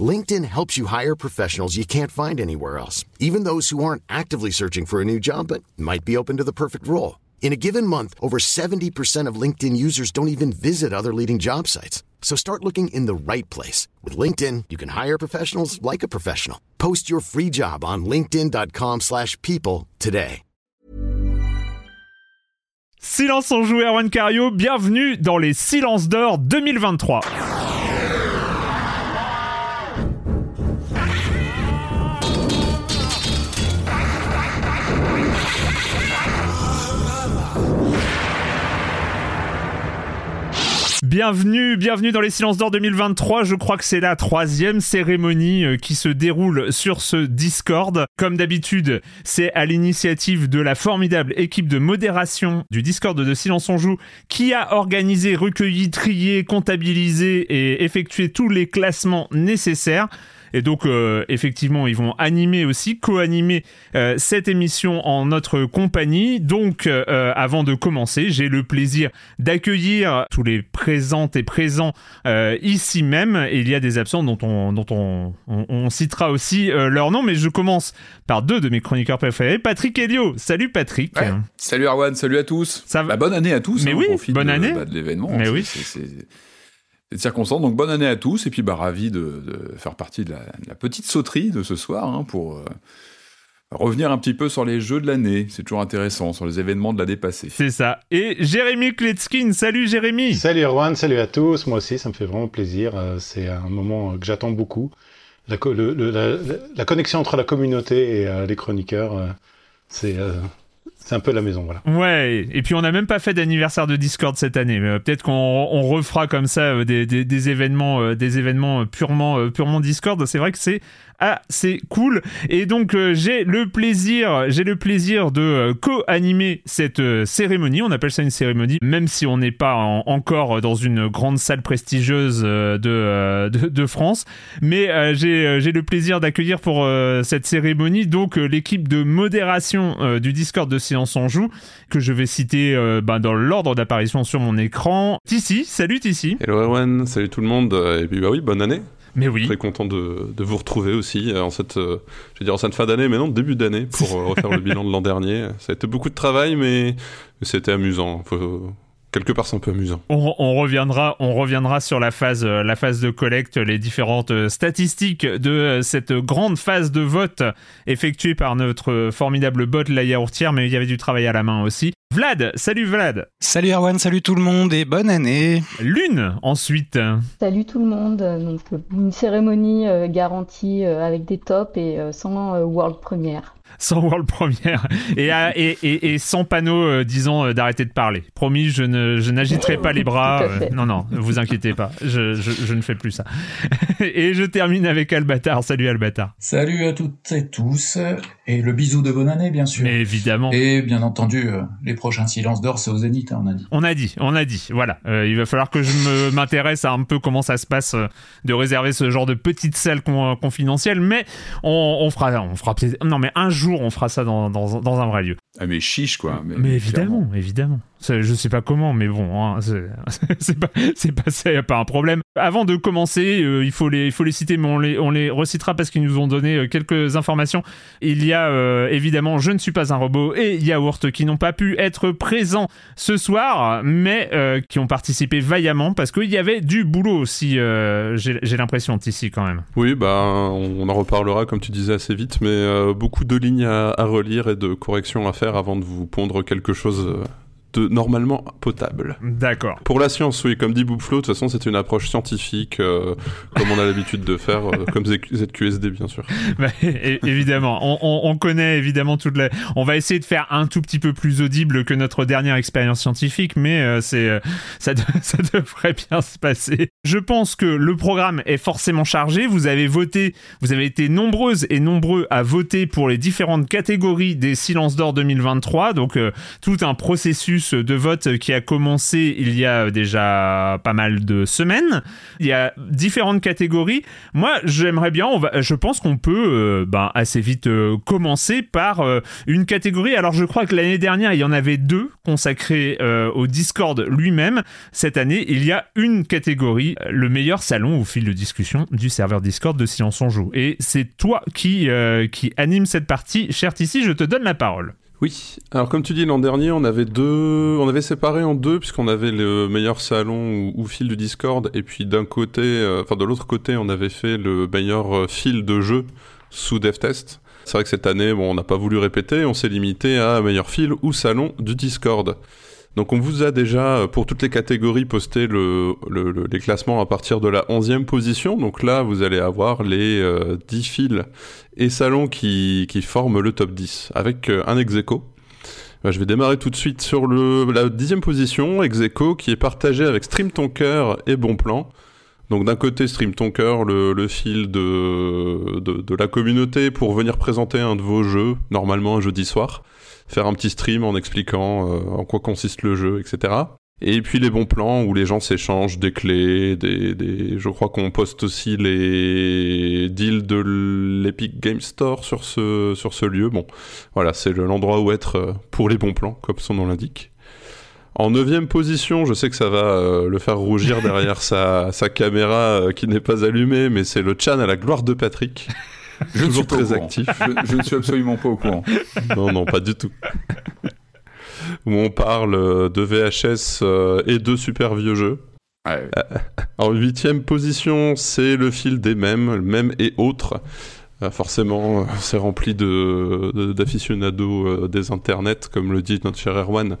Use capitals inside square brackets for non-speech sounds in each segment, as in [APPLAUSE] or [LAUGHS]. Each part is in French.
LinkedIn helps you hire professionals you can't find anywhere else, even those who aren't actively searching for a new job but might be open to the perfect role. In a given month, over 70% of LinkedIn users don't even visit other leading job sites. So start looking in the right place. With LinkedIn, you can hire professionals like a professional. Post your free job on linkedin.com slash people today. Silence en joue Erwan Cario, bienvenue dans les Silences d'Or 2023. Bienvenue, bienvenue dans les Silences d'Or 2023. Je crois que c'est la troisième cérémonie euh, qui se déroule sur ce Discord. Comme d'habitude, c'est à l'initiative de la formidable équipe de modération du Discord de Silence on Joue qui a organisé, recueilli, trié, comptabilisé et effectué tous les classements nécessaires. Et donc, euh, effectivement, ils vont animer aussi, co-animer euh, cette émission en notre compagnie. Donc, euh, avant de commencer, j'ai le plaisir d'accueillir tous les présentes et présents ici même. Et il y a des absents dont on, dont on, on, citera aussi leur nom. Mais je commence par deux de mes chroniqueurs préférés, Patrick Elio. Salut Patrick. Salut Arwan, salut à tous. Ça va... Bah, bonne année à tous. Mais hein, oui, bonne année. Bah, de l'événement. Mais oui cette circonstance. Donc bonne année à tous et puis bah ravi de, faire partie de la, petite sauterie de ce soir hein, pour euh, revenir un petit peu sur les jeux de l'année. C'est toujours intéressant sur les événements de l'année passée. C'est ça. Et Jérémy Kletskin, salut Jérémy. Salut Erwan, salut à tous. Moi aussi, ça me fait vraiment plaisir. Euh, c'est un moment que j'attends beaucoup. La, la, connexion entre la communauté et euh, les chroniqueurs, c'est c'est un peu la maison, voilà. Ouais, et puis on n'a même pas fait d'anniversaire de Discord cette année. mais Peut-être qu'on refera comme ça euh, des, événements, des événements euh, purement, purement Discord. C'est vrai que c'est ah, c'est cool. Et donc euh, j'ai le plaisir, j'ai le plaisir de euh, co-animer cette euh, cérémonie. On appelle ça une cérémonie, même si on n'est pas encore dans une grande salle prestigieuse de, de, France. Mais j'ai, le plaisir d'accueillir pour cette cérémonie donc l'équipe de modération du Discord de Séance en Joue, que je vais citer ben, dans l'ordre d'apparition sur mon écran. Tissi, salut Tissi. Hello Erwan, salut tout le monde. Et puis bah oui, bonne année. Mais oui. Très content de, de vous retrouver aussi euh, en cette, euh, je vais dire en cette fin d'année, mais non, début d'année, pour [LAUGHS] euh, refaire le bilan de l'an dernier. Ça a été beaucoup de travail, mais c'était amusant. Quelque part c'est un peu amusant. On, on, reviendra, on reviendra sur la phase, la phase de collecte, les différentes statistiques de cette grande phase de vote effectuée par notre formidable bot la yaourtière, mais il y avait du travail à la main aussi. Vlad, salut Vlad. Salut Erwan, salut tout le monde et bonne année. Lune, ensuite. Salut tout le monde. Donc une cérémonie euh, garantie euh, avec des tops et euh, sans world première sans World Première et, et, et, sans panneau euh, disant euh, d'arrêter de parler. Promis, je, ne, je n'agiterai pas les bras. Euh, non, non, ne vous inquiétez pas, je, je, je ne fais plus ça. [LAUGHS] et je termine avec Albatar. Salut Albatar. Salut à toutes et tous. Et le bisou de bonne année, bien sûr. Mais évidemment. Et bien entendu, les prochains silences d'or, c'est au Zénith, hein, on a dit. On a dit, on a dit. Voilà. il va falloir que je me, [LAUGHS] m'intéresse à un peu comment ça se passe de réserver ce genre de petite salle confidentielle. Mais on, on fera, on fera Non, mais un jour, on fera ça dans, dans, un vrai lieu. Ah, mais chiche, quoi. Mais, évidemment, évidemment. Je sais pas comment, mais bon, hein, c'est [LAUGHS] pas, pas, pas un problème. Avant de commencer, euh, il, faut les, citer, mais on les, recitera parce qu'ils nous ont donné euh, quelques informations. Il y a euh, évidemment Je ne suis pas un robot et Yaourt qui n'ont pas pu être présents ce soir, mais qui ont participé vaillamment parce qu'il y avait du boulot aussi, euh, j'ai l'impression, ici quand même. Oui, bah, on en reparlera, comme tu disais, assez vite, mais beaucoup de lignes à, relire et de corrections à faire avant de vous pondre quelque chose de normalement potable. D'accord. Pour la science, oui, comme dit Boubflo, de toute façon, c'est une approche scientifique, euh, comme on a l'habitude de faire, euh, comme ZQSD, bien sûr. [LAUGHS] Bah, évidemment, on, on- on connaît évidemment toute la. On va essayer de faire un tout petit peu plus audible que notre dernière expérience scientifique, mais euh, c'est ça, de- [LAUGHS] ça devrait bien se passer. Je pense que le programme est forcément chargé. Vous avez voté, vous avez été nombreuses et nombreux à voter pour les différentes catégories des Silences d'or 2023. Donc tout un processus de vote qui a commencé il y a déjà pas mal de semaines. Il y a différentes catégories. Moi, j'aimerais bien, je pense qu'on peut euh, ben, assez vite euh, commencer par euh, une catégorie. Alors, je crois que l'année dernière, il y en avait deux consacrées au Discord lui-même. Cette année, il y a une catégorie, le meilleur salon au fil de discussion du serveur Discord de Silence on Joue. Et c'est toi qui, qui anime cette partie. Cher ici, je te donne la parole. Oui, alors comme tu dis, l'an dernier, on avait deux, on avait séparé en deux, puisqu'on avait le meilleur salon ou, fil du Discord, et puis d'un côté, euh, enfin de l'autre côté, on avait fait le meilleur euh, fil de jeu sous DevTest. C'est vrai que cette année, bon, on n'a pas voulu répéter, on s'est limité à meilleur fil ou salon du Discord. Donc on vous a déjà, euh, pour toutes les catégories, posté le, le- le- les classements à partir de la 11e position. Donc là, vous allez avoir les euh, 10 fils et salons qui, forment le top 10, avec euh, un ex. Euh, Je vais démarrer tout de suite sur la dixième position, ex aequo, qui est partagé avec Stream Ton Cœur et Bon Plan. Donc d'un côté, Stream Ton Cœur, le, fil de la communauté pour venir présenter un de vos jeux, normalement un jeudi soir, faire un petit stream en expliquant euh, en quoi consiste le jeu, etc. Et puis les bons plans où les gens s'échangent des clés, des, des... je crois qu'on poste aussi les deals de l'Epic Game Store sur ce, sur ce lieu. Bon, voilà, c'est le- l'endroit où être euh, pour les bons plans, comme son nom l'indique. En neuvième position, je sais que ça va euh, le faire rougir [LAUGHS] derrière sa, sa caméra euh, qui n'est pas allumée, mais c'est le Chan à la gloire de Patrick. [LAUGHS] Je ne Toujours suis pas au très courant. actif. Je, je ne suis absolument pas au courant. [LAUGHS] Non, non, pas du tout. Où on parle euh, de VHS euh, et de super vieux jeux. Ouais. En huitième position, c'est le fil des mèmes, le mème et autres. Euh, forcément, euh, c'est rempli de de- d'aficionados euh, des internets, comme le dit notre cher Erwan,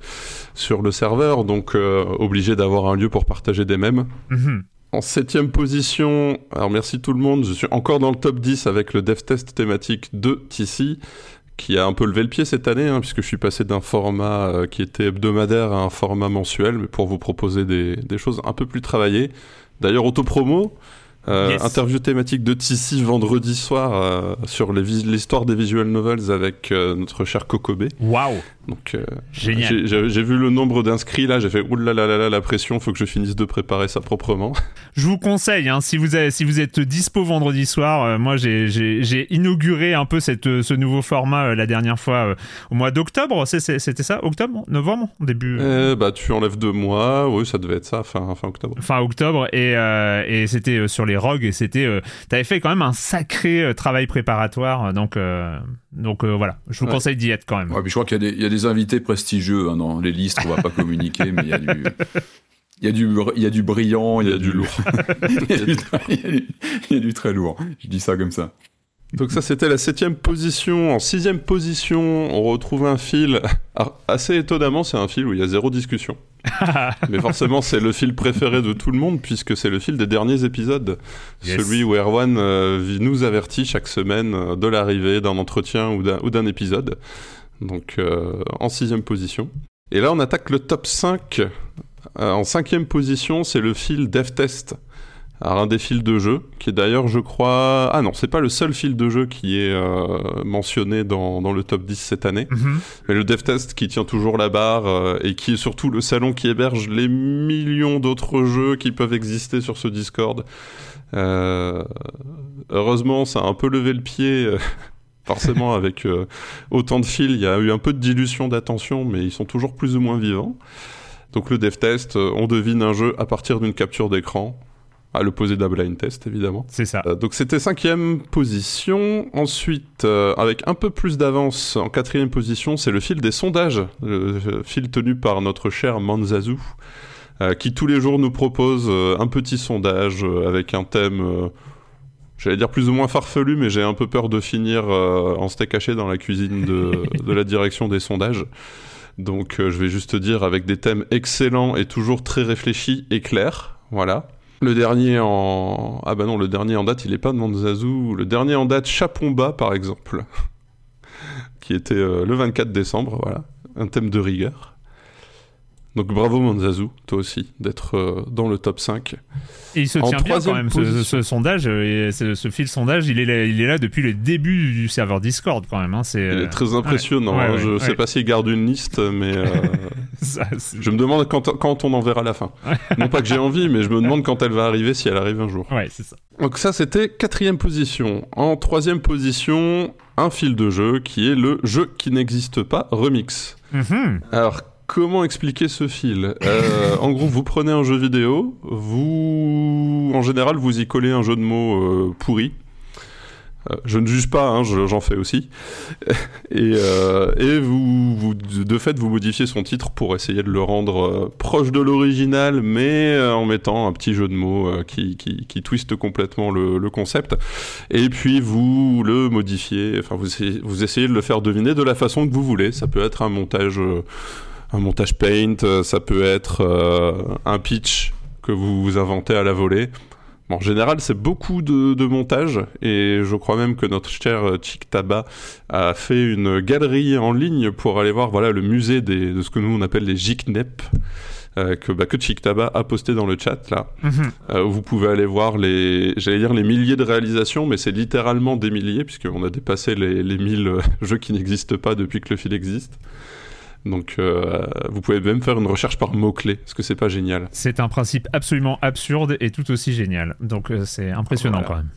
sur le serveur, donc euh, obligé d'avoir un lieu pour partager des mèmes. Mhm. En septième position, alors merci tout le monde, je suis encore dans le top 10 avec le dev test thématique de TC, qui a un peu levé le pied cette année, hein, puisque je suis passé d'un format euh, qui était hebdomadaire à un format mensuel, mais pour vous proposer des, des choses un peu plus travaillées. D'ailleurs, autopromo, euh, Yes. interview thématique de TC vendredi soir euh, sur les l'histoire des visual novels avec euh, notre cher Kokobé. Waouh, Donc, génial. j'ai- vu le nombre d'inscrits là, j'ai fait oulala la pression, faut que je finisse de préparer ça proprement. [LAUGHS] Je vous conseille, hein, si, vous avez- si vous êtes dispo vendredi soir, moi j'ai- inauguré un peu cette, ce nouveau format la dernière fois au mois d'octobre, c'était ça Octobre Novembre Début Euh, bah, tu enlèves deux mois, oui, ça devait être ça, fin, fin octobre. Fin octobre, et, et c'était sur les rogues, et c'était. euh, T'avais fait quand même un sacré euh, travail préparatoire, euh, donc, euh, donc euh, voilà, je vous Ouais. conseille d'y être quand même. Ouais, puis je crois qu'il y, a des- il y a des invités prestigieux hein, dans les listes qu'on va pas communiquer, mais il y a du. Il y, a du, il y a du brillant, il y a du lourd. il, y a du, il y a du- il y a du très lourd. Je dis ça comme ça. Donc ça, c'était la septième position. En sixième position, on retrouve un fil. Alors, assez étonnamment, c'est un fil où il y a zéro discussion. [LAUGHS] Mais forcément, c'est le fil préféré de tout le monde, puisque c'est le fil des derniers épisodes. Yes. Celui où Erwan euh, nous avertit chaque semaine euh, de l'arrivée d'un entretien ou d'un ou d'un épisode. Donc, euh, en sixième position. Et là, on attaque le top 5. Euh, en cinquième position, c'est le fil DevTest. Alors, un des fils de jeu, qui est d'ailleurs, je crois... Ah non, c'est pas le seul fil de jeu qui est euh, mentionné dans, dans le top 10 cette année. Mhm. Mais le DevTest qui tient toujours la barre euh, et qui est surtout le salon qui héberge les millions d'autres jeux qui peuvent exister sur ce Discord. Euh, heureusement, ça a un peu levé le pied [LAUGHS] Forcément, avec autant de fils, il y a eu un peu de dilution d'attention, mais ils sont toujours plus ou moins vivants. Donc le dev test, on devine un jeu à partir d'une capture d'écran, à l'opposé d'un blind test évidemment. C'est ça. Euh, donc c'était cinquième position. Ensuite, euh, avec un peu plus d'avance, en quatrième position, c'est le fil des sondages, le fil tenu par notre cher Manzazu, euh, qui tous les jours nous propose un petit sondage avec un thème, j'allais dire plus ou moins farfelu, mais j'ai un peu peur de finir en steak haché dans la cuisine de, [LAUGHS] de la direction des sondages. Donc je vais juste dire avec des thèmes excellents et toujours très réfléchis et clairs. Voilà. Le dernier en... Ah bah non, le dernier en date, il est pas de Manzazu. Le dernier en date, Chapomba, par exemple. [LAUGHS] qui était euh, le 24 décembre, voilà. Un thème de rigueur. Donc bravo Manzazu, toi aussi, d'être euh, dans le top 5. Et il se En tient bien quand même, ce, sondage, euh, et ce, ce fil sondage, il est, là, il est là depuis le début du serveur Discord quand même. hein, c'est, Il euh, est très impressionnant. ouais, hein. ouais, je sais pas s'il garde une liste, mais euh, [LAUGHS] ça, je me demande quand, quand on en verra la fin. non pas que j'ai envie, mais je me demande quand elle va arriver, si elle arrive un jour. Ouais, c'est ça. Donc ça, c'était quatrième position. En troisième position, un fil de jeu qui est le jeu qui n'existe pas remix. Mhm. Alors, comment expliquer ce fil Euh, En gros, vous prenez un jeu vidéo, vous, en général, vous y collez un jeu de mots euh, pourri. Euh, je ne juge pas, hein, je- j'en fais aussi. [LAUGHS] Et, vous, de fait, vous modifiez son titre pour essayer de le rendre proche de l'original, mais en mettant un petit jeu de mots qui, twiste complètement le, concept. Et puis vous le modifiez, enfin vous essayez, de le faire deviner de la façon que vous voulez. Ça peut être un montage, un montage paint, euh, ça peut être euh, un pitch que vous vous inventez à la volée. Bon, en général, c'est beaucoup de, de montage, et je crois même que notre cher euh, Chick Taba a fait une galerie en ligne pour aller voir voilà, le musée des, de ce que nous on appelle les Jiknep, euh, que, bah, que Chick Taba a posté dans le chat là. Mhm. Euh, vous pouvez aller voir les, j'allais dire les milliers de réalisations, mais c'est littéralement des milliers, puisqu'on a dépassé les, les 1000 euh, jeux qui n'existent pas depuis que le fil existe. Donc euh, vous pouvez même faire une recherche par mots-clés, parce que c'est pas génial. C'est un principe absolument absurde et tout aussi génial. Donc euh, c'est impressionnant Voilà. quand même.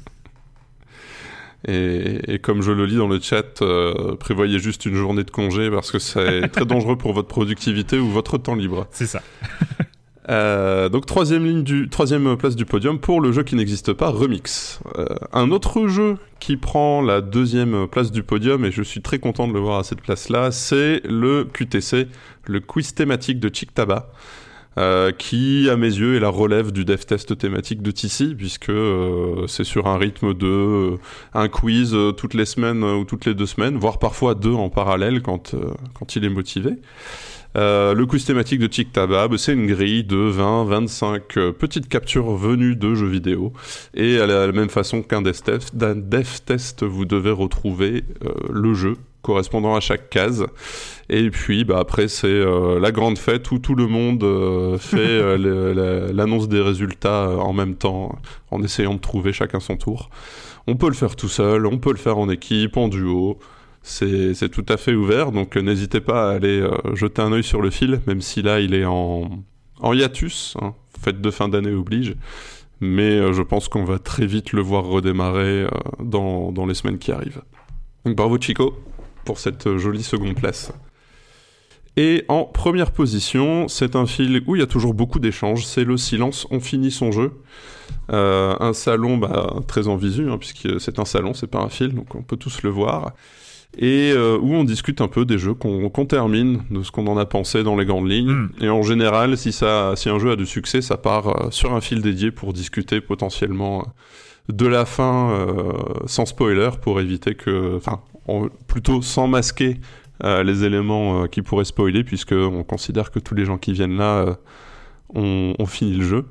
Et, et comme je le lis dans le chat, euh, prévoyez juste une journée de congé, parce que c'est très [LAUGHS] dangereux pour votre productivité ou votre temps libre. C'est ça. [LAUGHS] Euh, donc troisième ligne du troisième place du podium pour le jeu qui n'existe pas Remix. Euh, un autre jeu qui prend la deuxième place du podium et je suis très content de le voir à cette place-là, c'est le QTC, le quiz thématique de Chick Taba. euh, qui, à mes yeux, est la relève du dev test thématique de TC, puisque euh, c'est sur un rythme de euh, un quiz euh, toutes les semaines ou toutes les deux semaines, voire parfois deux en parallèle quand, quand il est motivé. Euh, le quiz thématique de Chick Tabab, c'est une grille de 20-25 euh, petites captures venues de jeux vidéo. Et à la, la même façon qu'un dev test, test, vous devez retrouver euh, le jeu correspondant à chaque case. Et puis bah, après, c'est euh, la grande fête où tout le monde euh, fait euh, [LAUGHS] l'annonce des résultats en même temps, en essayant de trouver chacun son tour. On peut le faire tout seul, on peut le faire en équipe, en duo. C'est tout à fait ouvert, donc euh, n'hésitez pas à aller euh, jeter un œil sur le fil, même si là il est en, hiatus, hein, fête de fin d'année oblige. Mais euh, je pense qu'on va très vite le voir redémarrer dans, les semaines qui arrivent. Donc bravo Chico pour cette jolie seconde place. Et en première position, c'est un fil où il y a toujours beaucoup d'échanges, c'est le silence, on finit son jeu. Un salon bah, très en visu, hein, puisque c'est un salon, c'est pas un fil, donc on peut tous le voir. Et euh, où on discute un peu des jeux qu'on termine, de ce qu'on en a pensé dans les grandes lignes. Mm. Et en général, si, ça, si un jeu a du succès, ça part euh, sur un fil dédié pour discuter potentiellement euh, de la fin euh, sans spoiler, pour éviter que... Enfin, en- plutôt sans masquer euh, les éléments qui pourraient spoiler, puisque on considère que tous les gens qui viennent là euh, ont, ont fini le jeu.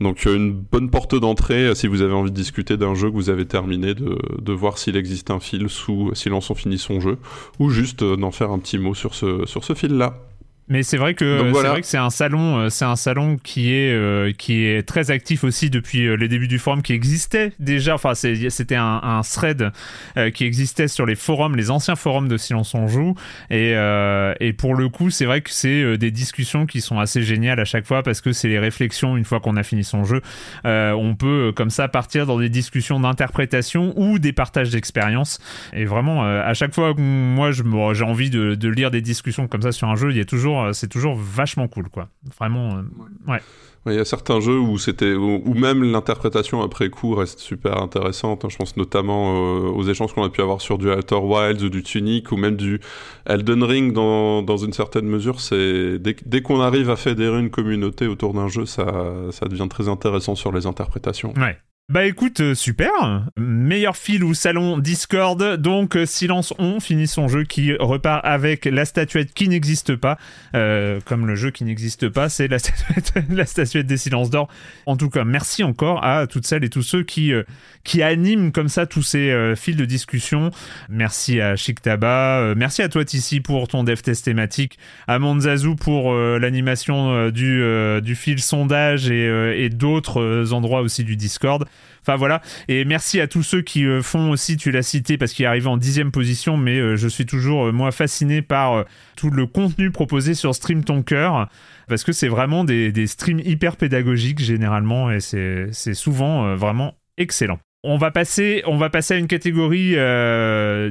Donc euh, une bonne porte d'entrée euh, si vous avez envie de discuter d'un jeu que vous avez terminé, de, voir s'il existe un fil sous Silence on finit son jeu, ou juste euh, d'en faire un petit mot sur ce, sur ce fil-là. Mais c'est vrai que c'est voilà. vrai que c'est un salon, euh, c'est un salon qui est euh, qui est très actif aussi depuis euh, les débuts du forum, qui existait déjà. Enfin, c'était un, un thread euh, qui existait sur les forums, les anciens forums de Silence on joue. Et euh, et pour le coup, c'est vrai que c'est euh, des discussions qui sont assez géniales à chaque fois parce que c'est les réflexions une fois qu'on a fini son jeu. Euh, on peut comme ça partir dans des discussions d'interprétation ou des partages d'expériences. Et vraiment, euh, à chaque fois que moi je j'ai envie de, de lire des discussions comme ça sur un jeu, il y a toujours, euh, c'est toujours vachement cool, quoi. Vraiment, euh, Ouais, Il y a certains jeux où c'était, où même l'interprétation après coup reste super intéressante. hein. Je pense notamment euh, aux échanges qu'on a pu avoir sur du Outer Wilds ou du Tunic ou même du Elden Ring dans, dans une certaine mesure. C'est dès, dès qu'on arrive à fédérer une communauté autour d'un jeu, ça, ça devient très intéressant sur les interprétations. ouais. Bah écoute, euh, super. Meilleur fil ou salon Discord. Donc euh, Silence On finit son jeu qui repart avec la statuette qui n'existe pas. Euh, comme le jeu qui n'existe pas, c'est [LAUGHS] la statuette, des silences d'or. En tout cas, merci encore à toutes celles et tous ceux qui, euh, qui animent comme ça tous ces fils de discussion. Merci à Chic Tabac. euh, merci à toi Tissi pour ton dev test thématique. À Monzazu pour l'animation du, du fil sondage et, et d'autres endroits aussi du Discord. Enfin voilà, et merci à tous ceux qui euh, font aussi, tu l'as cité parce qu'il est arrivé en dixième position, mais euh, je suis toujours euh, moi fasciné par tout le contenu proposé sur Stream Ton Cœur, parce que c'est vraiment des, streams hyper pédagogiques généralement, et c'est souvent vraiment excellent. On va passer, on va passer à une catégorie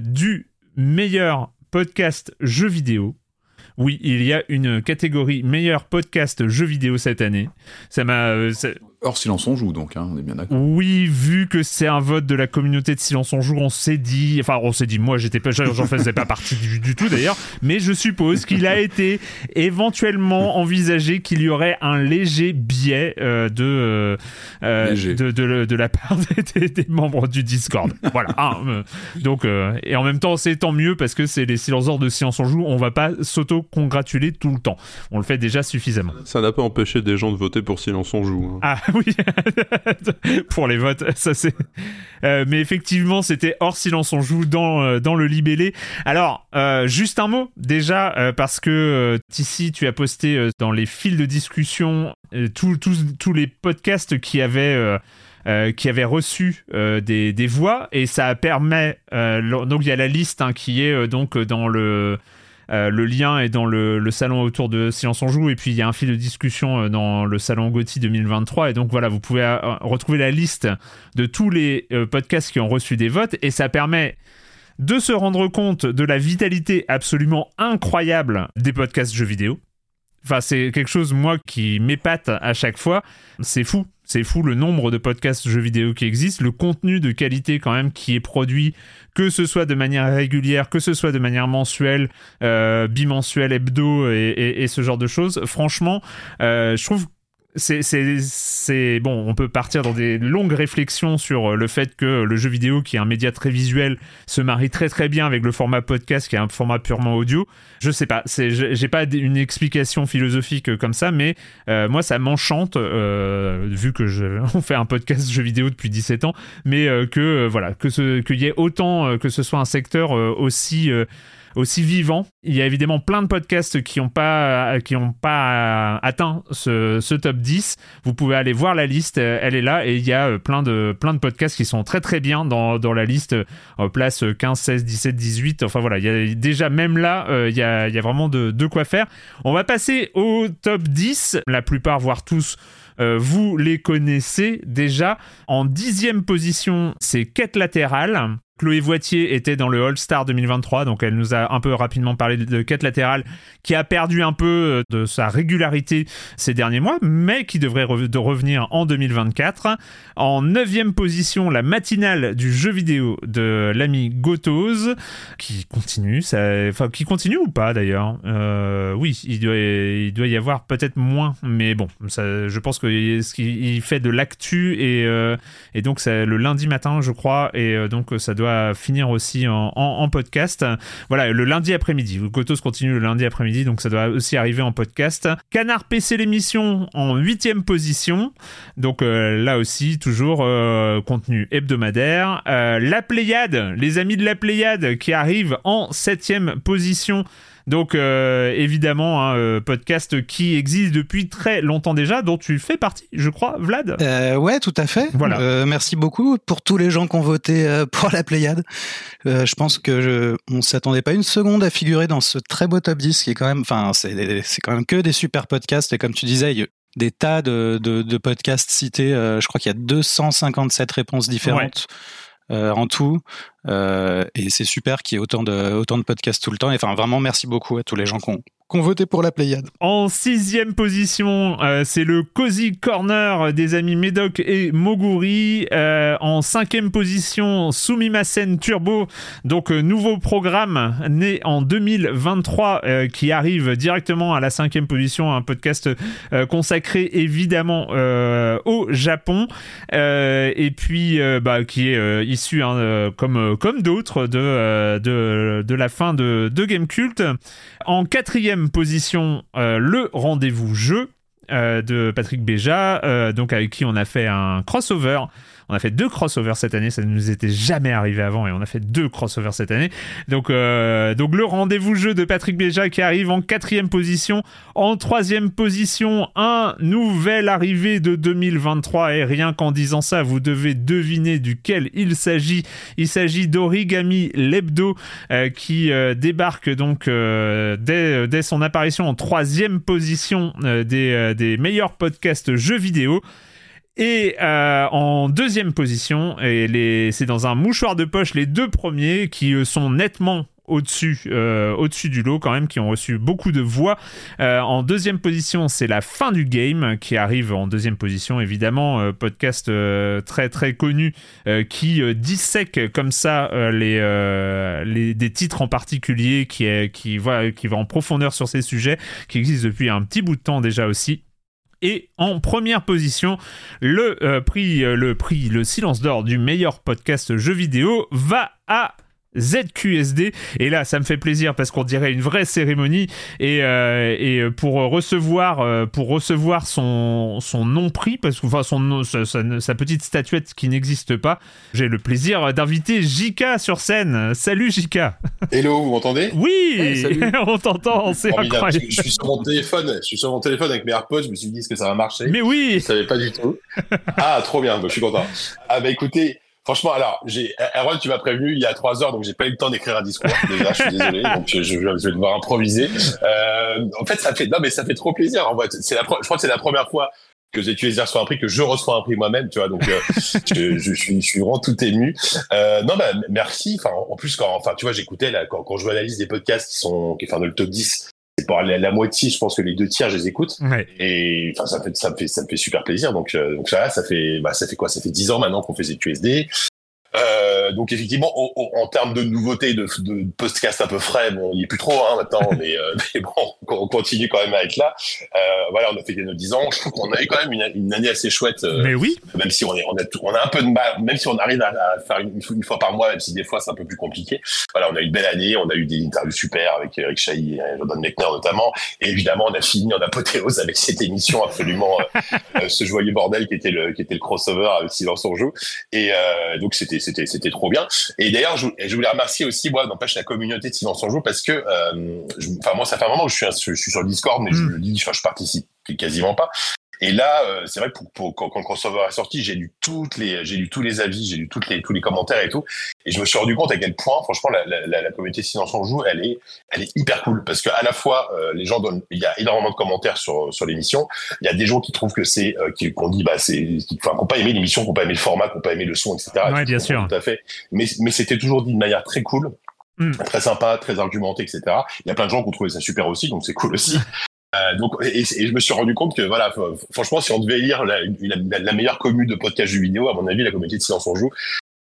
du meilleur podcast jeu vidéo. Oui, il y a une catégorie meilleur podcast jeu vidéo cette année. Ça m'a, Hors silence on joue donc, hein, on est bien d'accord. oui, vu que c'est un vote de la communauté de Silence on joue, on s'est dit, enfin on s'est dit, moi j'étais pas, j'en faisais pas partie du, du tout d'ailleurs, mais je suppose qu'il a été éventuellement envisagé qu'il y aurait un léger biais euh, de, euh, euh, Léger. de, de, de la part [LAUGHS] des, des- des membres du Discord. voilà. hein, euh, donc euh, et en même temps c'est tant mieux parce que c'est les silenceurs de Silence on joue, on va pas s'auto-congratuler tout le temps, on le fait déjà suffisamment. Ça n'a pas empêché des gens de voter pour Silence on joue. hein. Ah [LAUGHS] oui, [LAUGHS] pour les votes, ça c'est. Euh, mais effectivement, c'était hors silence on joue dans euh, dans le libellé. Alors, euh, juste un mot déjà parce que Tissi, tu as posté dans les fils de discussion tous les podcasts qui avaient qui reçu des, des voix et ça permet donc il y a la liste hein, qui est donc dans le euh, le lien est dans le, salon autour de Silence on joue et puis il y a un fil de discussion euh, dans le salon Gauthier 2023 et donc voilà vous pouvez euh, retrouver la liste de tous les podcasts qui ont reçu des votes et ça permet de se rendre compte de la vitalité absolument incroyable des podcasts jeux vidéo. Enfin, c'est quelque chose, moi, qui m'épate à chaque fois. C'est fou. C'est fou le nombre de podcasts jeux vidéo qui existent, le contenu de qualité quand même qui est produit, que ce soit de manière régulière, que ce soit de manière mensuelle, euh, bimensuelle, hebdo et, et- et ce genre de choses. Franchement, euh, je trouve c'est, bon, on peut partir dans des longues réflexions sur euh, le fait que le jeu vidéo, qui est un média très visuel, se marie très très bien avec le format podcast, qui est un format purement audio. Je sais pas, j'ai pas une explication philosophique euh, comme ça, mais euh, moi ça m'enchante, vu que [LAUGHS] on fait un podcast jeu vidéo depuis 17 ans, mais que voilà, que qu'il y ait autant, que ce soit un secteur aussi aussi vivant. Il y a évidemment plein de podcasts qui n'ont pas, qui ont pas atteint ce, top 10. Vous pouvez aller voir la liste, euh, elle est là, et il y a euh, plein de, plein de podcasts qui sont très très bien dans, dans la liste, euh, place 15, 16, 17, 18. Enfin voilà, il y a déjà même là, euh, il y, a, il y a vraiment de, de quoi faire. On va passer au top 10, la plupart, voire tous. euh, vous les connaissez déjà. En dixième position, c'est Quête latérale. Chloé Voitier était dans le All-Star 2023, donc elle nous a un peu rapidement parlé de Quête latérale, qui a perdu un peu euh, de sa régularité ces derniers mois, mais qui devrait de revenir en 2024. En neuvième position, la matinale du jeu vidéo de l'ami Gotos, qui continue, ça, enfin qui continue ou pas d'ailleurs. Euh, oui, il doit, y avoir peut-être moins, mais bon, ça, je pense que qu'il il fait de l'actu et, euh, et donc c'est le lundi matin, je crois, et donc ça doit finir aussi en, podcast. Voilà, le lundi après-midi. Gotos continue le lundi après-midi, donc ça doit aussi arriver en podcast. Canard PC l'émission en huitième position. Donc euh, là aussi, toujours euh, contenu hebdomadaire. Euh, la Pléiade, les amis de la Pléiade qui arrivent en septième position Donc évidemment, un podcast qui existe depuis très longtemps déjà, dont tu fais partie, je crois, Vlad. ouais, tout à fait. Voilà. merci beaucoup pour tous les gens qui ont voté pour la Pléiade. je pense que je, on s'attendait pas une seconde à figurer dans ce très beau top 10 qui est quand même, enfin, c'est, c'est quand même que des super podcasts et comme tu disais, des tas de, de, podcasts cités. je crois qu'il y a 257 réponses différentes. Euh, en tout. Euh, et c'est super qu'il y ait autant de, podcasts tout le temps. Et enfin, vraiment, merci beaucoup à tous les gens qui ont, qu'on voté pour la Pléiade. En sixième position, euh, c'est le Cozy Corner des amis Médoc et Moguri. Euh, en cinquième position, Sumimasen Turbo, donc euh, nouveau programme né en 2023 qui arrive directement à la cinquième position, un podcast consacré évidemment au Japon et puis bah, qui est issu hein, comme, comme d'autres de, de, de, la fin de, de Game Cult. En quatrième position, euh, le rendez-vous jeu euh, de Patrick Béja, euh, donc avec qui on a fait un crossover on a fait deux crossovers cette année, ça ne nous était jamais arrivé avant et on a fait deux crossovers cette année. Donc, euh, donc le rendez-vous jeu de Patrick Béja qui arrive en quatrième position. En troisième position, un nouvel arrivé de 2023 et rien qu'en disant ça, vous devez deviner duquel il s'agit. Il s'agit d'Origami Lebdo euh, qui euh, débarque donc dès, dès, son apparition en troisième position des, des meilleurs podcasts jeux vidéo. Et euh, en deuxième position, et c'est dans un mouchoir de poche les deux premiers qui euh, sont nettement au-dessus euh, au-dessus du lot quand même qui ont reçu beaucoup de voix. En deuxième position c'est la fin du game qui arrive en deuxième position évidemment podcast très très connu qui dissèque comme ça les, les, des titres en particulier qui qui va qui va en profondeur sur ces sujets qui existe depuis un petit bout de temps déjà aussi et en première position, le euh, prix, euh, le prix, le silence d'or du meilleur podcast jeu vidéo va à ZQSD et là ça me fait plaisir parce qu'on dirait une vraie cérémonie. Et, euh, et pour recevoir euh, pour recevoir son, son non prix parce que enfin son sa, sa, petite statuette qui n'existe pas j'ai le plaisir d'inviter Jika sur scène. Salut Jika hello vous m'entendez? Oui [LAUGHS] on t'entend c'est incroyable. Je, suis sur mon téléphone je suis sur mon téléphone avec mes AirPods je me suis dit est-ce que ça va marcher? Mais oui. Je savais pas du tout. Ah trop bien bah, je suis content. Ah bah écoutez Franchement, alors, j'ai, Erwan, tu m'as prévenu il y a trois heures, donc j'ai pas eu le temps d'écrire un discours. [LAUGHS] Déjà, je suis désolé, donc je, je, vais devoir improviser. Euh, en fait, ça fait, non, mais ça fait trop plaisir. En fait, c'est la, je crois que c'est la première fois que ZQSD reçoit un prix, que je reçois un prix moi-même, tu vois. Donc, euh, [LAUGHS] je, je, suis, je suis vraiment tout ému. Euh, non, bah, merci. Enfin, en plus, quand, enfin, tu vois, j'écoutais là, quand, quand je vois la liste des podcasts qui sont, qui, enfin, dans le top 10, la, la, moitié, je pense que les deux tiers, je les écoute. Ouais. Et enfin, ça fait, ça me fait, ça me fait super plaisir. Donc, euh, donc ça, ça fait, bah, ça fait quoi? Ça fait dix ans maintenant qu'on fait ZQSD. Euh, donc effectivement, en termes de nouveautés, de, de podcast un peu frais, bon, il n'y est plus trop hein, maintenant, mais, euh, [LAUGHS] mais, bon, on continue quand même à être là. Euh, voilà, on a fait nos 10 ans. Je trouve qu'on a eu quand même une, une année assez chouette. Euh, mais oui. Même si on, est, on, a, on a un peu de mal, même si on arrive à, à faire une, une, fois par mois, même si des fois c'est un peu plus compliqué. Voilà, on a eu une belle année, on a eu des interviews super avec Eric Chahi et Jordan Mechner notamment. Et évidemment, on a fini en apothéose avec cette émission absolument, euh, ce joyeux bordel qui était le, qui était le crossover avec Silence on joue. Et donc c'était c'était c'était trop bien. Et d'ailleurs, je, je, voulais remercier aussi, moi, n'empêche la communauté de Silence en Joue parce que, euh, enfin, moi, ça fait un moment que je suis, je, suis sur le Discord, mais je mm. le dis, je participe quasiment pas. Et là, euh, c'est vrai pour, pour, quand, quand, le crossover est sorti, j'ai lu toutes les, j'ai lu tous les avis, j'ai lu toutes les, tous les commentaires et tout, et je me suis rendu compte à quel point, franchement, la, la, la communauté Silence en joue, elle est, elle est hyper cool parce que à la fois, euh, les gens donnent, il y a énormément de commentaires sur sur l'émission. Il y a des gens qui trouvent que c'est, euh, qui qu'on dit, bah c'est, enfin, qu'on pas aimé l'émission, qu'on pas aimé le format, qu'on pas aimé le son, etc. Ouais, bien sûr. Tout à fait. Mais mais c'était toujours dit de manière très cool. Mm. très sympa, très argumenté, etc. Il y a plein de gens qui ont trouvé ça super aussi, donc c'est cool aussi. [LAUGHS] Euh, donc, et, je me suis rendu compte que, voilà, franchement, si on devait lire la, meilleure commune de podcast jeux vidéo, à mon avis, la communauté de Silence on Joue,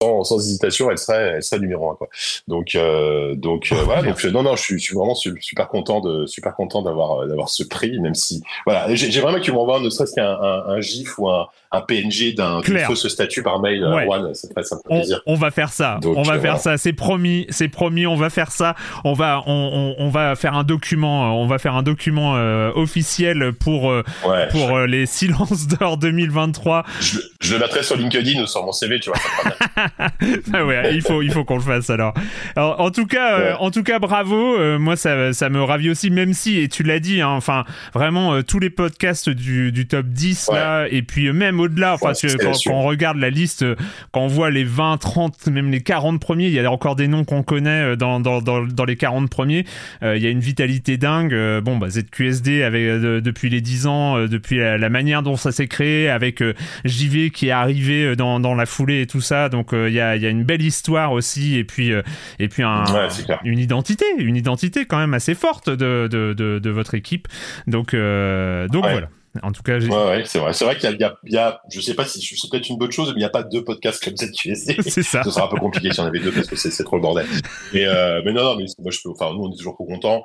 sans, sans, hésitation, elle serait, elle serait numéro un, quoi. Donc, euh, donc euh, voilà. [LAUGHS] Donc, non, non, je suis, je suis vraiment super content de, super content d'avoir, d'avoir ce prix, même si, voilà, j'ai vraiment que tu m'envoies ne serait-ce qu'un un, un, gif ou un, un PNG d'un fausse statut par mail, euh, ouais. One, ça ferait, ça on, plaisir. On va faire ça. Donc, on va euh, faire voilà. ça. C'est promis, c'est promis. On va faire ça. On va, on, on, on, va faire un document. On va faire un document euh, officiel pour ouais, pour les silences d'or 2023. Je, je, le mettrai sur LinkedIn ou sur mon CV, tu vois. [LAUGHS] [LAUGHS] ah ouais, il faut, il faut qu'on le fasse alors. alors en tout cas, euh, en tout cas, bravo. Euh, moi, ça, ça me ravit aussi, même si, et tu l'as dit, hein, enfin, vraiment, euh, tous les podcasts du, du top 10 là, et puis même au-delà, enfin, quand, quand on regarde la liste, quand on voit les 20, 30, même les 40 premiers, il y a encore des noms qu'on connaît dans, dans, dans, dans les 40 premiers. Il y a une vitalité dingue. Bon, bah, ZQSD avec, depuis les 10 ans, depuis la, la manière dont ça s'est créé, avec JV qui est arrivé dans, dans la foulée et tout ça. Donc, il y, a, il y a une belle histoire aussi, et puis, euh, et puis un, Ouais, une identité, une identité quand même assez forte de, de, de, de votre équipe. Donc, euh, donc Ouais. voilà. En tout cas, Ouais, ouais, c'est vrai. C'est vrai qu'il y y a- il y a- je sais pas si c'est peut-être une bonne chose, mais il n'y a pas deux podcasts comme ZQSD. [LAUGHS] c'est ça. Ce sera un peu compliqué si on avait deux parce que c'est c'est trop le bordel. Mais, euh, mais non, non, mais moi je peux, enfin, nous on est toujours contents.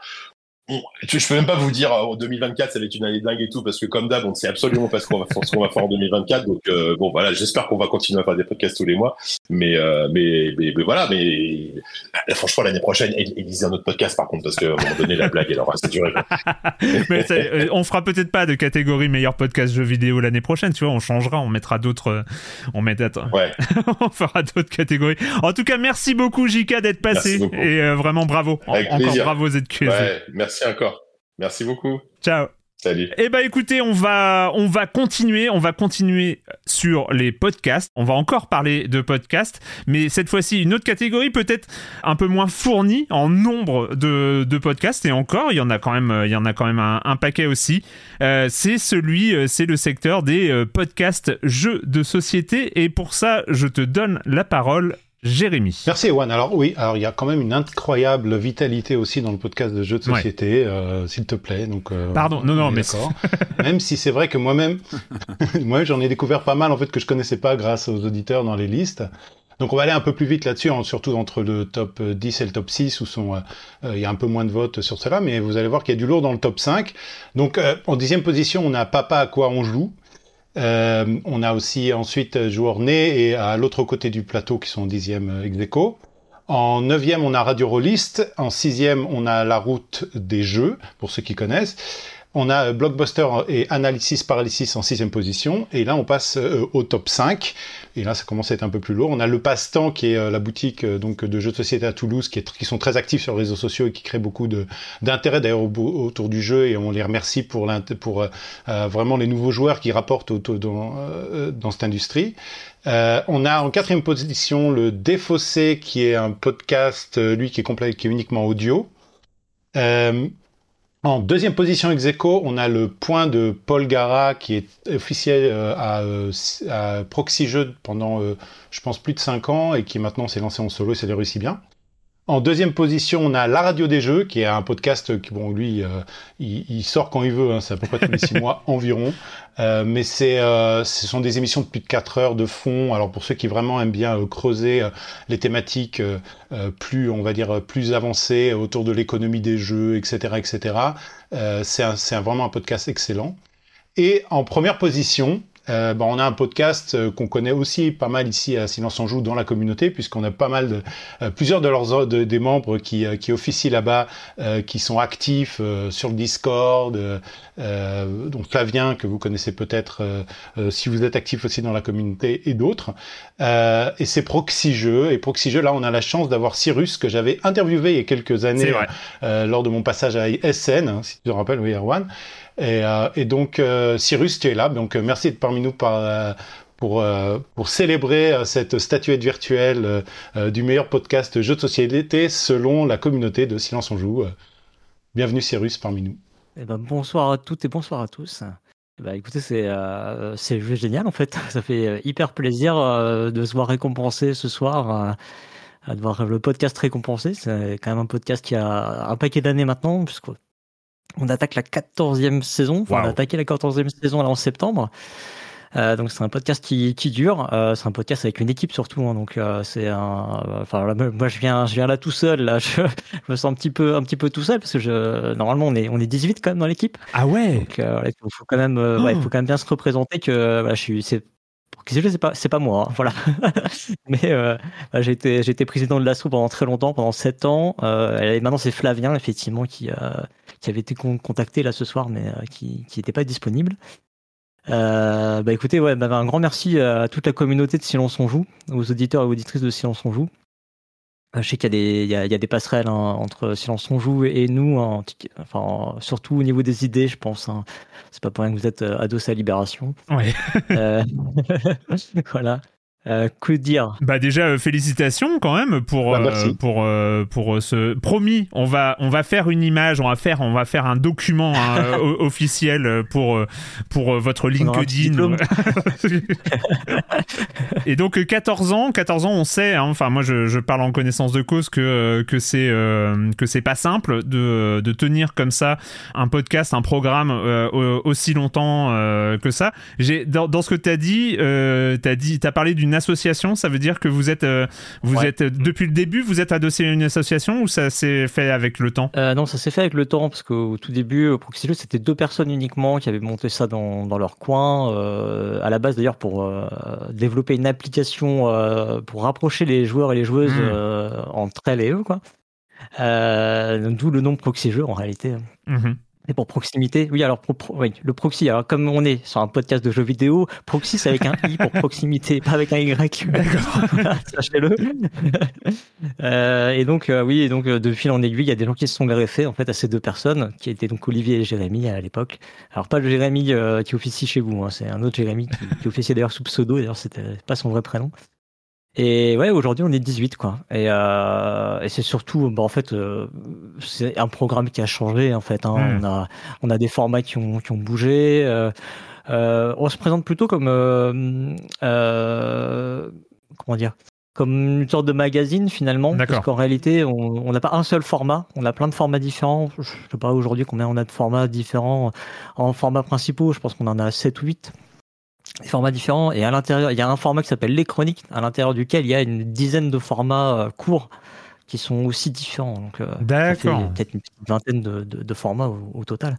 Je, peux même pas vous dire en 2024 ça va être une année dingue et tout parce que comme d'hab on ne sait absolument pas ce qu'on va faire, ce qu'on va faire en 2024 donc euh, bon voilà j'espère qu'on va continuer à faire des podcasts tous les mois mais euh, mais, mais, mais voilà mais euh, franchement l'année prochaine élisez un autre podcast par contre parce qu'à un moment donné la blague elle aura duré. [LAUGHS] Mais euh, on fera peut-être pas de catégorie meilleur podcast jeux vidéo l'année prochaine, tu vois, on changera, on mettra d'autres, euh, on mettra, ouais [LAUGHS] on fera d'autres catégories. En tout cas, merci beaucoup Jika d'être passé et euh, vraiment bravo, Avec encore plaisir. bravo ZQSD. ouais merci encore merci beaucoup Ciao. salut Eh ben écoutez, on va on va continuer, on va continuer sur les podcasts. On va encore parler de podcasts, mais cette fois-ci une autre catégorie peut-être un peu moins fournie en nombre de, de podcasts et encore il y en a quand même il y en a quand même un, un paquet aussi. Euh, c'est celui euh, c'est le secteur des euh, podcasts jeux de société et pour ça je te donne la parole. Jérémy. Merci Ewan. Alors oui, alors il y a quand même une incroyable vitalité aussi dans le podcast de jeux de Ouais. société, euh, s'il te plaît. Donc euh, Pardon, non, non, mais [LAUGHS] même si c'est vrai que moi-même, [LAUGHS] moi j'en ai découvert pas mal en fait que je connaissais pas grâce aux auditeurs dans les listes. Donc on va aller un peu plus vite là-dessus, hein, surtout entre le top 10 et le top 6 où sont euh, euh, il y a un peu moins de votes sur cela, mais vous allez voir qu'il y a du lourd dans le top 5. Donc euh, en dixième position, on a Papa à quoi on joue. Euh, on a aussi ensuite euh, Joueur Né et à l'autre côté du plateau qui sont en dixième euh, ex. En neuvième, on a Radio Rollist. En sixième, on a La Route des Jeux, pour ceux qui connaissent. On a euh, Blockbuster et Analysis Paralysis en sixième position. Et là, on passe euh, au top 5. Et là, ça commence à être un peu plus lourd. On a Le Passe-Temps, qui est euh, la boutique donc de jeux de société à Toulouse, qui, est, qui sont très actifs sur les réseaux sociaux et qui créent beaucoup d'intérêt d'ailleurs au- autour du jeu. Et on les remercie pour, vraiment les nouveaux joueurs qui rapportent dans, dans cette industrie. On a en quatrième position le Défaussé, qui est un podcast, lui, qui est complet, qui est uniquement audio. En deuxième position ex on a le point de Paul Gara, qui est officiel euh, à, euh, à Proxy Jeux pendant, euh, je pense, plus de 5 ans, et qui maintenant s'est lancé en solo et ça lui réussit bien. En deuxième position, on a La Radio des Jeux, qui est un podcast qui, bon, lui, euh, il, il sort quand il veut, hein, c'est à peu près tous les six mois [LAUGHS] environ. Euh, mais c'est, euh, ce sont des émissions de plus de 4 heures de fond. Alors pour ceux qui vraiment aiment bien euh, creuser euh, les thématiques plus, on va dire, plus avancées autour de l'économie des jeux, etc., etc. Euh, c'est un- c'est un- vraiment un podcast excellent. Et en première position, euh, bah, on a un podcast euh, qu'on connaît aussi pas mal ici à Silence en Joue dans la communauté, puisqu'on a pas mal de, euh, plusieurs de leurs de- des membres qui, euh, qui officient là-bas, euh, qui sont actifs euh, sur le Discord. donc Flavien que vous connaissez peut-être si vous êtes actif aussi dans la communauté et d'autres. Euh, et c'est Proxy Jeux. Et Proxy Jeux, là, on a la chance d'avoir Cyrus que j'avais interviewé il y a quelques années euh, lors de mon passage à SN, hein, si tu te rappelles, oui, Erwan. Et, euh, et donc, euh, Cyrus, tu es là. Donc, euh, merci d'être parmi nous pour, pour célébrer cette statuette virtuelle du meilleur podcast jeu de société selon la communauté de Silence on Joue. Bienvenue, Cyrus, parmi nous. Eh ben, bonsoir à toutes et bonsoir à tous. Eh ben, écoutez, c'est génial en fait. [LAUGHS] Ça fait hyper plaisir de se voir récompensé ce soir, de voir le podcast récompensé. C'est quand même un podcast qui a un paquet d'années maintenant, puisqu'on on attaque la 14e saison. Enfin, on a attaqué la 14e saison là en septembre. Euh, donc c'est un podcast qui, qui dure. Euh, c'est un podcast avec une équipe surtout. hein. donc euh, c'est un. Enfin moi je viens je viens là tout seul. Là je, [LAUGHS] je me sens un petit peu un petit peu tout seul parce que je normalement on est on est 18 quand même dans l'équipe. Ah ouais. Donc euh, il faut, faut quand même euh, ouais, il faut quand même bien se représenter que voilà, je suis c'est c'est pas c'est pas moi hein, voilà. [LAUGHS] Mais euh, bah, j'ai été président de l'ASSO pendant très longtemps pendant 7 ans. Euh, et maintenant c'est Flavien effectivement qui euh, qui avait été con- contacté là ce soir mais euh, qui qui était pas disponible. Bah écoutez, ouais, bah, un grand merci à toute la communauté de Silence on joue, aux auditeurs et auditrices de Silence on joue. Euh, je sais qu'il y, a des- il y y a des passerelles hein, entre Silence on joue et nous, en- enfin, surtout au niveau des idées, je pense. hein. C'est pas pour rien que vous êtes euh, adossés à Libération. Ouais. Euh, [LAUGHS] [LAUGHS] voilà. Euh, que dire? Bah déjà euh, félicitations quand même pour Bah, euh, pour euh, pour ce promis on va on va faire une image on va faire on va faire un document hein, [LAUGHS] officiel pour pour votre LinkedIn. [LAUGHS] et donc euh, 14 ans 14 ans on sait hein, enfin moi je, je parle en connaissance de cause que que c'est euh, que c'est pas simple de de tenir comme ça un podcast un programme euh, au- aussi longtemps euh, que ça. J'ai dans, dans ce que tu as dit euh, t'as dit t'as parlé d'une association ça veut dire que vous êtes euh, vous Ouais. êtes depuis le début vous êtes adossé à une association ou ça s'est fait avec le temps? Euh, non, ça s'est fait avec le temps, parce qu'au tout début, euh, Proxy Jeux, c'était deux personnes uniquement qui avaient monté ça dans, dans leur coin. euh, à la base, d'ailleurs, pour euh, développer une application euh, pour rapprocher les joueurs et les joueuses Mm. euh, entre elles et eux, quoi. Euh, D'où le nom Proxy Jeux, en réalité. Mhm. Et pour proximité, oui, alors pro- oui, le proxy, alors comme on est sur un podcast de jeux vidéo, proxy c'est avec un i pour proximité, pas avec un y. [LAUGHS] Voilà, [LAUGHS] Sachez-le. [LAUGHS] Euh, et donc, euh, oui, et donc euh, de fil en aiguille, il y a des gens qui se sont greffés en fait à ces deux personnes, qui étaient donc Olivier et Jérémy à l'époque. Alors pas le Jérémy euh, qui officie chez vous, hein, c'est un autre Jérémy qui, qui officiait d'ailleurs sous pseudo, d'ailleurs c'était pas son vrai prénom. Et ouais, aujourd'hui on est 18 quoi. Et, euh, et c'est surtout, bah, en fait, euh, c'est un programme qui a changé en fait. hein. Mm. On a, on a des formats qui ont, qui ont bougé. euh, on se présente plutôt comme, comment dire, comme une sorte de magazine finalement. Parce qu'en réalité, on on n'a pas un seul format. On a plein de formats différents. Je sais pas aujourd'hui combien on a de formats différents en formats principaux. Je pense qu'on en a 7 ou 8 des formats différents et à l'intérieur il y a un format qui s'appelle les chroniques à l'intérieur duquel il y a une dizaine de formats euh, courts qui sont aussi différents donc euh, D'accord. peut-être une vingtaine de, de- de formats au, au total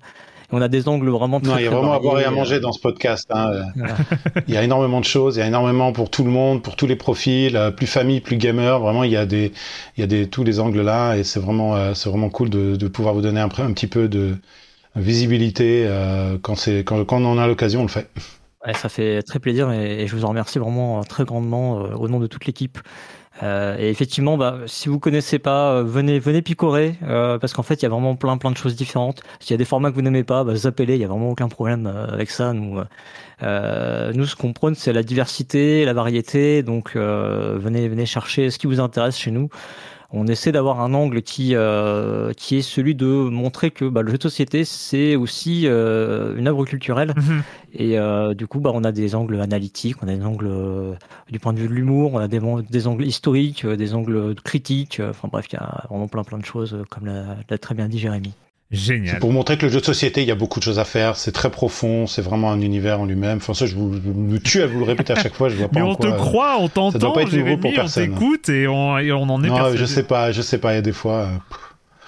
et on a des angles vraiment très Non, il y a vraiment à boire et à euh, manger dans ce podcast. hein. Euh, [LAUGHS] voilà. [LAUGHS] Il y a énormément de choses, il y a énormément pour tout le monde, pour tous les profils, euh, plus famille, plus gamer. Vraiment, il y a des, il y a des tous les angles là, et c'est vraiment, euh, c'est vraiment cool de, de pouvoir vous donner un, un petit peu de visibilité euh, quand c'est, quand, quand on en a l'occasion, on le fait. Ouais, ça fait très plaisir et, je vous en remercie vraiment euh, très grandement euh, au nom de toute l'équipe. Euh, et effectivement, bah, si vous connaissez pas, euh, venez, venez picorer parce qu'en fait, il y a vraiment plein, plein de choses différentes. S'il y a des formats que vous n'aimez pas, bah, zappez-les. Il y a vraiment aucun problème avec ça. Nous, nous, ce qu'on prône, c'est la diversité, la variété. Donc, venez, venez chercher ce qui vous intéresse chez nous. On essaie d'avoir un angle qui, euh, qui est celui de montrer que bah, le jeu de société, c'est aussi euh, une œuvre culturelle. Mhm. Et euh, du coup, bah, on a des angles analytiques, on a des angles du point de vue de l'humour, on a des, des angles historiques, des angles critiques. Enfin bref, il y a vraiment plein plein de choses, comme l'a très bien dit Jérémy. Génial. C'est pour montrer que le jeu de société, il y a beaucoup de choses à faire. C'est très profond, c'est vraiment un univers en lui-même. Enfin, ça, je vous, je me tue à vous le répéter à chaque fois. Je vois [LAUGHS] pas Mais en on te quoi, euh, croit, on doit t'entend, pas être nouveau Jérémy, pour on personne. t'écoute et on, et on en est Non, persuadé. je sais pas, je sais pas. Il y a des fois.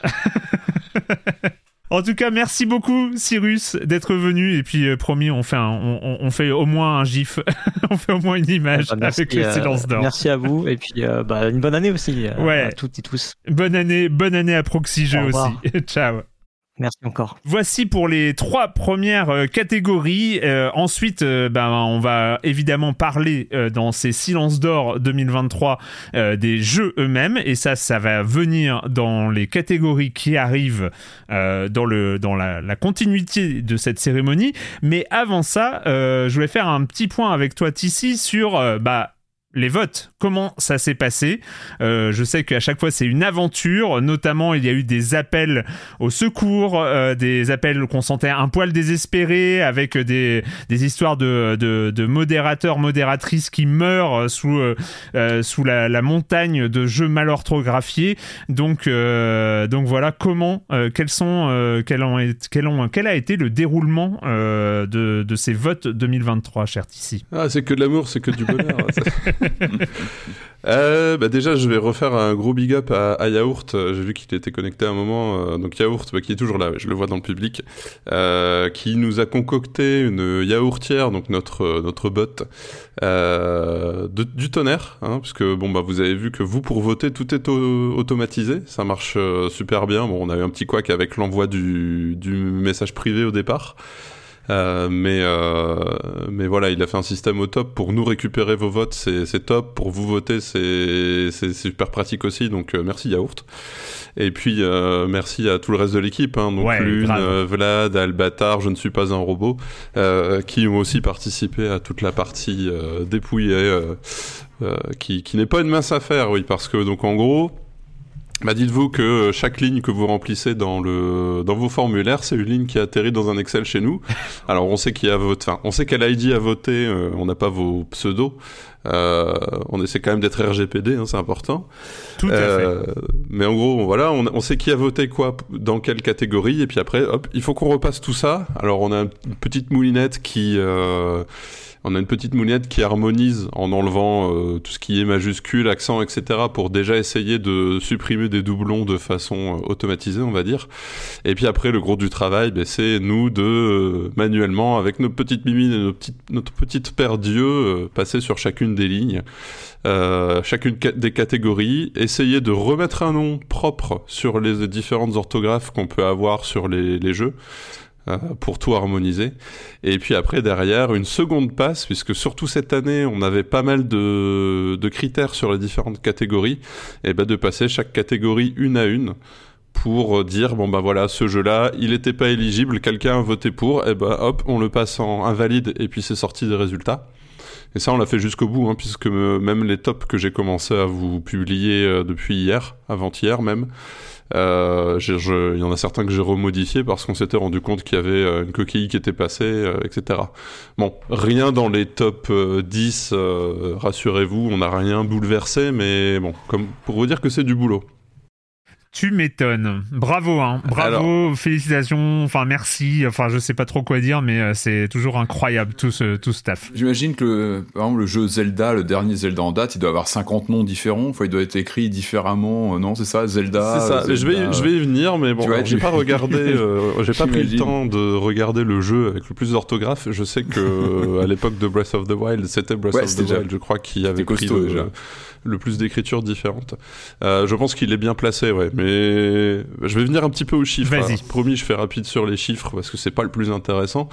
euh, [LAUGHS] En tout cas, merci beaucoup Cyrus d'être venu et puis euh, promis, on fait un- on, on- on fait au moins un gif, [LAUGHS] on fait au moins une image Bah, merci, avec le euh, silence d'or. Merci à vous et puis euh, bah, une bonne année aussi Ouais. à toutes et tous. Bonne année, bonne année à Proxy Jeux aussi. Ciao. Merci encore. Voici pour les trois premières euh, catégories. Euh, ensuite, euh, ben, on va évidemment parler dans ces silences d'or 2023 euh, des jeux eux-mêmes. Et ça, ça va venir dans les catégories qui arrivent dans, le, dans la, la continuité de cette cérémonie. Mais avant ça, je voulais faire un petit point avec toi, Tissi, sur... bah, les votes, comment ça s'est passé? Euh, Je sais qu'à chaque fois c'est une aventure, notamment il y a eu des appels au secours, euh, des appels qu'on sentait un poil désespérés, avec des, des histoires de, de, de modérateurs, modératrices qui meurent sous, euh, sous la, la montagne de jeux mal orthographiés. Donc, donc voilà comment, quels sont, ont, ont- quel a été le déroulement de, de ces votes 2023, cher Tissi? Ah, c'est que de l'amour, c'est que du bonheur. [LAUGHS] [LAUGHS] Euh, bah déjà, je vais refaire un gros big up à, Yaourt. Euh, J'ai vu qu'il était connecté à un moment. euh, donc Yaourt, bah, qui est toujours là, je le vois dans le public, qui nous a concocté une yaourtière, donc notre notre bot du tonnerre, hein, puisque bon bah vous avez vu que vous pour voter tout est au- automatisé, ça marche super bien. Bon, on a eu un petit couac avec l'envoi du message privé au départ. Euh, mais, euh, mais voilà, il a fait un système au top. Pour nous récupérer vos votes, c'est top. Pour vous voter, c'est super pratique aussi. Donc euh, merci Yaourt. Et puis merci à tout le reste de l'équipe. Hein, donc Ouais, Lune, Vlad, Albatar, Je ne suis pas un robot, qui ont aussi participé à toute la partie dépouillée, qui, qui n'est pas une mince affaire, oui, parce que donc en gros. Bah dites-vous que chaque ligne que vous remplissez dans le dans vos formulaires, c'est une ligne qui atterrit dans un Excel chez nous. [LAUGHS] Alors on sait qui a voté, enfin on sait quel ID a voté, euh, on n'a pas vos pseudos. Euh, on essaie quand même d'être RGPD, hein, c'est important. Tout à fait. Euh, mais en gros, voilà, on, on sait qui a voté quoi, dans quelle catégorie, et puis après, hop, il faut qu'on repasse tout ça. Alors on a une petite moulinette qui, euh, on a une petite moulinette qui harmonise en enlevant euh, tout ce qui est majuscule, accent, etc. pour déjà essayer de supprimer des doublons de façon euh, automatisée, on va dire. Et puis après, le gros du travail, ben, c'est nous de euh, manuellement, avec nos petites mimines et nos petites, notre petite paire d'yeux, euh, passer sur chacune des lignes, chacune des catégories, essayer de remettre un nom propre sur les différentes orthographes qu'on peut avoir sur les, les jeux. Euh, pour tout harmoniser. Et puis après, derrière, une seconde passe, puisque surtout cette année, on avait pas mal de, critères sur les différentes catégories, et ben de passer chaque catégorie une à une pour dire bon bah voilà ce jeu-là il n'était pas éligible quelqu'un a voté pour et ben hop on le passe en invalide et puis c'est sorti des résultats et ça on l'a fait jusqu'au bout hein, puisque me- même les tops que j'ai commencé à vous publier euh, depuis hier avant-hier même euh, il y en a certains que j'ai remodifiés parce qu'on s'était rendu compte qu'il y avait euh, une coquille qui était passée, euh, etc. Bon, rien dans les top euh, 10, euh, rassurez-vous, on n'a rien bouleversé, mais bon, comme pour vous dire que c'est du boulot. Tu m'étonnes. Bravo, hein. Bravo, félicitations. Enfin, merci. Enfin, je sais pas trop quoi dire, mais euh, c'est toujours incroyable tout ce tout ce taf. J'imagine que, le- par exemple, le jeu Zelda, le dernier Zelda en date, il doit avoir 50 noms différents. Enfin, il doit être écrit différemment. euh, non, c'est ça, Zelda. c'est ça, je vais, je vais y venir, mais bon, j'ai pas regardé, euh, [LAUGHS] j'ai pas pris le temps de regarder le jeu avec le plus d'orthographe. Je sais que [LAUGHS] à l'époque de Breath of the Wild, c'était Breath Ouais, of the déjà- Wild, je crois, qui avait pris costaud, le, déjà. Le plus d'écritures différentes. Euh, je pense qu'il est bien placé, ouais. Mais je vais venir un petit peu aux chiffres. Vas-y. Alors, promis, je fais rapide sur les chiffres parce que c'est pas le plus intéressant.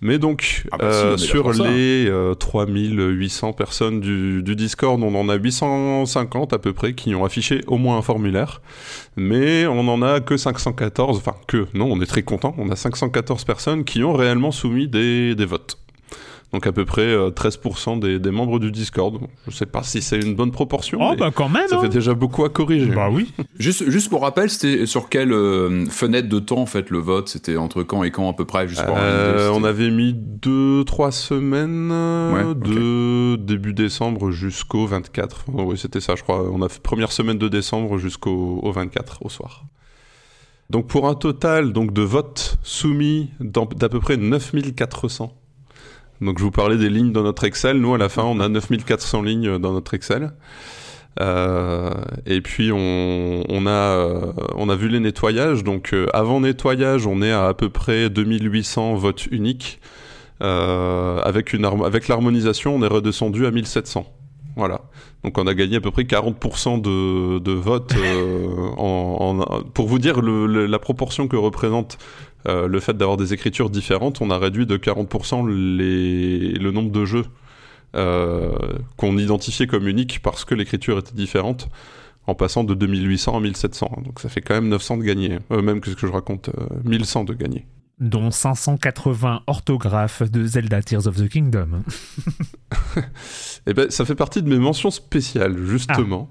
Mais donc, Ah bah si, euh, sur ça. les euh, 3800 personnes du, du Discord, on en a 850 à peu près qui ont affiché au moins un formulaire. Mais on en a que 514, enfin que, non, on est très content. On a 514 personnes qui ont réellement soumis des, des votes. Donc à peu près euh, 13% des, des membres du Discord. Je sais pas si c'est une bonne proportion. Oh mais bah quand même. ça hein. fait déjà beaucoup à corriger. Bah oui. Juste, juste pour rappel, c'était sur quelle euh, fenêtre de temps, en fait, le vote? C'était entre quand et quand, à peu près juste pour Euh, on avait mis 2-3 semaines euh, Ouais, de début décembre jusqu'au 24. Oh, oui, c'était ça, je crois. On a fait première semaine de décembre jusqu'au au 24 au soir. Donc pour un total donc de votes soumis d'à peu près 9400. Donc je vous parlais des lignes dans notre Excel. Nous à la fin on a 9400 lignes dans notre Excel. Euh, et puis on, a euh, on a vu les nettoyages. Donc euh, avant nettoyage, on est à à peu près 2800 votes uniques. Avec une avec l'harmonisation, on est redescendu à 1700. Voilà. Donc on a gagné à peu près 40% de, de votes. pour vous dire la proportion que représente euh, le fait d'avoir des écritures différentes, on a réduit de 40% les, le nombre de jeux euh, qu'on identifiait comme uniques parce que l'écriture était différente en passant de 2800 à 1700. Donc ça fait quand même 900 de gagner. Euh, même que ce que je raconte, euh, 1100 de gagner. Dont 580 orthographes de Zelda Tears of the Kingdom. [LAUGHS] Eh ben, ça fait partie de mes mentions spéciales, justement.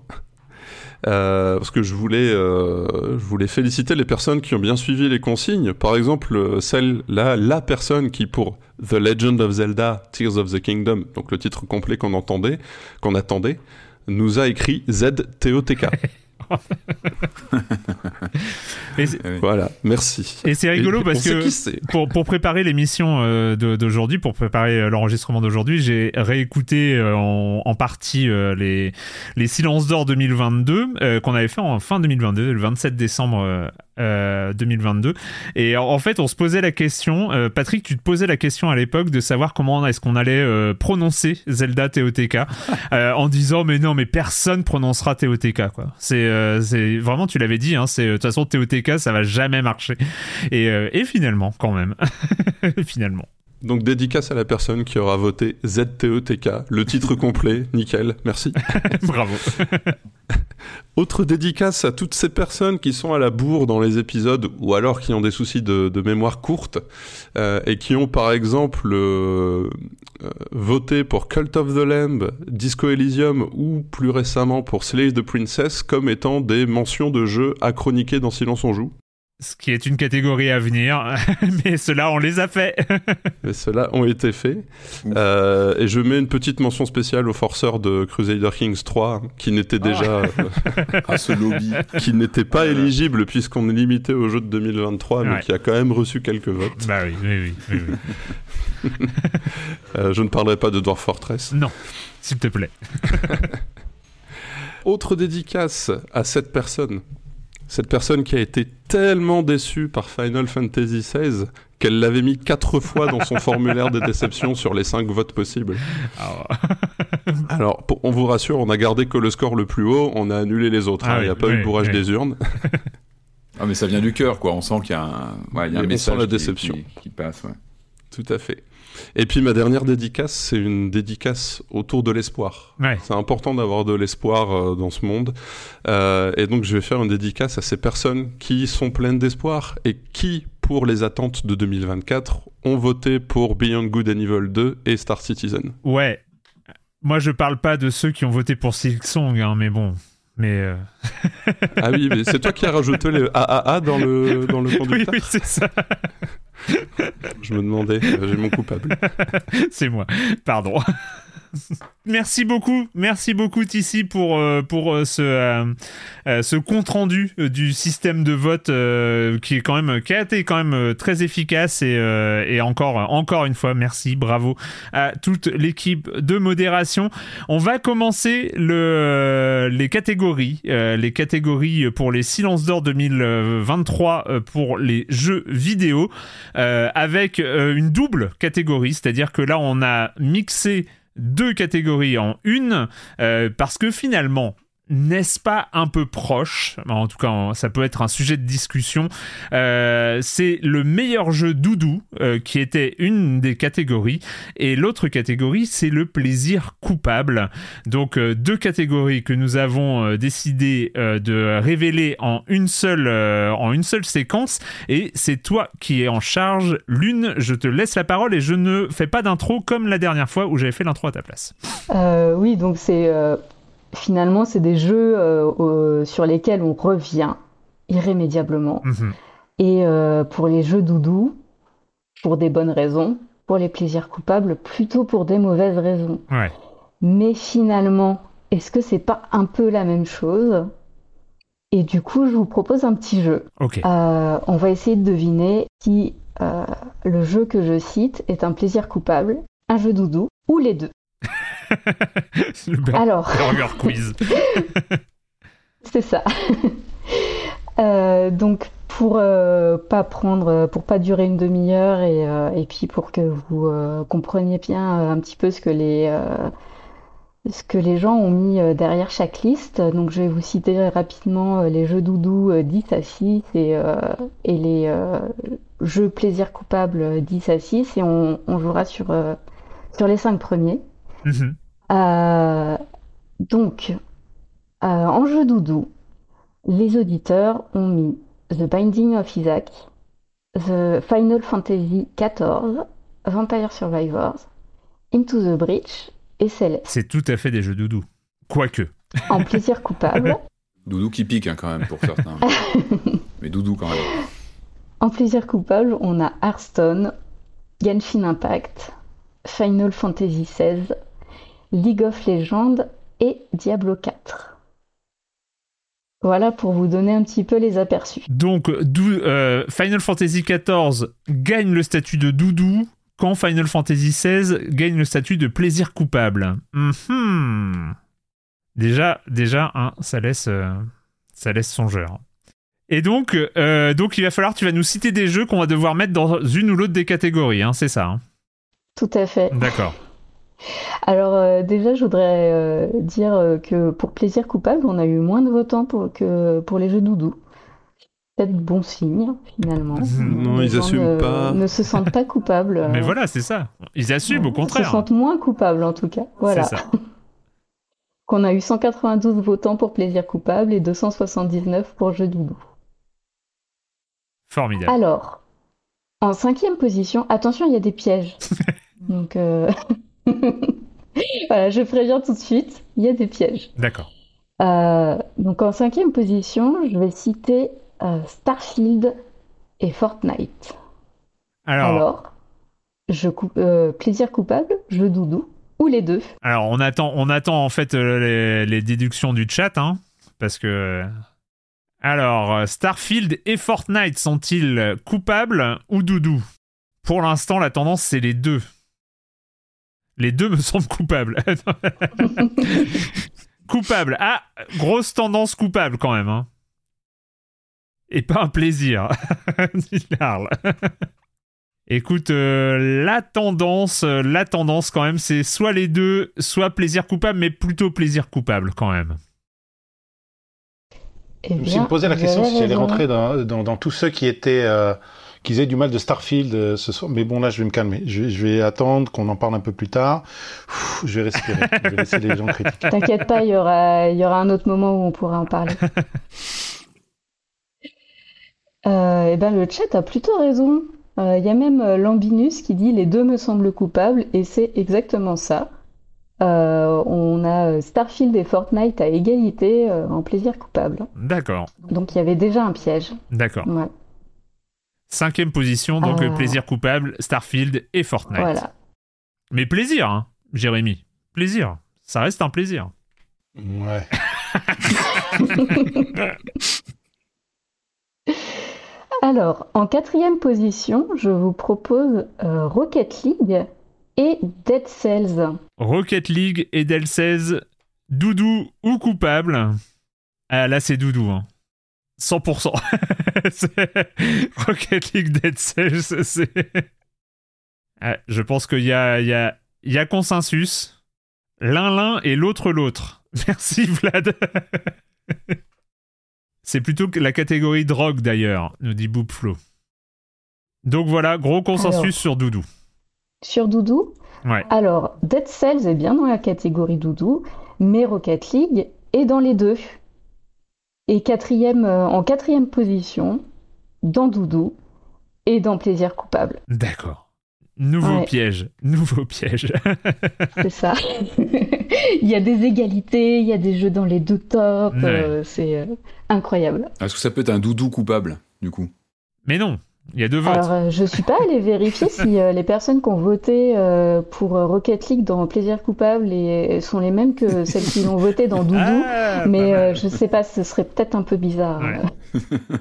Euh, parce que je voulais, euh, je voulais féliciter les personnes qui ont bien suivi les consignes. Par exemple, euh, celle-là, la personne qui, pour The Legend of Zelda Tears of the Kingdom, donc le titre complet qu'on entendait, qu'on attendait, nous a écrit ZTOTK. [LAUGHS] [LAUGHS] C'est- voilà, merci. Et c'est rigolo Et parce que pour, pour préparer l'émission euh, d'aujourd'hui, pour préparer euh, l'enregistrement d'aujourd'hui, j'ai réécouté euh, en, en partie euh, les, les Silences d'Or 2022 euh, qu'on avait fait en fin 2022, le 27 décembre euh, euh, 2022. Et en, en fait, on se posait la question, euh, Patrick, tu te posais la question à l'époque de savoir comment est-ce qu'on allait euh, prononcer Zelda TOTK [LAUGHS] euh, en disant mais non mais personne prononcera TOTK quoi. C'est euh, c'est vraiment tu l'avais dit hein, c'est de toute façon TOTK ça va jamais marcher. Et, euh, et finalement quand même [LAUGHS] finalement. Donc dédicace à la personne qui aura voté ZTETK, le titre [LAUGHS] complet, nickel, merci. [LAUGHS] Bravo. [LAUGHS] Autre dédicace à toutes ces personnes qui sont à la bourre dans les épisodes ou alors qui ont des soucis de, de mémoire courte euh, et qui ont par exemple euh, euh, voté pour Cult of the Lamb, Disco Elysium ou plus récemment pour Slave the Princess comme étant des mentions de jeux à chroniquer dans Silence on joue. Ce qui est une catégorie à venir, [LAUGHS] mais cela on les a fait. [LAUGHS] Mais ceux-là ont été faits. Euh, et je mets une petite mention spéciale aux forceurs de Crusader Kings 3, hein, qui n'étaient déjà... [LAUGHS] euh, Ah, ce lobby. qui n'étaient pas éligibles puisqu'on est limité au jeu de 2023, mais Ouais. qui a quand même reçu quelques votes. bah oui, oui, oui. oui, oui. Euh, je ne parlerai pas de Dwarf Fortress. Non, s'il te plaît. Autre dédicace à cette personne. Cette personne qui a été tellement déçue par Final Fantasy XVI qu'elle l'avait mis quatre fois dans son [LAUGHS] formulaire de déception sur les cinq votes possibles. Alors, Alors, pour- on vous rassure, on a gardé que le score le plus haut, on a annulé les autres. Ah hein. Il n'y a oui, pas eu de bourrage oui. des urnes. [LAUGHS] Ah, mais ça vient du cœur, quoi. On sent qu'il y a un, ouais, il y a un Et on message qui- déception. Qui, qui passe, ouais. Tout à fait. Et puis ma dernière dédicace, c'est une dédicace autour de l'espoir. Ouais. C'est important d'avoir de l'espoir euh, dans ce monde. Euh, et donc je vais faire une dédicace à ces personnes qui sont pleines d'espoir et qui, pour les attentes de 2024, ont voté pour Beyond Good and Evil 2 et Star Citizen. ouais. Moi, je parle pas de ceux qui ont voté pour Silksong, hein, mais bon. Mais euh, Ah oui, mais c'est toi qui as rajouté le AAA dans le, dans le [LAUGHS] oui, conducteur oui, c'est ça. Je me demandais, j'ai mon coupable. [LAUGHS] c'est moi. Pardon. [LAUGHS] Merci beaucoup, merci beaucoup Tissi pour euh, pour euh, ce euh, ce compte rendu euh, du système de vote qui est quand même qui a été quand même très efficace et, et encore encore une fois merci bravo à toute l'équipe de modération. On va commencer le les catégories les catégories pour les silences d'or 2023 euh, pour les jeux vidéo avec une double catégorie, c'est-à-dire que là on a mixé deux catégories en une, euh, parce que finalement, n'est-ce pas un peu proche En tout cas, ça peut être un sujet de discussion. Euh, c'est le meilleur jeu doudou euh, qui était une des catégories, et l'autre catégorie, c'est le plaisir coupable. Donc, euh, deux catégories que nous avons décidé de révéler en une seule, en une seule séquence, et c'est toi qui es en charge. L'une, je te laisse la parole et je ne fais pas d'intro comme la dernière fois où j'avais fait l'intro à ta place. Oui, donc c'est finalement c'est des jeux euh, sur lesquels on revient irrémédiablement. Mhm. Et euh, pour les jeux doudou, pour des bonnes raisons, pour les plaisirs coupables, plutôt pour des mauvaises raisons. Ouais. Mais finalement, est-ce que c'est pas un peu la même chose? Et du coup, je vous propose un petit jeu. Euh, on va essayer de deviner si le jeu que je cite est un plaisir coupable, un jeu doudou ou les deux. Le bur- Alors, burger quiz. [LAUGHS] c'est ça. Euh, donc pour euh, pas prendre, pour pas durer une demi-heure et, euh, et puis pour que vous compreniez bien un petit peu ce que les ce que les gens ont mis derrière chaque liste. Donc je vais vous citer rapidement les jeux doudou euh, 10 à 6 et, et les jeux plaisir coupable euh, 10 à 6 et on, on jouera sur, sur les 5 premiers. Mhm. Euh, donc, euh, en jeu doudou, les auditeurs ont mis The Binding of Isaac, The Final Fantasy XIV, Vampire Survivors, Into the Breach et Celeste. C'est tout à fait des jeux doudou. Quoique. En plaisir coupable, [LAUGHS] Doudou qui pique, hein, quand même, pour certains. [LAUGHS] mais Doudou, quand même. en plaisir coupable, on a Hearthstone, Genshin Impact, Final Fantasy XVI, League of Legends et Diablo 4. Voilà pour vous donner un petit peu les aperçus. Donc, euh, Final Fantasy XIV gagne le statut de doudou quand Final Fantasy XVI gagne le statut de plaisir coupable. Mhm. Déjà, déjà, hein, ça laisse, euh, ça laisse songeur. Et donc, euh, donc, il va falloir, tu vas nous citer des jeux qu'on va devoir mettre dans une ou l'autre des catégories, hein, c'est ça. hein? Tout à fait. D'accord. Alors euh, déjà, je voudrais euh, dire euh, que pour plaisir coupable, on a eu moins de votants pour, que pour les jeux doudou. peut-être bon signe, finalement. [LAUGHS] Non, Les ils assument ne, pas. ne se sentent pas [LAUGHS] coupables. Mais voilà, c'est ça. Ils assument, au Ils se contraire. sentent moins coupables, en tout cas. Voilà. C'est ça. [LAUGHS] Qu'on a eu 192 votants pour plaisir coupable et 279 pour jeu doudou. Formidable. Alors, en cinquième position, attention, il y a des pièges. Donc, [LAUGHS] voilà, je préviens tout de suite, il y a des pièges. D'accord. Euh, donc, en cinquième position, je vais citer euh, Starfield et Fortnite. Alors, alors, Alors, je coupe, euh, plaisir coupable, jeu doudou, ou les deux. on attend, on attend en fait les, les déductions du chat, hein, parce que. Alors, Starfield et Fortnite sont-ils coupables ou doudou? Pour l'instant, la tendance c'est les deux. Les deux me semblent coupables. [LAUGHS] coupable. Ah, grosse tendance coupable quand même. Hein. Et pas un plaisir. [LAUGHS] Écoute, euh, la tendance, euh, la tendance quand même, c'est soit les deux, soit plaisir coupable, mais plutôt plaisir coupable quand même. Eh Je me suis posé la question si j'allais raison. rentrer dans, dans, dans tous ceux qui étaient euh, qui faisaient du mal de Starfield euh, ce soir. Mais bon, là, je vais me calmer. Je, vais- je vais attendre qu'on en parle un peu plus tard. Ouh, je vais respirer. je vais laisser les gens critiquer. T'inquiète pas, il y aura, il y aura un autre moment où on pourra en parler. [LAUGHS] Euh, eh ben, le chat a plutôt raison. Euh, Il y a même euh, Lambinus qui dit les deux me semblent coupables et c'est exactement ça. Euh, on a Starfield et Fortnite à égalité euh, en plaisir coupable. D'accord, Donc il y avait déjà un piège. d'accord. Ouais, Cinquième position, donc Ah. plaisir coupable, Starfield et Fortnite. voilà. Mais plaisir, hein, Jérémy. Plaisir. Ça reste un plaisir. Ouais. [LAUGHS] Alors, en quatrième position, je vous propose euh, Rocket League et Dead Cells. Rocket League et Del 16, Doudou ou coupable? Ah là c'est Doudou, hein. 100%. [LAUGHS] C'est- Rocket League Dead Cells, c'est... Ah, je pense qu'il y a, il y, a, il y a consensus. L'un l'un et l'autre l'autre. [LAUGHS] Merci Vlad. [LAUGHS] c'est plutôt que la catégorie drogue d'ailleurs, nous dit Boopflo. Donc voilà, gros consensus Alors. sur Doudou. Sur Doudou, Ouais. alors Dead Cells est bien dans la catégorie Doudou, mais Rocket League est dans les deux. Et quatrième, euh, en quatrième position, dans Doudou et dans Plaisir coupable. D'accord. Nouveau Ouais. piège, nouveau piège. [LAUGHS] C'est ça. [LAUGHS] Il y a des égalités, il y a des jeux dans les deux tops, Ouais. euh, c'est euh, incroyable. Est-ce que ça peut être un doudou coupable, du coup? Mais non, il y a deux votes. Alors, euh, je suis pas allée vérifier si euh, les personnes qui ont voté euh, pour Rocket League dans Plaisir coupable et, sont les mêmes que celles qui l'ont voté dans Doudou. Ah, mais je sais pas, ce serait peut-être un peu bizarre. Ouais. [LAUGHS]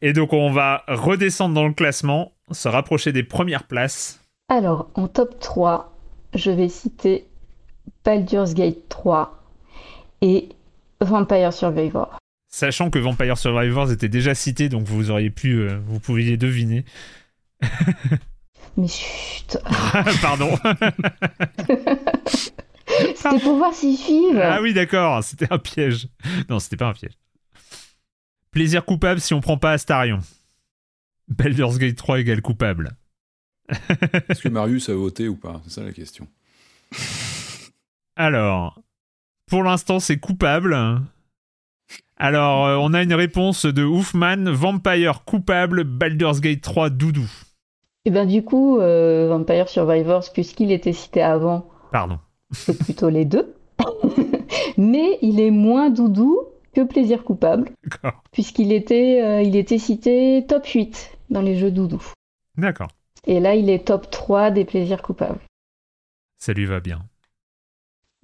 Et donc on va redescendre dans le classement, se rapprocher des premières places. Alors, en top 3, je vais citer Baldur's Gate 3 et Vampire Survivor. Sachant que Vampire Survivors était déjà cité, donc vous auriez pu, euh, vous pouviez deviner. Mais chut, [LAUGHS] Pardon. [LAUGHS] c'était pour voir s'ils suivent. ah oui, d'accord, c'était un piège. Non, c'était pas un piège. Plaisir coupable si on prend pas Astarion. Baldur's Gate 3 égale coupable. [LAUGHS] Est-ce que Marius a voté ou pas? C'est ça la question. Alors, pour l'instant, c'est coupable. Alors, euh, on a une réponse de Hoofman, Vampire coupable, Baldur's Gate 3 doudou. Et ben du coup, euh, Vampire Survivors, puisqu'il était cité avant, Pardon. c'est plutôt les deux. [LAUGHS] Mais il est moins doudou que Plaisir coupable, D'accord. puisqu'il était, euh, il était cité top 8 dans les jeux doudou. D'accord. Et là, il est top 3 des plaisirs coupables. Ça lui va bien.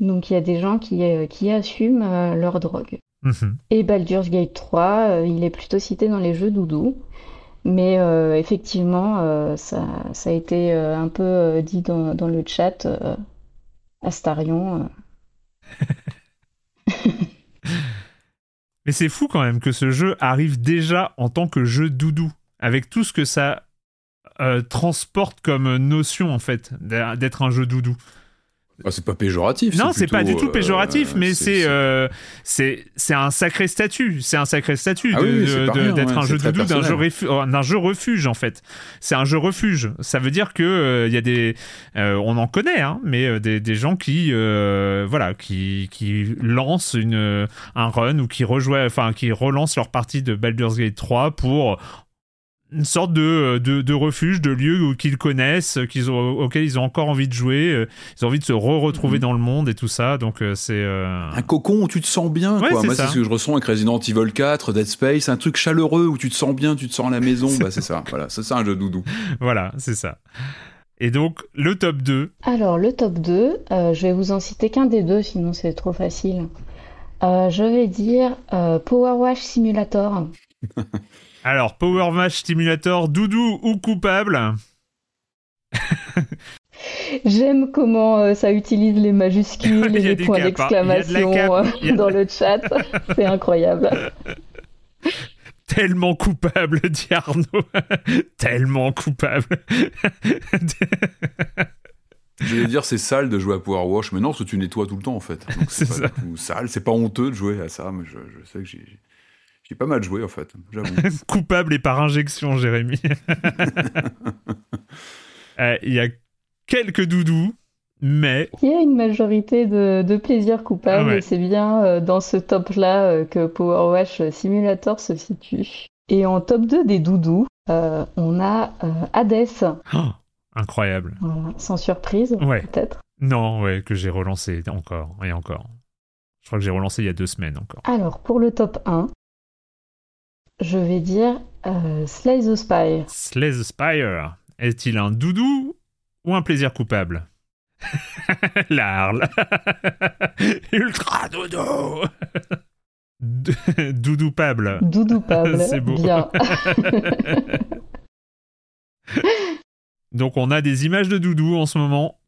Donc il y a des gens qui, qui assument leur drogue. Mhm. Et Baldur's Gate 3, euh, il est plutôt cité dans les jeux doudou. Mais euh, effectivement, euh, ça, ça a été euh, un peu dit dans, dans le chat. Astarion. [LAUGHS] Mais c'est fou quand même que ce jeu arrive déjà en tant que jeu doudou, avec tout ce que ça transporte comme notion en fait, d'être un jeu doudou. Ah, c'est pas péjoratif. Non, c'est pas du tout péjoratif, euh, mais c'est- c'est c'est- euh, c'est un sacré statut. C'est un sacré statut Ah oui, d'être ouais, un jeu doudou d'un jeu, euh, d'un jeu refuge en fait. C'est un jeu refuge. Ça veut dire que euh, il y a des, euh, on en connaît, hein, mais euh, des, des gens qui euh, voilà qui qui lancent une euh, un run ou qui rejoignent, enfin qui relancent leur partie de Baldur's Gate 3 pour une sorte de, de, de refuge, de lieu où- qu'ils connaissent, qu'ils ont, auquel ils ont encore envie de jouer, euh, ils ont envie de se re-retrouver dans le monde et tout ça, donc euh, c'est... euh, Un cocon où tu te sens bien, Ouais, quoi. c'est Moi, ça. c'est ce que je ressens avec Resident Evil 4, Dead Space, un truc chaleureux où tu te sens bien, tu te sens à la maison. bah, c'est ça. Voilà, c'est ça un jeu doudou. [LAUGHS] Voilà, c'est ça. Et donc, le top 2, Alors, le top 2, euh, je vais vous en citer qu'un des deux, sinon c'est trop facile. Euh, je vais dire euh, Power Wash Simulator. [LAUGHS] alors Power Match Simulator, doudou ou coupable [LAUGHS] J'aime comment euh, ça utilise les majuscules [LAUGHS] et les points hein. D'exclamation euh, de dans le chat. [LAUGHS] C'est incroyable. Tellement coupable, dit Arnaud. Tellement coupable. Je vais dire, c'est sale de jouer à Power Wash, mais non, parce que tu nettoies tout le temps, en fait. Donc, C'est sale. C'est pas honteux de jouer à ça, mais je, je sais que j'ai. J'ai- pas mal joué, en fait, j'avoue. [LAUGHS] coupable et par injection, Jérémy. [LAUGHS] Euh, Il y a quelques doudous, mais Il y a une majorité de, de plaisirs coupables Ah ouais. et c'est bien euh, dans ce top-là euh, que Power Wash Simulator se situe. Et en top 2 des doudous, euh, on a euh, Hades, oh, incroyable. Sans surprise Ouais. peut-être. Non, ouais, que j'ai relancé encore et encore. Je crois que j'ai relancé il y a deux semaines encore. Alors pour le top 1, je vais dire euh, Slay the Spire. Slay the Spire est-il un doudou ou un plaisir coupable? [LAUGHS] L'arle. [LAUGHS] Ultra doudou. [LAUGHS] Doudoupable. Doudoupable, C'est beau. bien. Donc on a des images de doudou en ce moment.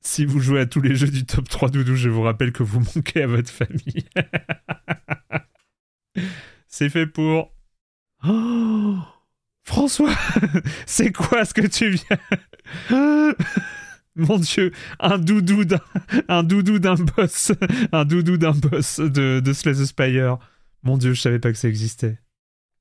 Si vous jouez à tous les jeux du top 3 doudou, je vous rappelle que vous manquez à votre famille. C'est fait pour. Oh François, [LAUGHS] c'est quoi ce que tu viens? [LAUGHS] Mon Dieu, un doudou d'un, un doudou d'un boss, [LAUGHS] un doudou d'un boss de, de Slay the Spire. Mon Dieu, je savais pas que ça existait.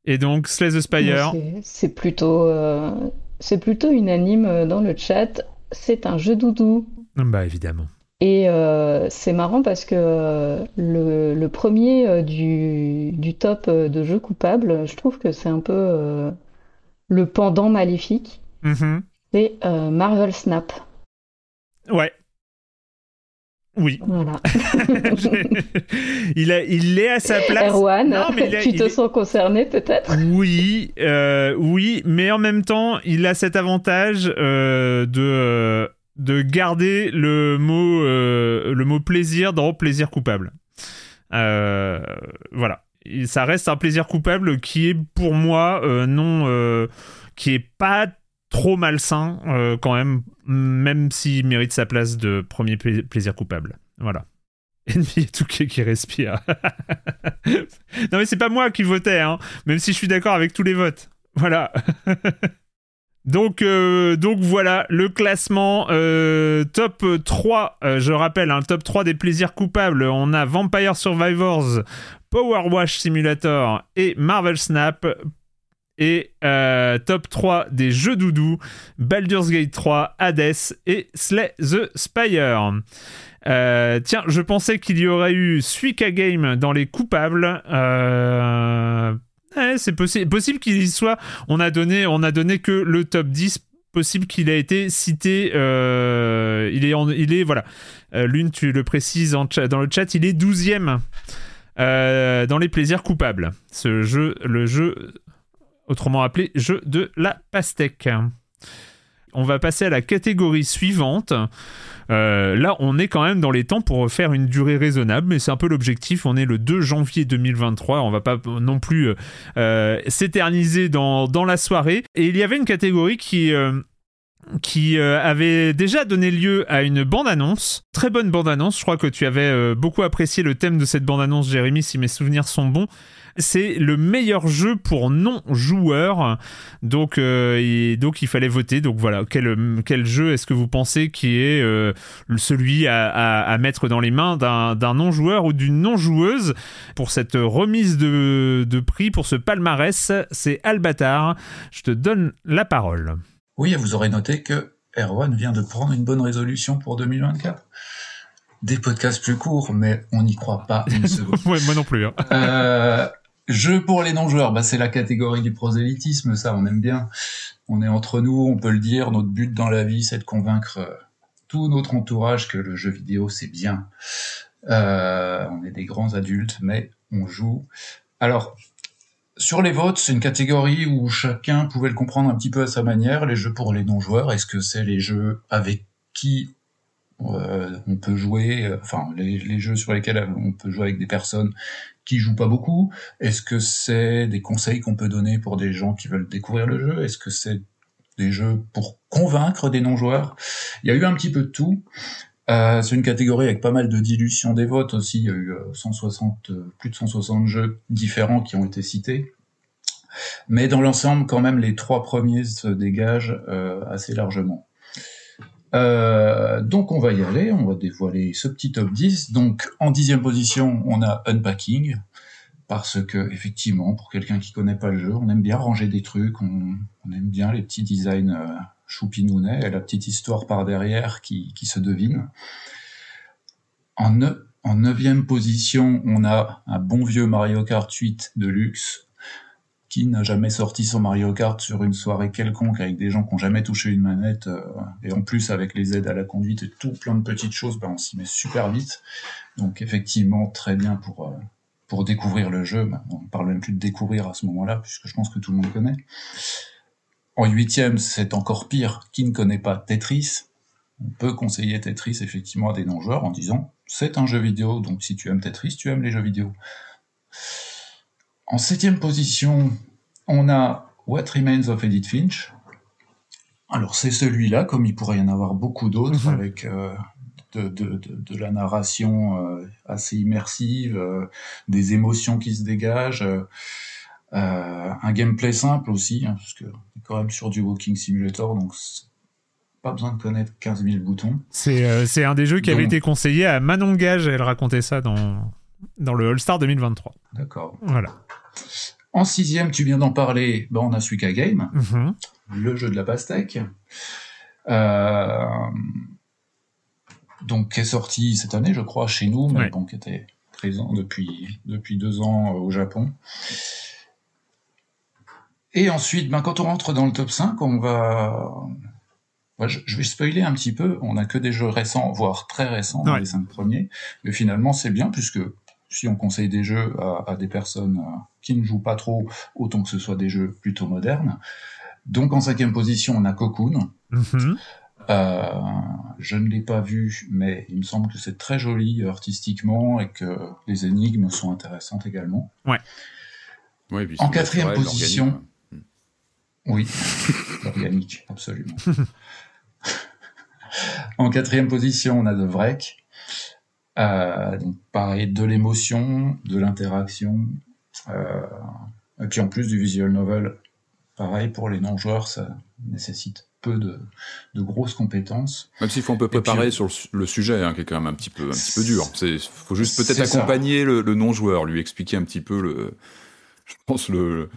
Et donc Slay the Spire, C'est- C'est plutôt, euh, c'est plutôt unanime euh, dans le chat. C'est un jeu doudou. bah évidemment. Et euh, c'est marrant parce que euh, le, le premier euh, du, du top de jeux coupables, je trouve que c'est un peu euh, le pendant maléfique. Mhm. C'est euh, Marvel Snap. Ouais. Oui. Voilà. [LAUGHS] il, a, il est à sa place. Erwan, Non, mais il a- tu te sens concerné peut-être? Oui, euh, oui, mais en même temps, il a cet avantage euh, de, de garder le mot, euh, le mot plaisir dans plaisir coupable. Euh, voilà. Ça reste un plaisir coupable qui est pour moi euh, non, qui est pas trop malsain quand même, même s'il mérite sa place de premier pla- plaisir coupable. Voilà. [LAUGHS] Ennemi et Touquet qui respire. [LAUGHS] non mais c'est pas moi qui votais, hein, même si je suis d'accord avec tous les votes. Voilà. [LAUGHS] donc, euh, donc voilà, le classement euh, top 3, euh, je rappelle, un top 3 des plaisirs coupables. On a Vampire Survivors, Power Wash Simulator et Marvel Snap. Et top 3 des jeux doudou, Baldur's Gate 3, Hades et Slay the Spire. Tiens, je pensais qu'il y aurait eu Suika Game dans les coupables. C'est possi- possible qu'il y soit. On a donné, on a donné que le top 10. Possible qu'il a été cité. euh, il est, il est voilà. Euh, L'une, tu le précises dans le chat, il est 12e euh, dans les plaisirs coupables. Ce jeu, le jeu autrement appelé jeu de la pastèque. On va passer à la catégorie suivante. Euh, là, on est quand même dans les temps pour faire une durée raisonnable, mais c'est un peu l'objectif. On est le 2 janvier 2023. On va pas non plus euh, euh, s'éterniser dans, dans la soirée. Et il y avait une catégorie qui. qui avait déjà donné lieu à une bande-annonce, très bonne bande-annonce, je crois que tu avais beaucoup apprécié le thème de cette bande-annonce, Jérémy, si mes souvenirs sont bons, c'est le meilleur jeu pour non-joueurs. Donc, euh, donc il fallait voter. Donc voilà, quel, quel jeu est-ce que vous pensez qui est euh, celui à, à, mettre dans les mains d'un non-joueur ou d'une non-joueuse? Pour cette remise de, de prix, pour ce palmarès C'est Albatar. Je te donne la parole. Oui, vous aurez noté que Erwan vient de prendre une bonne résolution pour 2024 des podcasts plus courts, mais on n'y croit pas une [LAUGHS] seconde. ouais, moi non plus. Hein. Euh, jeu pour les non-joueurs, bah, c'est la catégorie du prosélytisme, ça on aime bien. On est entre nous, on peut le dire, notre but dans la vie c'est de convaincre euh, tout notre entourage que le jeu vidéo c'est bien. Euh, on est des grands adultes, mais on joue. Alors, sur les votes, c'est une catégorie où chacun pouvait le comprendre un petit peu à sa manière. Les jeux pour les non-joueurs, est-ce que c'est les jeux avec qui on peut jouer, euh, enfin les, jeux sur lesquels on peut jouer avec des personnes qui jouent pas beaucoup. Est-ce que c'est des conseils qu'on peut donner pour des gens qui veulent découvrir le jeu? Est-ce que c'est des jeux pour convaincre des non-joueurs? Il y a eu un petit peu de tout. Euh, c'est une catégorie avec pas mal de dilution des votes aussi. Il y a eu 160, plus de 160 jeux différents qui ont été cités. Mais dans l'ensemble, quand même, les trois premiers se dégagent assez largement. Euh, donc on va y aller, on va dévoiler ce petit top 10. Donc en dixième position, on a Unpacking, parce que effectivement, pour quelqu'un qui connaît pas le jeu, on aime bien ranger des trucs, on, aime bien les petits designs euh, choupinounets et la petite histoire par derrière qui, se devine. En, en neuvième position, on a un bon vieux Mario Kart 8 de luxe, qui n'a jamais sorti son Mario Kart sur une soirée quelconque avec des gens qui n'ont jamais touché une manette, euh, et en plus avec les aides à la conduite et tout plein de petites choses, ben on s'y met super vite. Donc effectivement, très bien pour, euh, découvrir le jeu. Ben, on ne parle même plus de découvrir à ce moment-là, puisque je pense que tout le monde connaît. En huitième, c'est encore pire, qui ne connaît pas Tetris? On peut conseiller Tetris effectivement à des non-joueurs en disant c'est un jeu vidéo, donc si tu aimes Tetris, tu aimes les jeux vidéo. En septième position, on a What Remains of Edith Finch. Alors c'est celui-là, comme il pourrait y en avoir beaucoup d'autres, mhm. avec euh, de, la narration euh, assez immersive, euh, des émotions qui se dégagent, un gameplay simple aussi, hein, parce que est quand même sur du Walking Simulator, donc pas besoin de connaître 15 000 boutons. C'est un des jeux qui avait été conseillé à Manon Gage, elle racontait ça dans, dans le All-Star 2023. D'accord. Voilà. En sixième, tu viens d'en parler, ben, on a Suika Game, mhm. le jeu de la pastèque. Euh, donc, qui est sorti cette année, je crois, chez nous, mais bon, qui était présent depuis, depuis deux ans au Japon. Et ensuite, ben, quand on rentre dans le top 5, on va. je, vais spoiler un petit peu. On n'a que des jeux récents, voire très récents, dans les cinq premiers. Mais finalement, c'est bien, puisque si on conseille des jeux à, des personnes euh, qui ne jouent pas trop, autant que ce soit des jeux plutôt modernes. Donc en cinquième position, on a Cocoon. Mhm. Euh, je ne l'ai pas vu, mais il me semble que c'est très joli artistiquement et que les énigmes sont intéressantes également. Ouais. en quatrième position, oui, [LAUGHS] organique, absolument. [LAUGHS] en quatrième position, on a The Vrek. Euh, donc pareil, de l'émotion, de l'interaction, euh, et puis en plus du visual novel, pareil pour les non-joueurs, ça nécessite peu de, de, grosses compétences. Même s'il faut un peu préparer sur le, sujet, hein, qui est quand même un petit peu, un petit peu dur. Il faut juste peut-être accompagner le, non-joueur, lui expliquer un petit peu le, je pense le,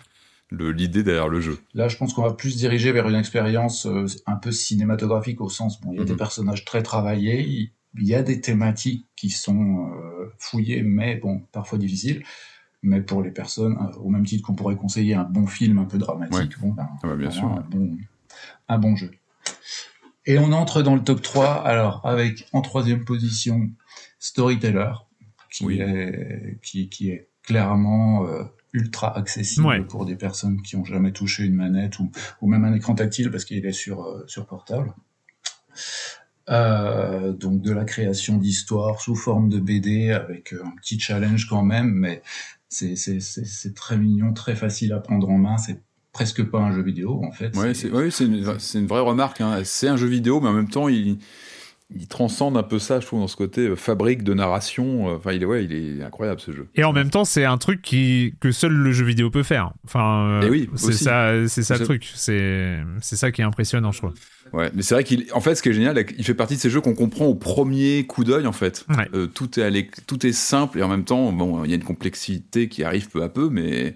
l'idée derrière le jeu. Là, je pense qu'on va plus diriger vers une expérience euh, un peu cinématographique au sens, bon, il y a des mhm. personnages très travaillés, il y a des thématiques qui sont euh, fouillées, mais bon, parfois difficiles. Mais pour les personnes, euh, au même titre qu'on pourrait conseiller un bon film un peu dramatique, bon, ben, ah bah, bien sûr. Un, bon, jeu. Et on entre dans le top 3, alors avec en troisième position Storyteller, qui, est, qui, est clairement euh, ultra accessible pour des personnes qui ont jamais touché une manette ou, ou même un écran tactile parce qu'il est sur, sur portable. Euh, donc de la création d'histoires sous forme de BD avec euh, un petit challenge quand même, mais c'est très mignon, très facile à prendre en main. C'est presque pas un jeu vidéo en fait. Ouais, c'est une, une, vraie remarque. Hein. C'est un jeu vidéo, mais en même temps, il, il transcende un peu ça, je trouve, dans ce côté euh, fabrique de narration. Enfin, il est, ouais, il est incroyable ce jeu. Et en même temps, c'est un truc qui que seul le jeu vidéo peut faire. Enfin, euh, Et oui, c'est ça, c'est ça le truc. C'est c'est ça qui est impressionnant, je trouve. Ouais, mais c'est vrai qu'il, en fait, ce qui est génial, il fait partie de ces jeux qu'on comprend au premier coup d'œil, en fait. Ouais. Euh, tout est allé, tout est simple et en même temps, bon, il y a une complexité qui arrive peu à peu, mais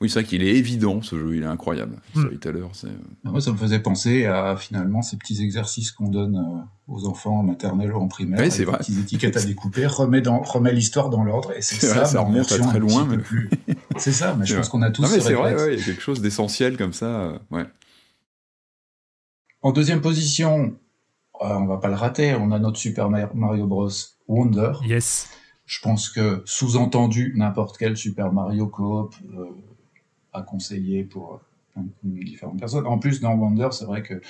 oui, c'est vrai qu'il est évident ce jeu, il est incroyable. Mm. Storyteller, c'est. Moi, ça me faisait penser à finalement ces petits exercices qu'on donne euh, aux enfants en maternelle ou en primaire. Oui, c'est des vrai. petites étiquettes à découper, remet, dans, remet l'histoire dans l'ordre, et c'est [LAUGHS] C'est ça. vrai, ça remonte à très loin, mais- [LAUGHS] plus- C'est ça, mais je pense qu'on a tous Non, mais ce c'est vrai, ouais, il y a quelque chose d'essentiel comme ça, euh, ouais. En deuxième position, euh, on va pas le rater, on a notre Super Mario Bros. Wonder. Yes. Je pense que, sous-entendu, n'importe quel Super Mario Coop euh, à conseiller pour euh, différentes personnes. En plus, dans Wonder, c'est vrai que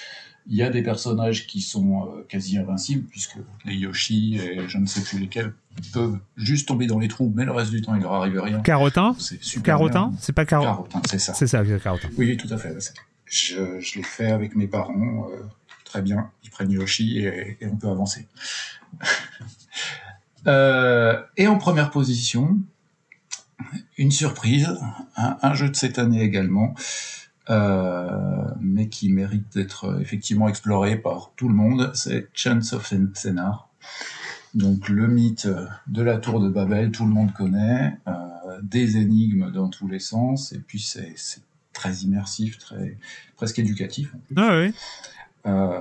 il y a des personnages qui sont euh, quasi invincibles, puisque les Yoshi et je ne sais plus lesquels peuvent juste tomber dans les trous, mais le reste du temps, il leur arrive rien. Carotin C'est super Carotin. C'est pas Carotin Carotin, c'est ça. C'est ça, c'est Carotin. Oui, oui, tout à fait. Je, l'ai fait avec mes parents. euh, très bien. Ils prennent Yoshi et, on peut avancer. [LAUGHS] Euh, et en première position, une surprise, un, jeu de cette année également, euh, mais qui mérite d'être effectivement exploré par tout le monde, c'est Chance of Scénar. Donc le mythe de la tour de Babel, tout le monde connaît, des énigmes dans tous les sens, et puis c'est très immersif, très presque éducatif. en plus. Ah ouais. Euh,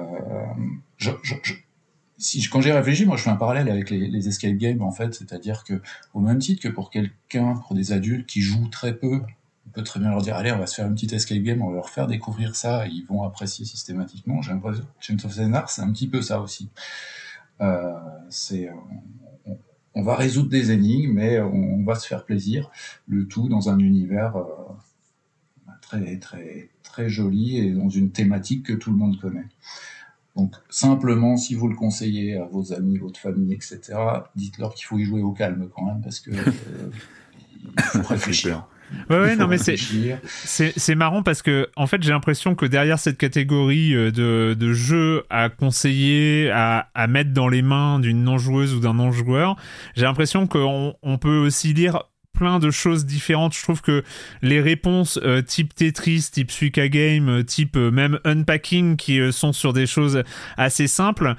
je- je- je- si quand j'ai réfléchi, moi je fais un parallèle avec les, les escape games en fait, c'est-à-dire que au même titre que pour quelqu'un, pour des adultes qui jouent très peu, on peut très bien leur dire allez, on va se faire une petite escape game, on va leur faire découvrir ça, et ils vont apprécier systématiquement. J'ai l'impression que Chains of Scénar, c'est un petit peu ça aussi. Euh, c'est on, on va résoudre des énigmes, mais on, on va se faire plaisir, le tout dans un univers euh, très très très joli et dans une thématique que tout le monde connaît. Donc simplement, si vous le conseillez à vos amis, votre famille, etc., dites-leur qu'il faut y jouer au calme quand même, parce que euh, il faut [LAUGHS] réfléchir. Ouais, ouais, non, mais c'est, c'est marrant parce que, en fait, j'ai l'impression que derrière cette catégorie euh, de, de jeux à conseiller, à, à mettre dans les mains d'une non-joueuse ou d'un non-joueur, j'ai l'impression qu'on on peut aussi lire plein de choses différentes. Je trouve que les réponses euh, type Tetris, type Suika Game, euh, type euh, même Unpacking, qui sont sur des choses assez simples,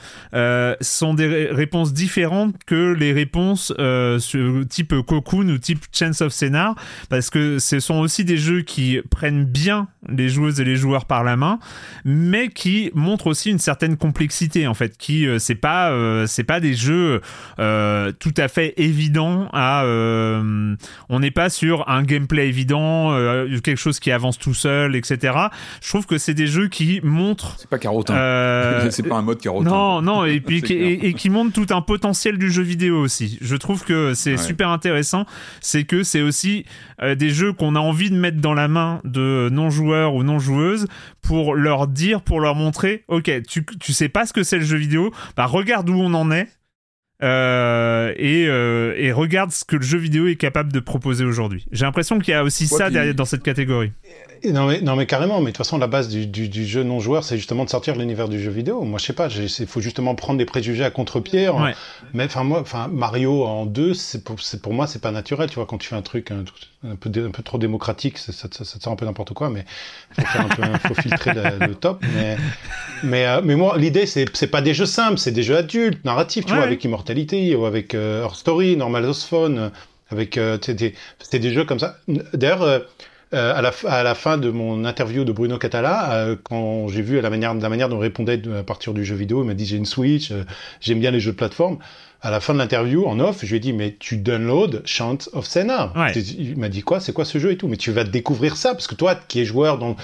sont des ré- réponses différentes que les réponses sur, type Cocoon ou type Chance of Scénar, parce que ce sont aussi des jeux qui prennent bien les joueuses et les joueurs par la main, mais qui montrent aussi une certaine complexité en fait, qui c'est pas c'est pas des jeux tout à fait évidents à on n'est pas sur un gameplay évident, euh, quelque chose qui avance tout seul, etc. Je trouve que c'est des jeux qui montrent. C'est pas carotin. Euh, [LAUGHS] c'est pas un mode carotin. Non, non, et puis [LAUGHS] qui, et, et qui montre tout un potentiel du jeu vidéo aussi. Je trouve que c'est Ouais. super intéressant. C'est que c'est aussi euh, des jeux qu'on a envie de mettre dans la main de non-joueurs ou non-joueuses pour leur dire, pour leur montrer, ok, tu, tu sais pas ce que c'est le jeu vidéo, bah regarde où on en est. euh, et, euh, et regarde ce que le jeu vidéo est capable de proposer aujourd'hui. J'ai l'imprestion qu'il y a aussi Ouais, ça puis- derrière, dans cette catégorie. Non mais, non mais carrément, mais de toute façon la base du, du, du jeu non joueur c'est justement de sortir l'univers du jeu vidéo. Moi je sais pas, il faut justement prendre des préjugés à contre-pied. Ouais. Mais enfin moi, enfin Mario en deux, c'est pour, pour moi c'est pas naturel, tu vois quand tu fais un truc un, un peu dé- un peu trop démocratique, ça, ça, ça, ça te sort un peu n'importe quoi, mais faut faire un peu, [LAUGHS] faut filtrer le, le top. Mais mais euh, mais moi l'idée c'est pas des jeux simples, c'est des jeux adultes, narratifs, tu Ouais. vois, avec Immortality ou avec euh, Her Story, Normal House Phone, euh, avec euh, tu sais, des- des jeux comme ça. D'ailleurs. euh, euh, à, la, à la fin de mon interview de Bruno Catala, euh, quand j'ai vu la manière, la manière dont il répondait à partir du jeu vidéo, il m'a dit j'ai une Switch, euh, j'aime bien les jeux de plateforme. À la fin de l'interview, en off, je lui ai dit mais tu download Chant of Senna. Ouais. Il m'a dit quoi, c'est quoi ce jeu et tout? Mais tu vas découvrir ça parce que toi qui es joueur dans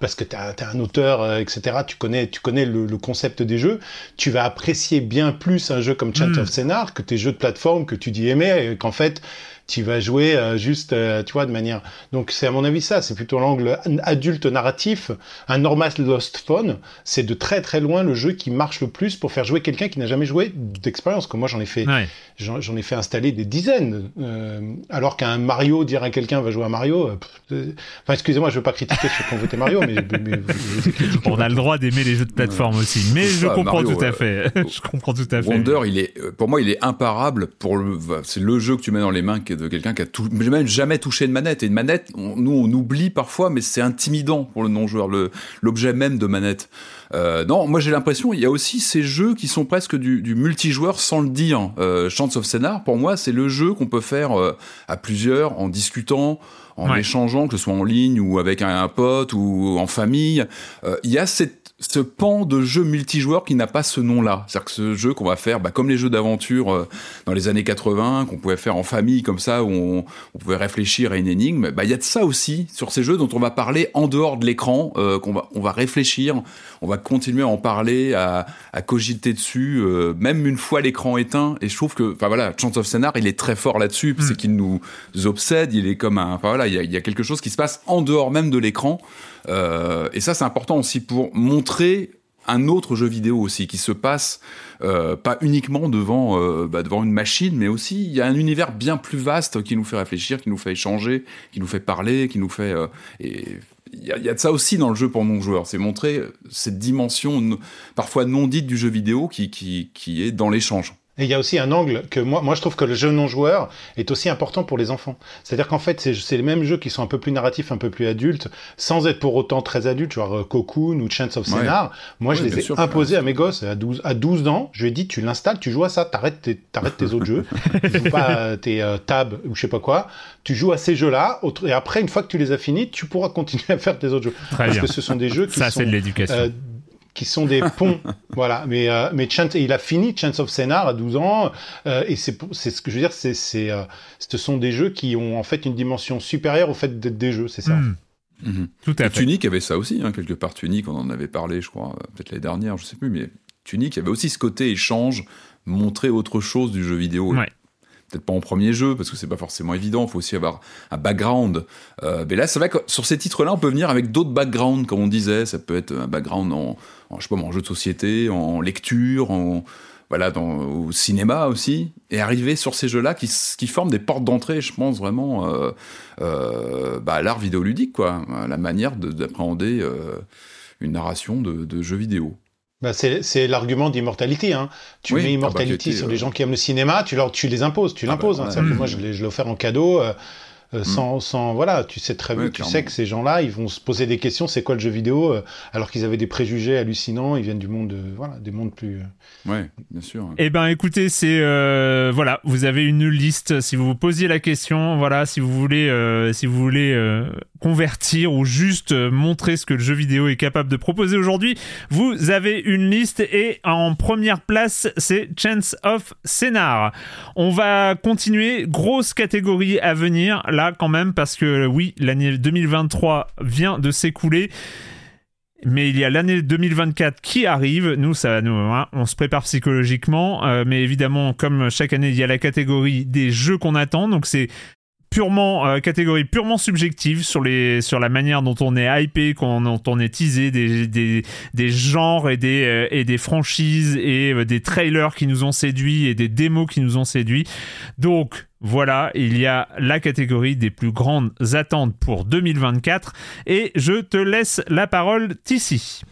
parce que tu es un auteur, euh, etc., tu connais, tu connais le, le concept des jeux, tu vas apprécier bien plus un jeu comme Chant Mm. of Scénar que tes jeux de plateforme que tu dis aimer, et qu'en fait, tu vas jouer euh, juste, euh, tu vois, de manière. Donc c'est à mon avis ça, c'est plutôt l'angle adulte narratif. Un Normal Lost Phone, c'est de très très loin le jeu qui marche le plus pour faire jouer quelqu'un qui n'a jamais joué d'expérience. Comme moi j'en ai fait, Ouais. j'en ai fait installer des dizaines. Euh, alors qu'un Mario dire à quelqu'un va jouer à Mario, euh, pff, enfin excusez-moi, je veux pas critiquer ceux qui ont voté Mario, mais, On a le droit d'aimer les jeux de plateforme aussi, mais je comprends Mario, tout à euh, fait. [LAUGHS] je comprends tout à fait. Wonder, il est, pour moi, il est imparable. Pour le, c'est le jeu que tu mets dans les mains de quelqu'un qui a tout, même jamais touché une manette. Et une manette, on- nous, on oublie parfois, mais c'est intimidant pour le non-joueur, l'objet même de manette. Euh, non, moi j'ai l'impression, il y a aussi ces jeux qui sont presque du, du multijoueur sans le dire. Euh, Chance of Scénar, pour moi, c'est le jeu qu'on peut faire euh, à plusieurs, en discutant, en Ouais. échangeant, que ce soit en ligne ou avec un, un pote ou en famille. Euh, Il y a cette, ce pan de jeu multijoueur qui n'a pas ce nom-là. C'est-à-dire que ce jeu qu'on va faire, bah, comme les jeux d'aventure euh, dans les années 80, qu'on pouvait faire en famille comme ça, où on, on pouvait réfléchir à une énigme, bah, il y a de ça aussi sur ces jeux dont on va parler en dehors de l'écran, euh, qu'on va, on va réfléchir, on va continuer à en parler, à, à cogiter dessus, euh, même une fois l'écran éteint. Et je trouve que, enfin voilà, Chance of Scénar, il est très fort là-dessus, c'est qu'il nous obsède, il est comme un, enfin voilà, il y y a quelque chose qui se passe en dehors même de l'écran. Euh, et ça, c'est important aussi pour montrer un autre jeu vidéo aussi qui se passe euh, pas uniquement devant euh, bah, devant une machine, mais aussi il y a un univers bien plus vaste qui nous fait réfléchir, qui nous fait échanger, qui nous fait parler, qui nous fait et il y, y a de ça aussi dans le jeu pour non joueurs, c'est montrer cette dimension parfois non dite du jeu vidéo qui qui, qui est dans l'échange. Et il y a aussi un angle que moi, moi je trouve que le jeu non joueur est aussi important pour les enfants. C'est-à-dire qu'en fait, c'est les mêmes jeux qui sont un peu plus narratifs, un peu plus adultes, sans être pour autant très adultes, genre euh, Cocoon ou Chance of Ouais. Scénar. Moi, je les ai sûr, imposés à mes gosses à 12, à 12 ans. Je lui ai dit, tu l'installes, tu joues à ça, t'arrêtes tes, t'arrêtes tes autres jeux, tu joues pas à tes euh, tabs ou je sais pas quoi. Tu joues à ces jeux-là, et après, une fois que tu les as finis, tu pourras continuer à faire tes autres jeux. Très Parce bien. que ce sont des jeux qui Ça, sont c'est de l'éducation. euh, qui sont des [LAUGHS] ponts, voilà. Mais euh, mais Chance, il a fini Chance of Scénar à 12 ans, euh, et c'est ce que je veux dire, c'est c'est euh, ce sont des jeux qui ont en fait une dimension supérieure au fait d'être des jeux, c'est ça. Hmm, Mhm. tout à fait. Tunic avait ça aussi, hein, quelque part. Tunic, on en avait parlé, je crois, peut-être l'année dernière, je sais plus, mais Tunic, il y avait aussi ce côté échange, montrer autre chose du jeu vidéo. Ouais. Peut-être pas en premier jeu, parce que c'est pas forcément évident, il faut aussi avoir un background. Euh, mais là, c'est vrai que sur ces titres-là, on peut venir avec d'autres backgrounds, comme on disait. Ça peut être un background en, en, je sais pas, en jeu de société, en lecture, en, voilà, dans, au cinéma aussi, et arriver sur ces jeux-là qui, qui forment des portes d'entrée, je pense vraiment, euh, euh, bah, à l'art vidéoludique, quoi, la manière de- d'appréhender euh, une narration de, de jeux vidéo. Bah, c'est l'argument d'Immortality. Hein. Tu Oui, mets ah bah, était, sur les gens qui aiment le cinéma, tu leur tu les imposes, tu Ah bah, l'imposes. hein. ouais. Moi, je l'ai je l'ai offert en cadeau. euh, euh, sans, sans voilà tu sais très bien tu clairement. sais que ces gens-là ils vont se poser des questions c'est quoi le jeu vidéo euh, alors qu'ils avaient des préjugés hallucinants ils viennent du monde euh, voilà des mondes plus Ouais, bien sûr. Eh ben, écoutez, c'est euh, voilà, vous avez une liste. Si vous vous posiez la question, voilà, si vous voulez, euh, si vous voulez euh, convertir ou juste euh, montrer ce que le jeu vidéo est capable de proposer aujourd'hui, vous avez une liste et en première place, c'est Chance of Scénar. On va continuer, grosse catégorie à venir là quand même parce que oui, l'année 2023 vient de s'écouler. Mais il y a l'année 2024 qui arrive. Nous, ça, nous, hein, on se prépare psychologiquement. euh, mais évidemment, comme chaque année, il y a la catégorie des jeux qu'on attend. Donc c'est purement euh, catégorie purement subjective sur les sur la manière dont on est hypé, qu'on- dont on est teasé des, des, des genres et des euh, et des franchises et euh, des trailers qui nous ont séduits et des démos qui nous ont séduits. Donc voilà, il y a la catégorie des plus grandes attentes pour 2024 et je te laisse la parole Tissi.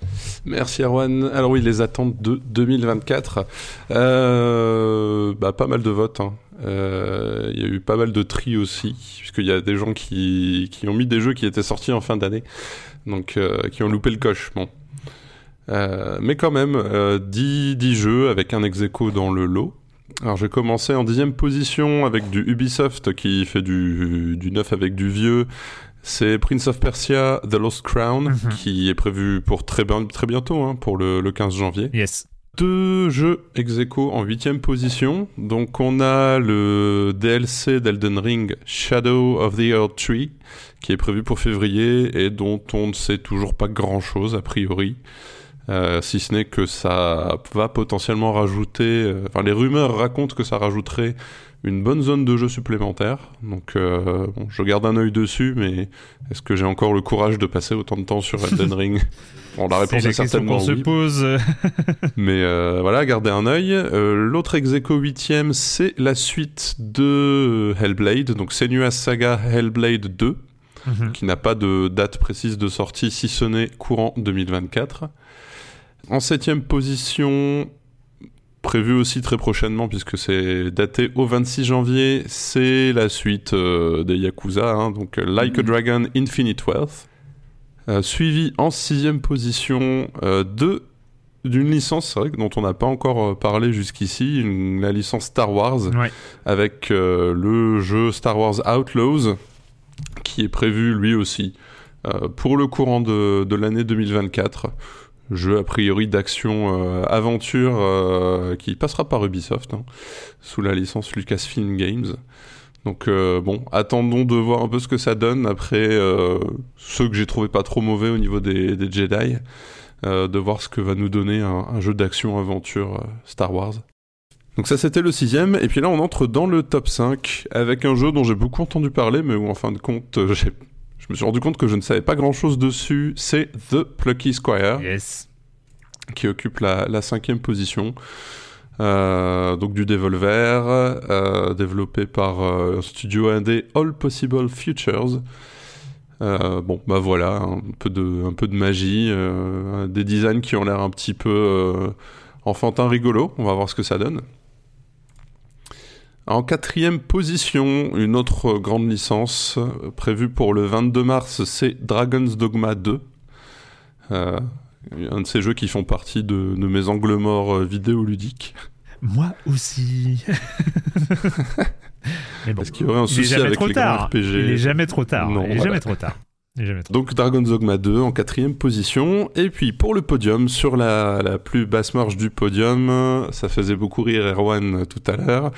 Merci Erwan. Alors oui, les attentes de 2024. Euh, bah, pas mal de votes. hein. Euh, Il y a eu pas mal de tri aussi, puisqu'il y a des gens qui, qui ont mis des jeux qui étaient sortis en fin d'année, donc euh, qui ont loupé le coche. Bon. Euh, mais quand même, euh, 10, 10 jeux avec un ex aequo dans le lot. Alors j'ai commencé en dixième position avec du Ubisoft qui fait du, du neuf avec du vieux. C'est Prince of Persia The Lost Crown Mhm. qui est prévu pour très bientôt, hein, pour le, le 15 janvier. Yes. Deux jeux ex en huitième position. Donc on a le DLC d'Elden Ring Shadow of the Earth Tree qui est prévu pour février et dont on ne sait toujours pas grand chose a priori. Euh, si ce n'est que ça va potentiellement rajouter. euh, Enfin, les rumeurs racontent que ça rajouterait une bonne zone de jeu supplémentaire. Donc, euh, bon, je garde un œil dessus, mais est-ce que j'ai encore le courage de passer autant de temps sur Elden [LAUGHS] Ring? Bon, la réponse est, la question certainement qu'on se oui. pose. [LAUGHS] Mais euh, voilà, gardez un œil. Euh, L'autre ex aequo huitième, c'est la suite de Hellblade, donc Senua's Saga Hellblade 2, Mhm. qui n'a pas de date précise de sortie, si ce n'est courant 2024. En septième position, prévu aussi très prochainement, puisque c'est daté au 26 janvier, c'est la suite euh, des Yakuza, hein, donc Like a Dragon Infinite Wealth. Euh, suivi en sixième position euh, de d'une licence vrai, dont on n'a pas encore parlé jusqu'ici, la licence Star Wars, Ouais. avec le jeu Star Wars Outlaws, qui est prévu lui aussi pour le courant de, de l'année 2024. Jeu a priori d'action euh, aventure euh, qui passera par Ubisoft, hein, sous la licence Lucasfilm Games. Donc euh, bon, attendons de voir un peu ce que ça donne après ceux que j'ai trouvé pas trop mauvais au niveau des, Jedi, de voir ce que va nous donner un, un jeu d'action aventure Star Wars. Donc ça c'était le sixième, et puis là on entre dans le top 5 avec un jeu dont j'ai beaucoup entendu parler, mais où en fin de compte [LAUGHS] j'ai- je me suis rendu compte que je ne savais pas grand chose dessus, c'est The Plucky Squire Yes. qui occupe la, la cinquième position. Euh, donc du Devolver, euh, développé par euh, un studio indé All Possible Futures. Bon, bah voilà, un peu de, un peu de magie, des designs qui ont l'air un petit peu enfantin rigolo. On va voir ce que ça donne. En quatrième position, une autre grande licence euh, prévue pour le 22 mars, c'est Dragon's Dogma 2. Euh, un de ces jeux qui font partie de, de mes angles morts euh, vidéoludiques. Moi aussi. [LAUGHS] Mais bon, Est-ce qu'il y aurait un souci avec trop les grands tard. RPG Il est jamais trop tard. Non, il est voilà. jamais trop tard. Donc Dragon's Dogma 2 en quatrième position. Et puis pour le podium, sur la, la plus basse marge du podium, ça faisait beaucoup rire Erwan tout à l'heure,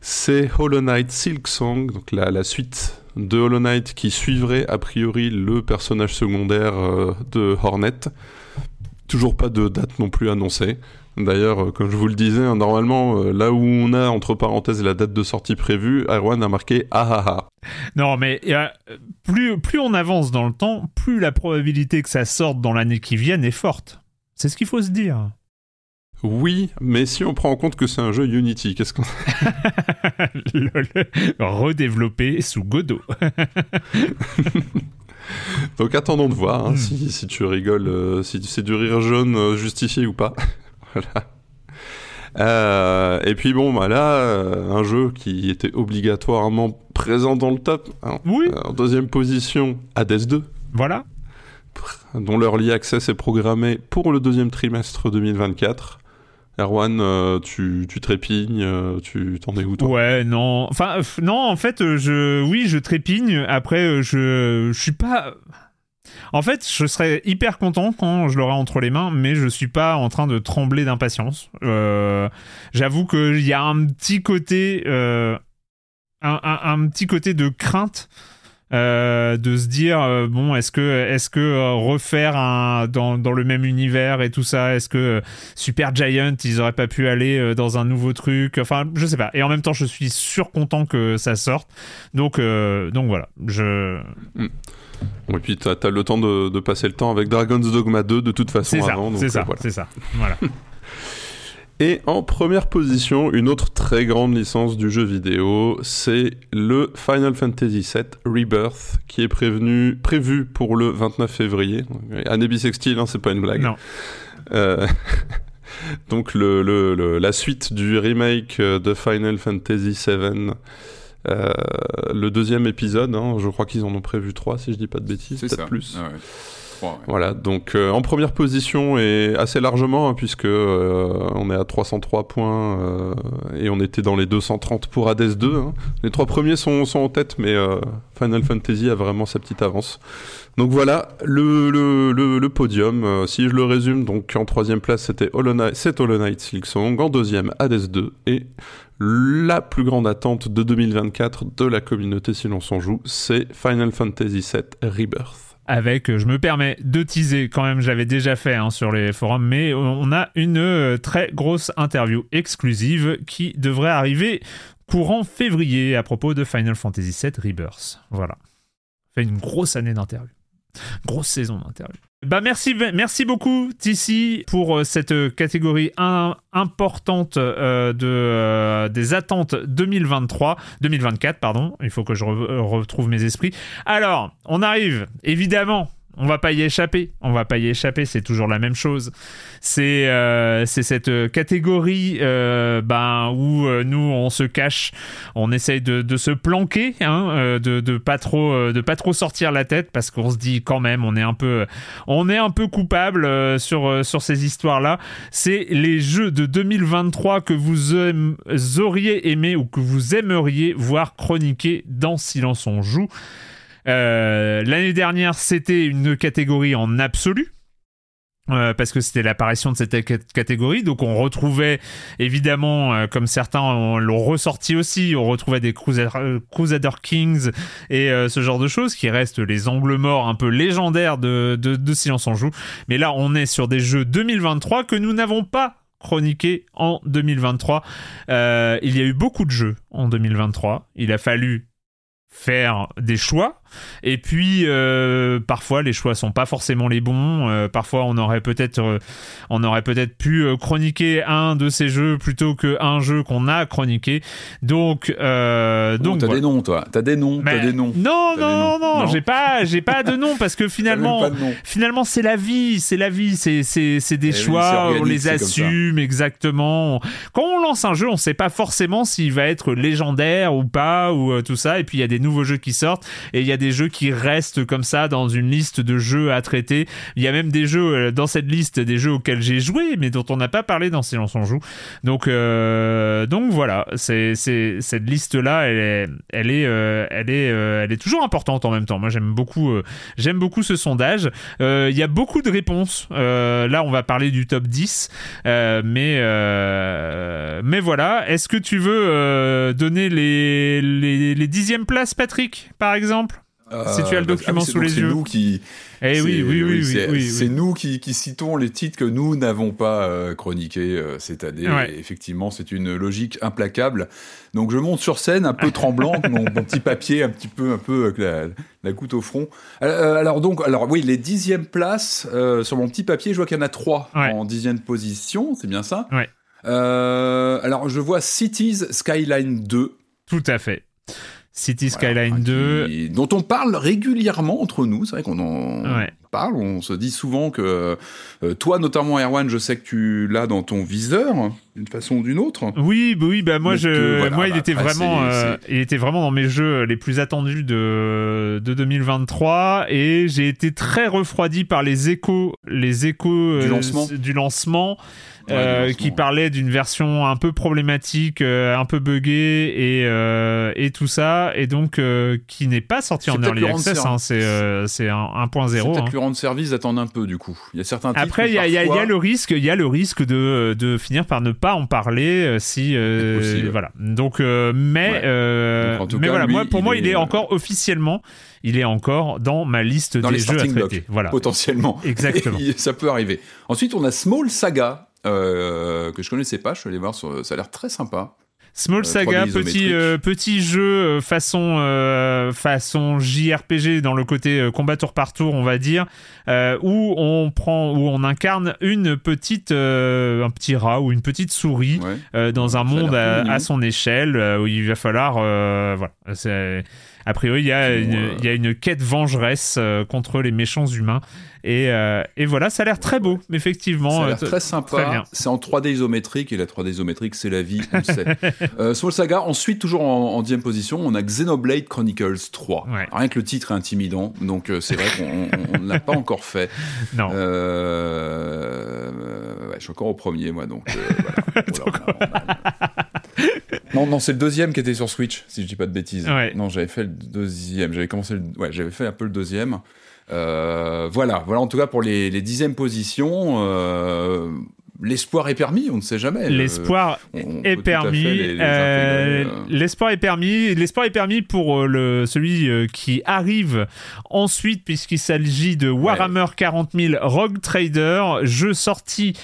c'est Hollow Knight Silk Song, donc la, la suite de Hollow Knight qui suivrait a priori le personnage secondaire euh, de Hornet. Toujours pas de date non plus annoncée. D'ailleurs, euh, comme je vous le disais, hein, normalement, euh, là où on a entre parenthèses la date de sortie prévue, Erwan a marqué ah ah ah. Non, mais euh, plus, plus on avance dans le temps, plus la probabilité que ça sorte dans l'année qui vient est forte. C'est ce qu'il faut se dire. Oui, mais si on prend en compte que c'est un jeu Unity, qu'est-ce qu'on [LAUGHS] [LAUGHS] Lol. Redéveloppé sous Godot. Donc attendons de voir hein, Hmm. si, si tu rigoles, euh, si c'est du rire jaune euh, justifié ou pas. Voilà. Euh, et puis bon, bah là, euh, un jeu qui était obligatoirement présent dans le top. hein. Oui. Euh, en deuxième position, Hades 2, Voilà. dont l'early access est programmé pour le deuxième trimestre 2024. Erwan, tu, tu trépignes, tu t'en es où toi? Ouais, non. Enfin, non, en fait, je, oui, je trépigne. Après, je, je suis pas. En fait, je serais hyper content quand je l'aurai entre les mains, mais je suis pas en train de trembler d'impatience. Euh, J'avoue qu'il y a un petit côté, euh, un, petit côté de crainte. euh, de se dire euh, bon est-ce que est-ce que refaire un dans, le même univers et tout ça est-ce que Super Giant ils auraient pas pu aller dans un nouveau truc? Enfin je sais pas et en même temps je suis sûr content que ça sorte donc donc voilà je Et puis t'as as le temps de, de passer le temps avec Dragon's Dogma 2 de toute façon c'est ça avant. c'est euh, ça c'est ça voilà [LAUGHS] Et en première position, une autre très grande licence du jeu vidéo, c'est le Final Fantasy VII Rebirth, qui est prévenu, prévu pour le 29 février. Année bissextile, hein, c'est pas une blague. non Euh, [LAUGHS] donc le, le- le- la suite du remake euh, de Final Fantasy VII, euh, le deuxième épisode, hein, je crois qu'ils en ont prévu trois, si je dis pas de bêtises, peut-être plus. Ah ouais. Voilà, donc euh, en première position et assez largement, hein, puisque euh, on est à 303 points euh, et on était dans les 230 pour Hades 2. hein. Les trois premiers sont, en tête, mais Final Fantasy a vraiment sa petite avance. Donc voilà, le, podium, si je le résume, donc en troisième place c'était Hollow Knight, c'est Hollow Knight en deuxième Hades 2, et la plus grande attente de 2024 de la communauté si l'on s'en joue, c'est Final Fantasy VII Rebirth. Avec euh, je me permets de teaser quand même j'avais déjà fait hein, sur les forums mais on a une euh, très grosse interview exclusive qui devrait arriver courant février à propos de Final Fantasy VII Rebirth. Voilà. Fait une grosse année d'interview. Grosse saison d'interview. Bah merci, beaucoup Tissi pour euh, cette catégorie un- importante euh, de, euh, des attentes 2023, 2024 pardon. Il faut que je re- retrouve mes esprits. Alors, on arrive évidemment. On va pas y échapper. On va pas y échapper. C'est toujours la même chose. C'est euh, cette catégorie euh, ben, où euh, nous on se cache, on essaye de, se planquer, hein, de, de pas trop pas trop sortir la tête parce qu'on se dit quand même on est un peu on est un peu coupable sur sur ces histoires là. C'est les jeux de 2023 que vous auriez aimé ou que vous aimeriez voir chroniquer dans Silence on joue. Euh, L'année dernière, c'était une catégorie en absolu. Euh, parce que c'était l'apparition de cette cat- catégorie, donc on retrouvait évidemment, euh, comme certains on- l'ont ressorti aussi, on retrouvait des Crusader, euh, Kings et ce genre de choses qui restent les angles morts un peu légendaires de, de, de Silence en Joue. Mais là, on est sur des jeux 2023 que nous n'avons pas chroniqués en 2023. Euh, il y a eu beaucoup de jeux en 2023. Il a fallu faire des choix et puis euh, parfois les choix sont pas forcément les bons Euh, parfois on aurait peut-être euh, on aurait peut-être pu chroniquer un de ces jeux plutôt que un jeu qu'on a chroniqué donc Donc, donc t'as voilà. des noms, toi. T'as des noms, Mais- t'as des noms. non non des non noms. non Non. j'ai pas j'ai pas de nom parce que [LAUGHS] finalement finalement c'est la vie c'est la vie c'est c'est c'est des Eh oui, choix on les assume exactement quand on lance un jeu on sait pas forcément s'il va être légendaire ou pas ou tout ça et puis il y a des nouveaux jeux qui sortent et il y a des jeux qui restent comme ça dans une liste de jeux à traiter. Il y a même des jeux euh, dans cette liste des jeux auxquels j'ai joué mais dont on n'a pas parlé dans Silence on joue. Donc euh, donc voilà c'est cette liste là elle est elle est euh, elle est elle est toujours importante en même temps. Moi j'aime beaucoup j'aime beaucoup ce sondage. Il y a beaucoup de réponses. Là on va parler du top 10 euh, mais mais voilà. Est-ce que tu veux donner les, les les dixièmes places Patrick par exemple? Si tu as le bah, document ah oui, c'est- sous les c'est yeux. nous qui. eh c'est- oui oui oui oui, c'est oui, oui. c'est nous qui, qui citons les titres que nous n'avons pas euh, chroniqués euh, cette année. Ouais. Et effectivement, c'est une logique implacable. Donc je monte sur scène un peu [LAUGHS] tremblant, avec mon, mon petit papier un petit peu, un peu avec la, la goutte au front. Euh, alors donc, alors oui, les dixièmes places euh, sur mon petit papier, je vois qu'il y en a trois Ouais. en dixième position, c'est bien ça? Ouais. Euh, alors je vois Cities Skyline 2. tout à fait City Skyline enfin, 2 qui- dont on parle régulièrement entre nous. C'est vrai qu'on en Ouais. Parle. On se dit souvent que euh, toi, notamment Erwan, je sais que tu l'as dans ton viseur d'une façon ou d'une autre. Oui, bah oui, bah moi Mais je, que, voilà, moi il bah, était après, vraiment, euh, il était vraiment dans mes jeux les plus attendus de de 2023 et j'ai été très refroidi par les échos, les échos Du euh, lancement. du lancement. Ouais, du lancement, qui ouais. parlait d'une version un peu problématique, un peu buggée et, et tout ça, et donc qui n'est pas sorti en early access, hein, c'est euh, c'est un C'est 1.0. peut-être hein. Rendre service d'attendre un peu du coup. Il y a certains. Après, il y, a- y le risque, il y a le risque de, de finir par ne pas en parler euh, si euh, voilà. Donc, euh, mais Ouais. Donc, mais cas, voilà, lui, moi, pour il moi, il est, encore officiellement, il est encore dans ma liste dans des les jeux à traiter. Voilà, potentiellement. [LAUGHS] exactement. Et ça peut arriver. Ensuite, on a Small Saga. que je connaissais pas, je suis allé voir, sur- ça a l'air très sympa. Small Euh, Saga, 3D petit euh, petit jeu euh, façon euh, façon JRPG dans le côté combat tour par tour, on va dire, euh, où on prend où on incarne une petite euh, un petit rat ou une petite souris Ouais. euh, dans un Ça monde à, son échelle où il va falloir euh, voilà. C'est a priori il y a une, euh, il y a une quête vengeresse euh, contre les méchants humains et, euh, et voilà ça a l'air très beau effectivement Ça a Euh, l'air très très bien. sympa. C'est en 3D isométrique et la 3D isométrique, c'est la vie, on le sait. [LAUGHS] euh, Small Saga, ensuite, toujours en, en dixième position, on a Xenoblade Chronicles 3. Ouais. Rien que le titre est intimidant, donc euh, c'est vrai qu'on on- on ne l'a pas encore fait. [LAUGHS] non ouais, je suis encore au premier, moi, donc euh, voilà. [LAUGHS] Oula, on a- on a- Non, non, c'est le deuxième qui était sur Switch, si je dis pas de bêtises. Ouais. Non, j'avais fait le deuxième. J'avais commencé, le... ouais, j'avais fait un peu le deuxième. Euh, voilà, voilà. En tout cas pour les, les dixièmes positions. euh, l'espoir est permis, on ne sait jamais. L'espoir est permis. l'espoir est permis. L'espoir est permis pour le celui qui arrive ensuite, puisqu'il s'agit de Warhammer 40 000 Rogue Trader, jeu sorti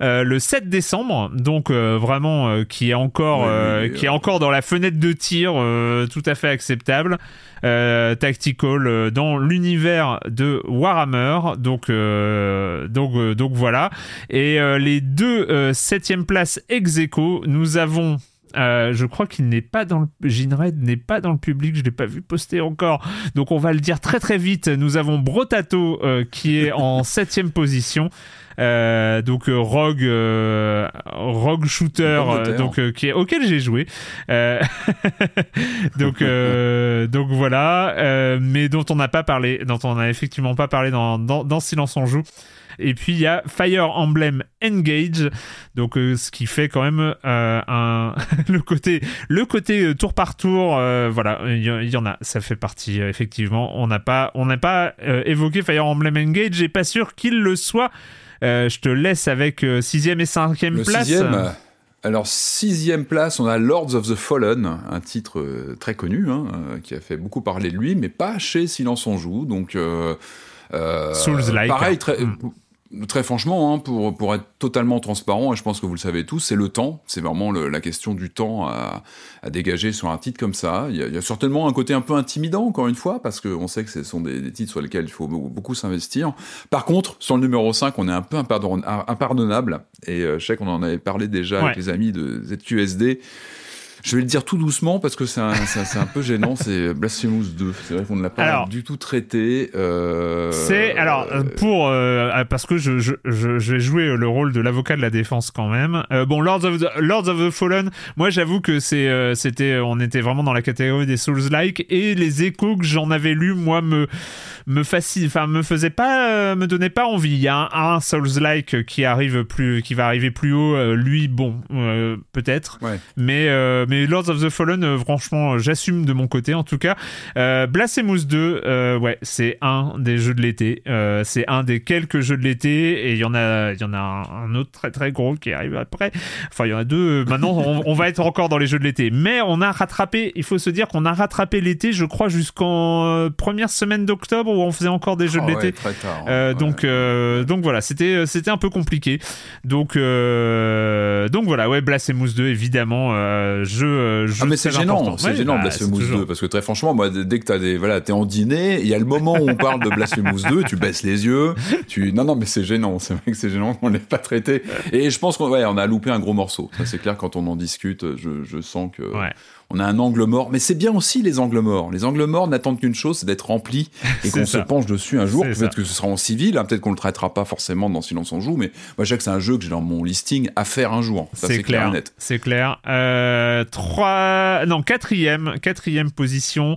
le 7 décembre, donc vraiment qui est encore qui est encore dans la fenêtre de tir, tout à fait acceptable. Tactical dans l'univers de Warhammer donc donc donc voilà et les deux septième place ex aequo nous avons je crois qu'il n'est pas dans le Ginred n'est pas dans le public, je l'ai pas vu poster encore. Donc on va le dire très très vite. Nous avons Brotato qui est en [LAUGHS] septième position. Euh, donc euh, Rogue euh, Rogue Shooter donc qui est auquel j'ai joué [LAUGHS] donc donc voilà mais dont on n'a pas parlé dont on n'a effectivement pas parlé dans, dans, dans Silence on joue et puis il y a Fire Emblem Engage, donc ce qui fait quand même un [LAUGHS] le côté le côté tour par tour. voilà, il y, en a, ça fait partie effectivement. On n'a pas on n'a pas évoqué Fire Emblem Engage. J'ai pas sûr qu'il le soit. Euh, je te laisse avec 6 euh, et 5 place. Sixième, alors, sixième place, on a Lords of the Fallen, un titre euh, très connu, hein, qui a fait beaucoup parler de lui, mais pas chez Silence on Joue. Donc, Souls-like. Pareil, très. Mm très franchement, hein, pour, pour être totalement transparent, et je pense que vous le savez tous, c'est le temps. C'est vraiment la question du temps à, à, dégager sur un titre comme ça. Il y, a, il y, a, certainement un côté un peu intimidant, encore une fois, parce qu'on sait que ce sont des, des, titres sur lesquels il faut beaucoup, s'investir. Par contre, sur le numéro 5, on est un peu impardonnable, et euh, je sais qu'on en avait parlé déjà avec les amis de ZQSD. Je vais le dire tout doucement parce que c'est un, [LAUGHS] un, peu gênant. C'est Blasphemous 2. C'est vrai qu'on ne l'a pas du tout traité. Euh... C'est alors pour euh, parce que je, je, je, je, vais jouer le rôle de l'avocat de la défense quand même. Euh, bon, Lords of the, Lords of the Fallen. Moi, j'avoue que c'est euh, c'était on était vraiment dans la catégorie des Souls-like et les échos que j'en avais lus, moi me me facile, enfin me faisait pas, euh, me donnait pas envie. Il y a un, un Souls-like qui arrive plus, qui va arriver plus haut. lui, bon, peut-être. Ouais. Mais mais Lords of the Fallen, euh, franchement, euh, j'assume de mon côté en tout cas. Euh, Blasphemous 2, ouais, c'est un des jeux de l'été. c'est un des quelques jeux de l'été et il y en a, il y en a un, autre très très gros qui arrive après. Enfin, il y en a deux. Maintenant, on, va être encore dans les jeux de l'été. Mais on a rattrapé, il faut se dire qu'on a rattrapé l'été, je crois, jusqu'en première semaine d'octobre où on faisait encore des jeux de ah l'été. Euh, donc, donc voilà, c'était c'était un peu compliqué. Donc donc voilà, ouais, Blasphemous 2 évidemment. je euh, ah mais c'est gênant, c'est gênant bah, Blasphemous 2 parce que très franchement moi dès que t'as des voilà t'es en dîner, il y a le moment où on parle de Blasphemous 2, tu baisses les yeux, tu non non mais c'est gênant, c'est vrai que c'est gênant qu'on l'ait pas traité et je pense qu'on ouais, on a loupé un gros morceau. Ça c'est clair quand on en discute, je, je sens que ouais on a un angle mort. Mais c'est bien aussi les angles morts. Les angles morts n'attendent qu'une chose, c'est d'être remplis [LAUGHS] et qu'on se penche dessus un jour. Peut-être que ce sera en civil, hein, peut-être qu'on le traitera pas forcément dans Silence on joue, mais moi je sais que c'est un jeu que j'ai dans mon listing à faire un jour. C'est clair. C'est clair. Euh, trois, non quatrième, quatrième position.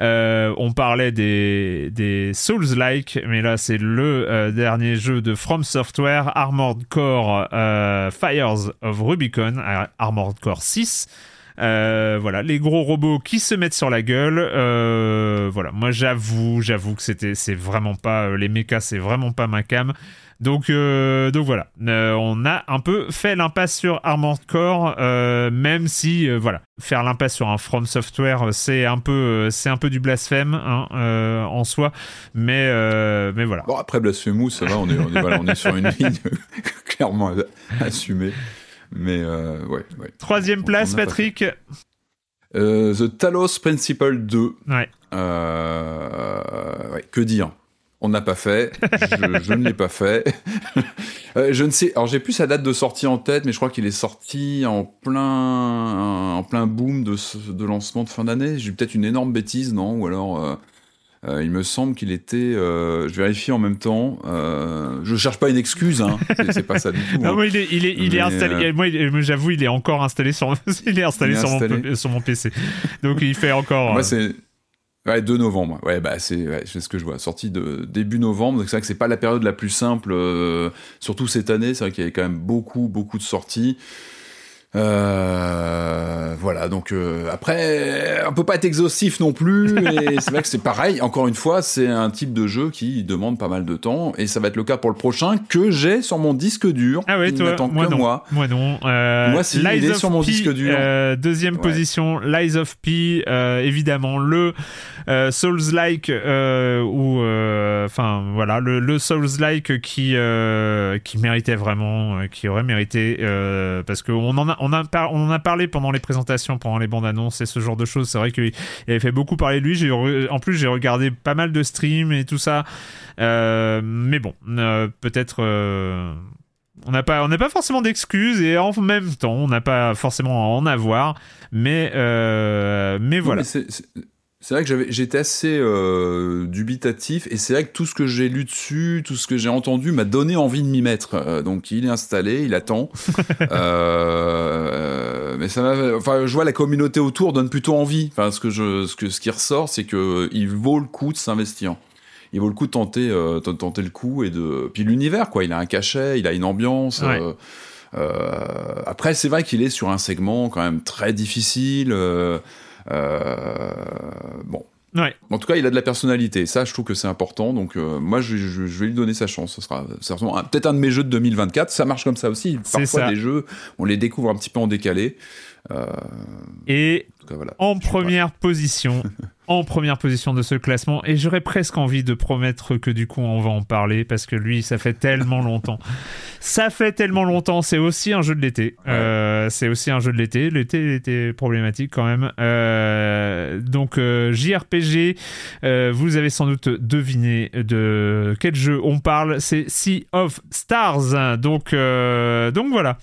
Euh, on parlait des des Souls-like, mais là c'est le euh, dernier jeu de From Software, Armored Core Fires of Rubicon, Armored Core 6. Euh, voilà, les gros robots qui se mettent sur la gueule. Euh, voilà, moi j'avoue, j'avoue que c'était, c'est vraiment pas euh, les mechas, c'est vraiment pas ma cam. Donc, donc voilà, on a un peu fait l'impasse sur Armored Core, même si voilà, faire l'impasse sur un From Software, c'est un peu, c'est un peu du blasphème hein, en soi, mais mais voilà. Bon après Blasphemous, ça va, on est, on est sur une ligne [LAUGHS] clairement assumée. Mais euh, ouais, ouais. Troisième place, Patrick. Euh, The Talos Principle 2. Ouais. Euh, ouais. Que dire on n'a pas fait, je, [LAUGHS] je ne l'ai pas fait. [LAUGHS] je ne sais, alors j'ai plus sa date de sortie en tête, mais je crois qu'il est sorti en plein, en plein boom de, de lancement de fin d'année. J'ai peut-être une énorme bêtise, non? Ou alors, euh, il me semble qu'il était. Euh, je vérifie en même temps. Euh, je cherche pas une excuse, hein. [LAUGHS] c'est pas ça du tout. Non, hein. moi, il est, il est, il est installé. Euh, moi, j'avoue, il est encore installé sur. [LAUGHS] il est installé, sur, Mon, sur, Mon, PC. Donc, il fait encore. Moi, c'est. Ouais, 2 novembre. Ouais, bah c'est ouais, ce que je vois. Sortie de début novembre. C'est vrai que c'est pas la période la plus simple, surtout cette année. C'est vrai qu'il y avait quand même beaucoup, beaucoup de sorties. Euh, voilà, donc euh, après, on peut pas être exhaustif non plus. [LAUGHS] Et c'est vrai que c'est pareil. Encore une fois, c'est un type de jeu qui demande pas mal de temps, et ça va être le cas pour le prochain que j'ai sur mon disque dur. Ah Il toi, moi non. moi. Moi non. Euh, Moi, si, il Lies est of sur mon P, disque dur. deuxième Ouais. position, Lies of P, évidemment le Souls-like ou enfin voilà le, le Souls-like qui qui méritait vraiment, qui aurait mérité parce qu'on en a on a par- on en a parlé pendant les présentations, pendant les bandes annonces et ce genre de choses. C'est vrai qu'il avait fait beaucoup parler de lui. J'ai en plus j'ai regardé pas mal de streams et tout ça. Euh, mais bon, euh, peut-être. euh, on n'a pas, on n'a pas forcément d'excuses et en même temps, on n'a pas forcément à en avoir. Mais, mais Non, voilà. mais c'est- vrai que j'avais, j'étais assez euh, dubitatif et c'est vrai que tout ce que j'ai lu dessus, tout ce que j'ai entendu m'a donné envie de m'y mettre. Euh, donc il est installé, il attend. [LAUGHS] Euh, mais ça m'a, enfin, je vois la communauté autour donne plutôt envie. Enfin, ce que je, ce que, ce qui ressort, c'est que il vaut le coup de s'investir. Il vaut le coup de tenter, euh, de tenter le coup et de. Puis l'univers, quoi. Il a un cachet, il a une ambiance. Ouais. euh, euh, après, c'est vrai qu'il est sur un segment quand même très difficile. euh, euh, bon. Ouais. En tout cas, il a de la personnalité. Ça, je trouve que c'est important. Donc, euh, moi, je, je- je vais lui donner sa chance. Ce sera, peut-être un de mes jeux de 2024. Ça marche comme ça aussi. Parfois, des jeux, on les découvre un petit peu en décalé. Euh, Et en cas, voilà. première position, [LAUGHS] en première position de ce classement, et j'aurais presque envie de promettre que du coup on va en parler parce que lui, ça fait tellement longtemps. [LAUGHS] Ça fait tellement longtemps. C'est aussi un jeu de l'été. Euh, c'est aussi un jeu de l'été. L'été était problématique quand même. Euh, donc euh, JRPG, vous avez sans doute deviné de quel jeu on parle. C'est Sea of Stars. Donc, donc voilà.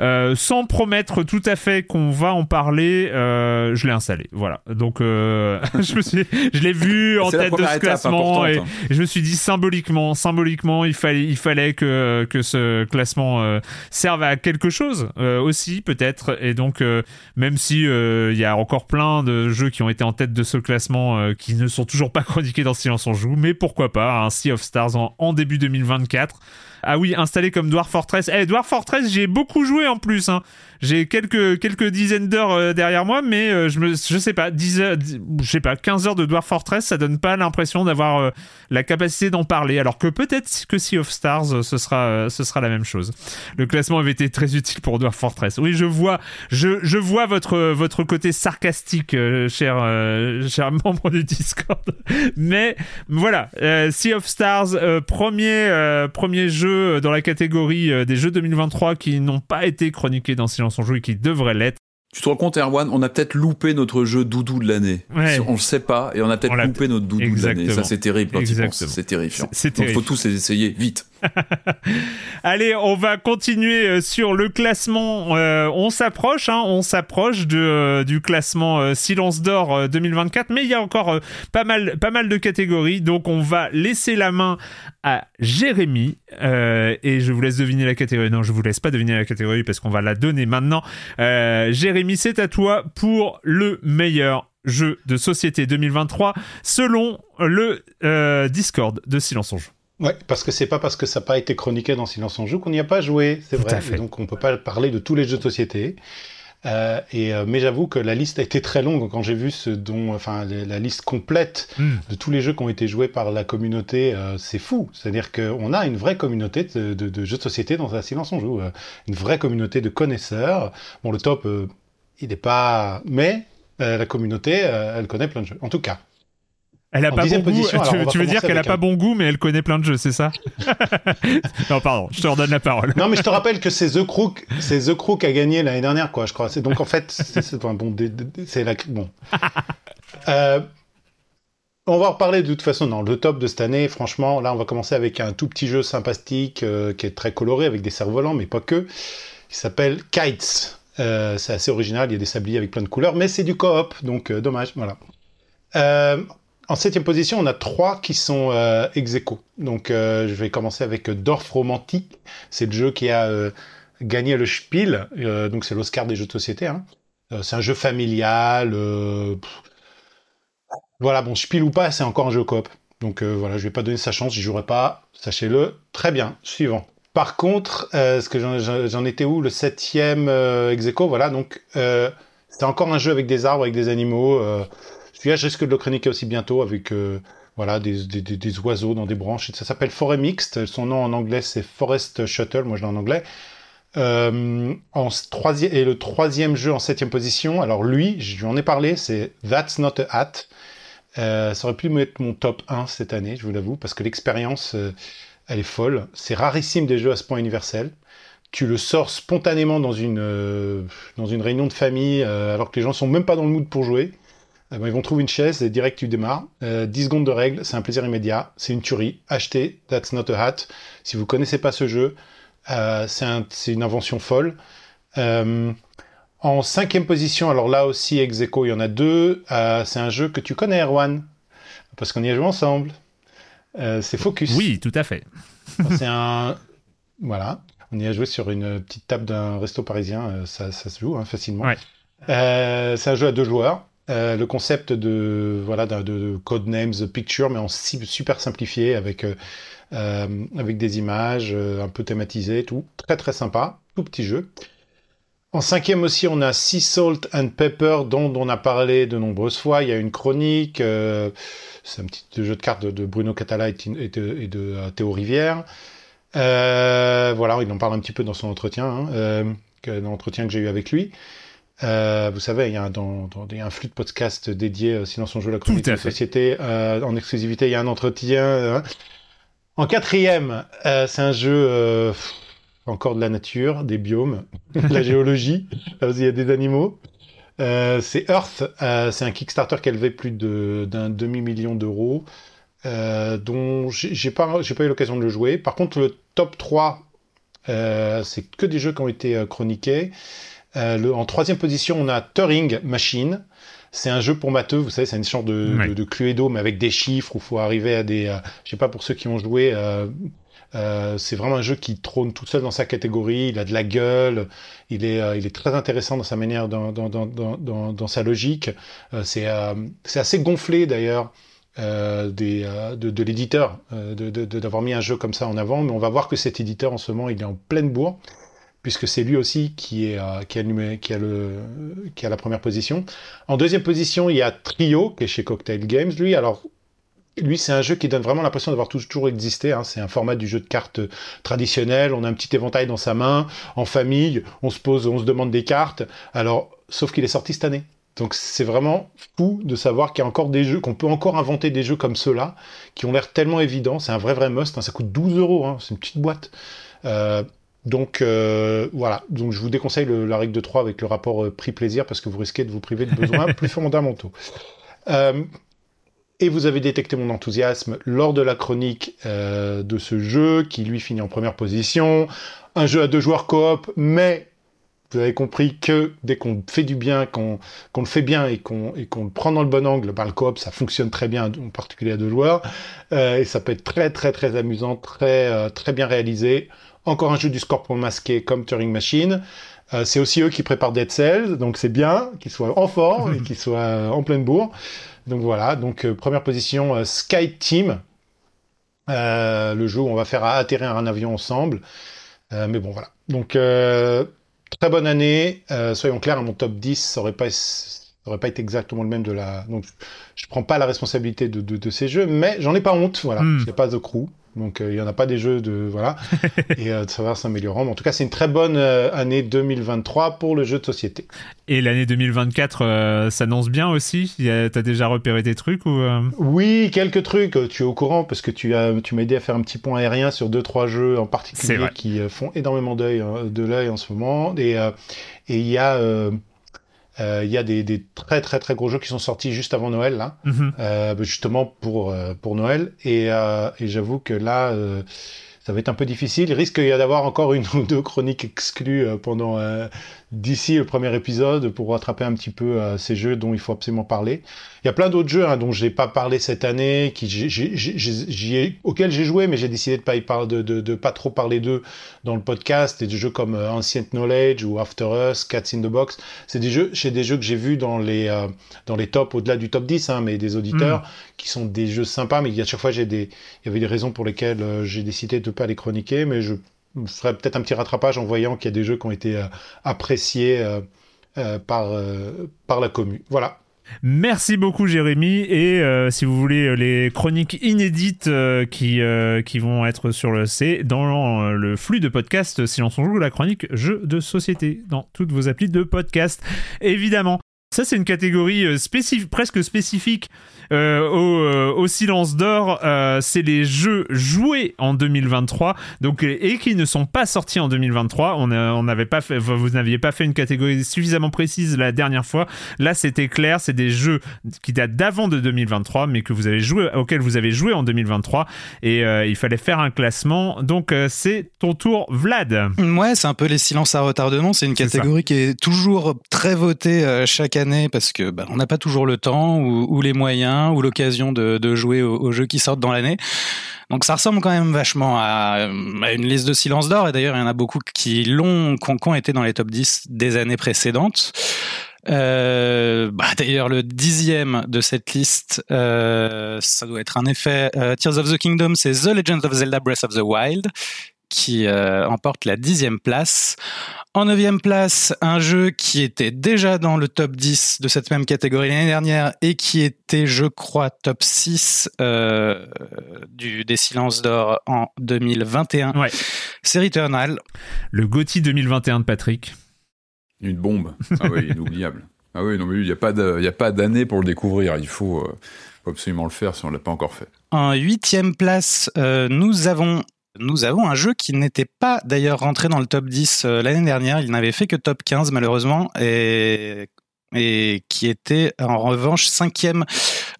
Euh, sans promettre tout à fait qu'on va en parler, euh, je l'ai installé. Voilà. Donc, euh, [LAUGHS] je, me suis, je l'ai vu en tête de ce classement et, et je me suis dit symboliquement, symboliquement, il fallait, il fallait que, que ce classement euh, serve à quelque chose euh, aussi, peut-être. Et donc, euh, même si euh, il y a encore plein de jeux qui ont été en tête de ce classement euh, qui ne sont toujours pas [LAUGHS] chroniqués dans Silence on joue, mais pourquoi pas un Sea of Stars en, en début 2024. Ah oui, installé comme Dwarf Fortress. Eh, Dwarf Fortress, j'ai beaucoup joué en plus. hein. J'ai quelques, quelques dizaines d'heures euh, derrière moi, mais euh, je me, je sais pas, 10 heures, je sais pas, 15 heures de Dwarf Fortress, ça donne pas l'impression d'avoir euh, la capacité d'en parler. Alors que peut-être que Sea of Stars, ce sera, ce sera la même chose. Le classement avait été très utile pour Dwarf Fortress. Oui, je vois, je, je vois votre, votre côté sarcastique, cher, cher [LAUGHS] membre du Discord. Mais voilà, Sea of Stars, premier, premier jeu dans la catégorie des jeux 2023 qui n'ont pas été chroniqués dans Silence on joue et qui devraient l'être. Tu te rends compte, Erwan, on a peut-être loupé notre jeu doudou de l'année. Ouais. On le sait pas, et on a peut-être loupé notre doudou de l'année. Ça, c'est terrible. C'est terrifiant. C'est- Donc, terrible. faut tous les essayer vite. [LAUGHS] Allez, on va continuer euh, sur le classement. Euh, on s'approche, hein, on s'approche euh, du classement Silence d'or euh, 2024, mais il y a encore pas mal, de catégories, donc on va laisser la main à Jérémy et je vous laisse deviner la catégorie. Non, je vous laisse pas deviner la catégorie parce qu'on va la donner maintenant. Jérémy, c'est à toi pour le meilleur jeu de société 2023 selon le Discord de Silence joue. Ouais, parce que c'est pas parce que ça n'a pas été chroniqué dans Silence on joue qu'on n'y a pas joué, c'est vrai. Et donc on peut pas parler de tous les jeux de société. Euh, et euh, mais j'avoue que la liste a été très longue quand j'ai vu ce dont, enfin, la liste complète Hmm. de tous les jeux qui ont été joués par la communauté, euh, c'est fou. C'est-à-dire qu'on a une vraie communauté de, de- de jeux de société dans un silence on joue, euh, une vraie communauté de connaisseurs. Bon, le top, euh, il n'est pas, mais euh, la communauté, elle connaît plein de jeux. En tout cas. Elle a En pas bon goût. alors, tu veux dire qu'elle a pas bon goût, mais elle connaît plein de jeux, c'est ça? [LAUGHS] Non, pardon, je te redonne la parole. Non, mais je te rappelle que c'est The Crook, c'est The Crook a gagné l'année dernière, quoi, je crois. C'est donc en fait, c'est enfin, bon, c'est la bon. [LAUGHS] Euh, on va en reparler de toute façon dans le top de cette année. Franchement, là, on va commencer avec un tout petit jeu sympathique euh, qui est très coloré avec des cerfs-volants, mais pas que. Qui s'appelle Kites. Euh, c'est assez original. Il y a des sabliers avec plein de couleurs, mais c'est du coop, donc dommage. Voilà. Euh, en septième position, on a trois qui sont euh, ex. Donc, euh, je vais commencer avec Dorf Romantique. C'est le jeu qui a euh, gagné le Spiel. euh, donc, c'est l'Oscar des jeux de société. hein. Euh, c'est un jeu familial. euh. Voilà, bon, Spiel ou pas, c'est encore un jeu coop. Donc, euh, voilà, je vais pas donner sa chance. J'y jouerai pas. Sachez-le. Très bien. Suivant. Par contre, euh, ce que j'en- étais où? Le septième euh, ex voilà. Donc, euh, c'est encore un jeu avec des arbres, avec des animaux. Celui-là, je risque de le chroniquer aussi bientôt avec euh, voilà des, des, des- oiseaux dans des branches. Ça s'appelle Forêt Mixte. Son nom en anglais, c'est Forest Shuttle. Moi, je l'ai en anglais. Euh, en troisième et le troisième jeu en septième position. Alors lui, je lui en ai parlé. C'est That's Not a Hat. Euh, ça aurait pu mettre mon top 1 cette année, je vous l'avoue, parce que l'expérience, elle est folle. C'est rarissime des jeux à ce point universel. Tu le sors spontanément dans une, dans une réunion de famille, alors que les gens sont même pas dans le mood pour jouer. Euh, ben, ils vont trouver une chaise et direct tu démarres. Euh, 10 secondes de règles, c'est un plaisir immédiat. C'est une tuerie. Achetez That's Not a Hat. Si vous connaissez pas ce jeu, euh, c'est un- c'est une invention folle. Euh, en cinquième position, alors là aussi, ex aequo, il y en a deux. Euh, c'est un jeu que tu connais, Erwan, parce qu'on y a joué ensemble. Euh, c'est Focus. Oui, tout à fait. C'est un. Voilà. On y a joué sur une petite table d'un resto parisien. euh, Ça, ça se joue hein, facilement. Ouais. Euh, c'est un jeu à deux joueurs. Euh, le concept de voilà de, de Codenames Picture, mais en super simplifié avec euh, euh, avec des images un peu thématisées, tout très très sympa, tout petit jeu. En cinquième aussi, on a Sea Salt and Pepper, dont on a parlé de nombreuses fois. Il y a une chronique. c'est un petit jeu de cartes de, Bruno Catala et, de, Théo Rivière. Voilà, il en parle un petit peu dans son entretien, hein, l'entretien que j'ai eu avec lui. Euh, vous savez, il y, a un, dans, dans- il y a un flux de podcast dédié euh, Silence on joue la de fait. société. Euh, en exclusivité, il y a un entretien. euh. En quatrième, c'est un jeu encore de la nature, des biomes, [LAUGHS] de la géologie. Là aussi, il y a des animaux. C'est Earth, c'est un Kickstarter qui a levé plus de- d'un demi-million d'euros, dont j'ai pas, pas eu l'occasion de le jouer. Par contre, le top 3, euh, c'est que des jeux qui ont été euh, chroniqués. Euh, le- en troisième position, on a Turing Machine. C'est un jeu pour matheux, vous savez, c'est une sorte de, Ouais. de, de Cluedo, mais avec des chiffres, où il faut arriver à des... euh, je sais pas, pour ceux qui ont joué, euh, euh, c'est vraiment un jeu qui trône tout seul dans sa catégorie, il a de la gueule, il est, euh, il est très intéressant dans sa manière, dans, dans, dans, dans, sa logique. Euh, c'est euh, c'est assez gonflé d'ailleurs des, de, de l'éditeur euh, de- de- de- d'avoir mis un jeu comme ça en avant, mais on va voir que cet éditeur en ce moment il est en pleine bourre puisque c'est lui aussi qui est euh, qui a, qui a la première position. En deuxième position, il y a Trio qui est chez Cocktail Games. Lui, alors lui, c'est un jeu qui donne vraiment l'impression d'avoir toujours existé. hein. C'est un format du jeu de cartes traditionnel. On a un petit éventail dans sa main, en famille. On se pose, on se demande des cartes. Alors, sauf qu'il est sorti cette année. Donc c'est vraiment fou de savoir qu'il y a encore des jeux, qu'on peut encore inventer des jeux comme ceux-là, qui ont l'air tellement évidents. C'est un vrai vrai must. hein. Ça coûte 12 euros. hein. C'est une petite boîte. Euh, donc euh, voilà, donc je vous déconseille le- la règle de 3 avec le rapport euh, prix-plaisir parce que vous risquez de vous priver de besoins [LAUGHS] plus fondamentaux. Euh, et vous avez détecté mon enthousiasme lors de la chronique de ce jeu qui lui finit en première position. Un jeu à deux joueurs coop, mais vous avez compris que dès qu'on fait du bien, qu'on le fait bien et qu'on le prend dans le bon angle, bah, le coop ça fonctionne très bien, en particulier à deux joueurs, et ça peut être très très très amusant, très très bien réalisé. Encore un jeu du scorpion masqué comme Turing Machine. Euh, c'est aussi eux qui préparent Dead Cells, donc c'est bien qu'ils soient en forme et [LAUGHS] qu'ils soient euh, en pleine bourre. Donc voilà, donc euh, première position euh, Sky Team, le jeu où on va faire atterrir un avion ensemble. Mais bon voilà. Donc très bonne année. Soyons clairs, mon top 10 ça aurait pas ça aurait pas été exactement le même de la. Donc je prends pas la responsabilité de, de, de ces jeux, mais j'en ai pas honte. Voilà, il n'y a pas The Crew. Donc euh, il y en a pas des jeux de voilà [LAUGHS] et euh, ça va s'améliorant. Mais en tout cas, c'est une très bonne euh, année 2023 pour le jeu de société. Et l'année 2024 euh, s'annonce bien aussi? T'as déjà repéré tes trucs ou euh, Oui, quelques trucs. euh, Tu es au courant parce que tu as, tu m'as aidé à faire un petit point aérien sur deux trois jeux en particulier qui euh, font énormément d'œil, hein, de l'œil en ce moment. Et euh, et il y a euh, euh, il y a des, des très très très gros jeux qui sont sortis juste avant Noël là, mhm. euh, justement pour euh, pour Noël. Et, euh, et j'avoue que là. euh, ça va être un peu difficile. Il risque d'y avoir encore une [LAUGHS] ou deux chroniques exclues euh, pendant euh, d'ici le premier épisode pour rattraper un petit peu euh, ces jeux dont il faut absolument parler. Il y a plein d'autres jeux hein, dont je n'ai pas parlé cette année, qui ai- auxquels j'ai joué, mais j'ai décidé de pas y parler, de, de, de pas trop parler d'eux dans le podcast. Des jeux comme euh, Ancient Knowledge ou After Us, Cats in the Box. C'est des jeux, c'est des jeux que j'ai vus dans les euh, dans les tops au-delà du top 10, hein, mais des auditeurs qui sont des jeux sympas. Mais à chaque fois, j'ai des, il y avait des raisons pour lesquelles euh, j'ai décidé de pas les chroniquer, mais je ce serait peut-être un petit rattrapage en voyant qu'il y a des jeux qui ont été appréciés par, par la commune. Voilà. Merci beaucoup Jérémy et euh, si vous voulez euh, les chroniques inédites euh, qui, qui vont être sur le C dans le flux de podcast Silence on joue la chronique jeux de société dans toutes vos applis de podcast évidemment. Ça c'est une catégorie spécifique presque spécifique euh, euh, au, silence d'or, euh, c'est les jeux joués en 2023, donc et qui ne sont pas sortis en 2023. On pas fait, vous n'aviez pas fait une catégorie suffisamment précise la dernière fois. Là, c'était clair, c'est des jeux qui datent d'avant de 2023, mais que vous avez joué, auxquels vous avez joué en 2023, et il fallait faire un classement. Donc, c'est ton tour, Vlad. Ouais, c'est un peu les silences à retardement. C'est une catégorie qui est toujours très votée chaque année parce que bah, on n'a pas toujours le temps ou les moyens ou l'occasion de, jouer aux, jeux qui sortent dans l'année. Donc ça ressemble quand même vachement à, une liste de silence d'or, et d'ailleurs il y en a beaucoup qui l'ont, qui ont été dans les top 10 des années précédentes. Euh, bah, d'ailleurs, le dixième de cette liste, euh, ça doit être un effet euh, Tears of the Kingdom, c'est The Legend of Zelda Breath of the Wild qui emporte la dixième place. En neuvième place, un jeu qui était déjà dans le top 10 de cette même catégorie l'année dernière et qui était, je crois, top 6 euh, du, des Silences d'Or en 2021. Ouais. C'est Returnal. Le GOTY 2021 de Patrick. Une bombe. Ah oui, inoubliable. [LAUGHS] Ah oui, non, mais il n'y a pas d'année pour le découvrir. Il faut, euh, faut, absolument le faire si on ne l'a pas encore fait. En huitième place, euh, nous avons nous avons un jeu qui n'était pas d'ailleurs rentré dans le top 10 euh, l'année dernière. Il n'avait fait que top 15 malheureusement et qui était en revanche cinquième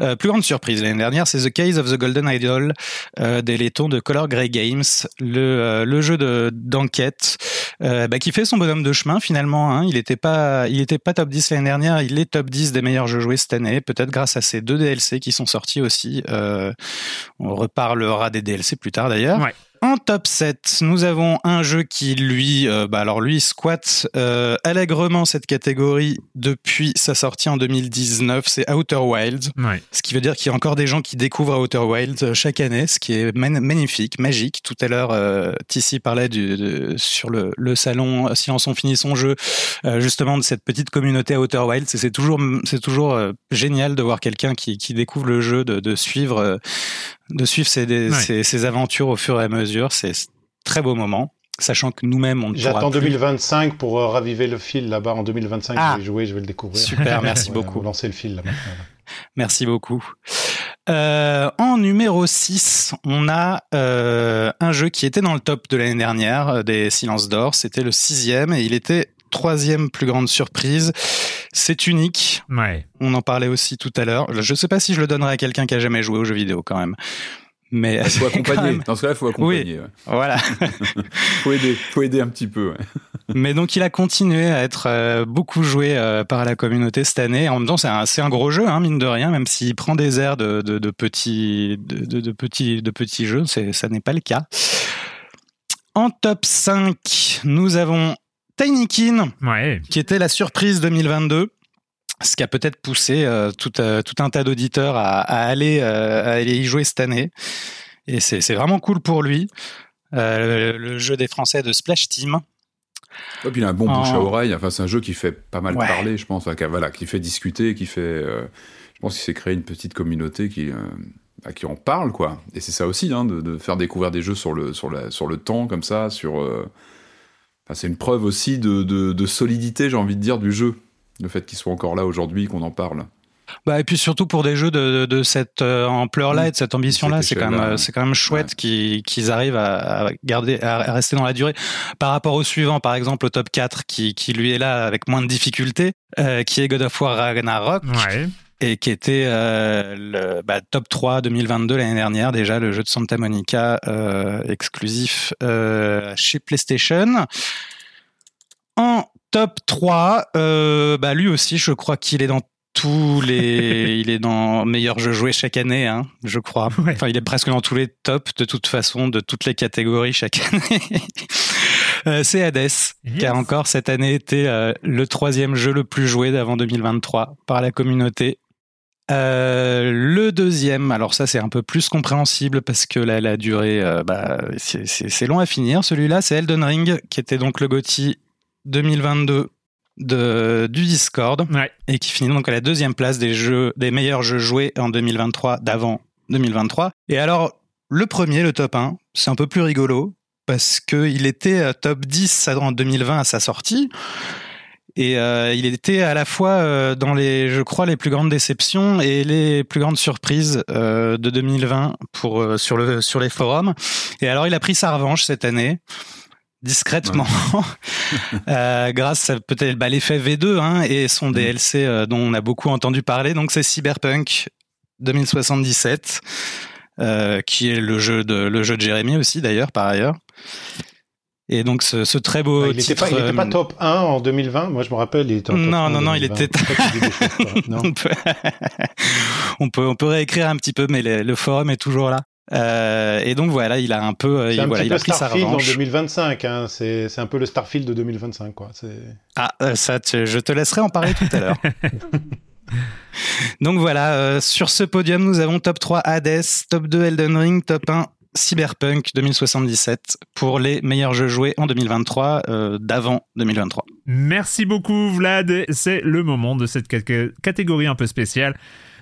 euh, plus grande surprise l'année dernière, c'est The Case of the Golden Idol euh, des laitons de Color Grey Games, le, jeu de d'enquête bah, qui fait son bonhomme de chemin finalement. Hein. Il n'était pas pas top 10 l'année dernière, il est top 10 des meilleurs jeux joués cette année, peut-être grâce à ces deux DLC qui sont sortis aussi. on reparlera des DLC plus tard d'ailleurs. En top 7, nous avons un jeu qui, lui, euh, bah alors lui, squatte euh, allègrement cette catégorie depuis sa sortie en 2019. C'est Outer Wilds. Ce qui veut dire qu'il y a encore des gens qui découvrent Outer Wilds euh, chaque année, ce qui est magnifique, magique. Tout à l'heure, euh, Tissi parlait du, sur le, le, salon Silence on finit son jeu, justement de cette petite communauté Outer Wilds. Et c'est toujours, c'est toujours génial de voir quelqu'un qui, qui découvre le jeu, de, de suivre de suivre ces, aventures au fur et à mesure. C'est très beau moment sachant que nous-mêmes on J'attends 2025 pour euh, raviver le fil là-bas. En 2025, je ah. vais jouer, je vais le découvrir. Super, merci [LAUGHS] beaucoup. lancer le fil là maintenant. [LAUGHS] Merci beaucoup. Euh, en numéro 6, on a euh, un jeu qui était dans le top de l'année dernière des Silences d'Or. C'était le sixième et il était troisième plus grande surprise. C'est unique. Ouais. On en parlait aussi tout à l'heure. Je ne sais pas si je le donnerais à quelqu'un qui a jamais joué aux jeux vidéo quand même. Mais il faut [LAUGHS] accompagner. Dans ce cas-là, il faut accompagner. Oui, Voilà. [LAUGHS] faut aider, faut aider un petit peu. [LAUGHS] Mais donc, il a continué à être euh, beaucoup joué euh, par la communauté cette année. En même temps, c'est un, un, gros jeu, hein, mine de rien, même s'il prend des airs de, de, de petits, de, de, petits, de petits jeux, ça n'est pas le cas. En top 5, nous avons Tinykin, ouais. qui était la surprise 2022 ce qui a peut-être poussé euh, tout, euh, tout, un tas d'auditeurs à, à, aller, euh, à aller y jouer cette année. Et c'est vraiment cool pour lui. le jeu des Français de Splash Team. Et puis il a un bon bouche à oreille. Enfin, c'est un jeu qui fait pas mal parler, je pense. Enfin, voilà, qui fait discuter, qui fait. je pense qu'il s'est créé une petite communauté qui, à qui en parle, quoi. Et c'est ça aussi, hein, de, de, faire découvrir des jeux sur le, sur la, sur le temps, comme ça, sur c'est une preuve aussi de, solidité, j'ai envie de dire, du jeu. Le fait qu'il soit encore là aujourd'hui, qu'on en parle. Bah et puis surtout pour des jeux de, cette euh, ampleur-là et de cette ambition-là, c'est quand même c'est quand même chouette qu'ils arrivent à, garder à rester dans la durée. Par rapport au suivant, par exemple au top 4 qui, lui est là avec moins de difficultés, euh, qui est God of War Ragnarok. Et qui était euh, le bah, top 3 2022 l'année dernière déjà, le jeu de Santa Monica exclusif chez PlayStation. En top 3, euh, bah lui aussi, je crois qu'il est dans tous les, [LAUGHS] il est dans meilleur jeu joué chaque année, hein, je crois. Enfin, il est presque dans tous les tops de toute façon, de toutes les catégories chaque année. [LAUGHS] euh, c'est Hades, qui a encore cette année été euh, le troisième jeu le plus joué d'avant 2023 par la communauté. Euh, le deuxième, alors ça c'est un peu plus compréhensible parce que la, la durée, euh, bah, c'est- long à finir. Celui-là, c'est Elden Ring, qui était donc le GOTY 2022 de, du Discord Ouais. et qui finit donc à la deuxième place des jeux, des meilleurs jeux joués en 2023 d'avant 2023. Et alors, le premier, le top 1, c'est un peu plus rigolo parce que il était euh, top 10 en 2020 à sa sortie. Et euh, il était à la fois euh, dans les, je crois, les plus grandes déceptions et les plus grandes surprises euh, de 2020 pour sur le sur les forums. Et alors, il a pris sa revanche cette année discrètement, [LAUGHS] grâce à peut-être bah, l'effet V2 hein, et son DLC euh, dont on a beaucoup entendu parler. Donc c'est Cyberpunk 2077, euh, qui est le jeu de le jeu de Jérémy aussi d'ailleurs par ailleurs. Et donc ce, ce très beau Ah, il n'était titre. pas, il était pas euh, top 1 en 2020. Moi, je me rappelle, il était en top Non, 1 en non, non, il 2020. était- [LAUGHS] Non. on, peut... [LAUGHS] on peut on peut réécrire un petit peu, mais le, le forum est toujours là. Euh, et donc voilà, il a un peu, euh, il, un voilà, il a peu pris sa Starfield en revanche. 2025. Hein. C'est c'est un peu le Starfield de 2025, quoi. C'est- Ah, ça, tu- je te laisserai en parler tout à l'heure. [LAUGHS] Donc voilà, euh, sur ce podium, nous avons top 3 Hades, top 2 Elden Ring, top 1 Cyberpunk 2077 pour les meilleurs jeux joués en 2023 euh, d'avant 2023. Merci beaucoup Vlad. C'est le moment de cette cat- catégorie un peu spéciale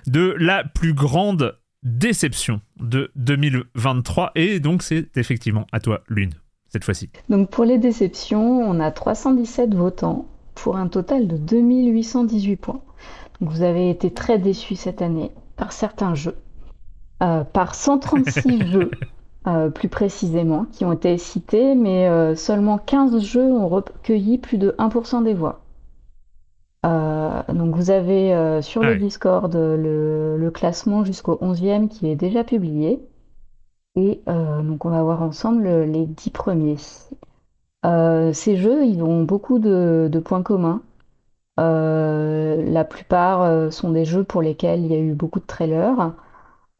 de la plus grande déception de 2023. Et donc c'est effectivement à toi Lune, cette fois-ci. Donc pour les déceptions, on a 317 votants pour un total de 2818 points. Donc vous avez été très déçus cette année par certains jeux, Euh, par 136 [LAUGHS] jeux euh, plus précisément qui ont été cités, mais euh, seulement 15 jeux ont recueilli plus de 1% des voix. Euh, donc vous avez sur Ah le oui. Discord le, le classement jusqu'au 11e qui est déjà publié. Et donc on va voir ensemble le- les 10 premiers. Ces jeux, ils ont beaucoup de, de points communs. La plupart sont des jeux pour lesquels il y a eu beaucoup de trailers.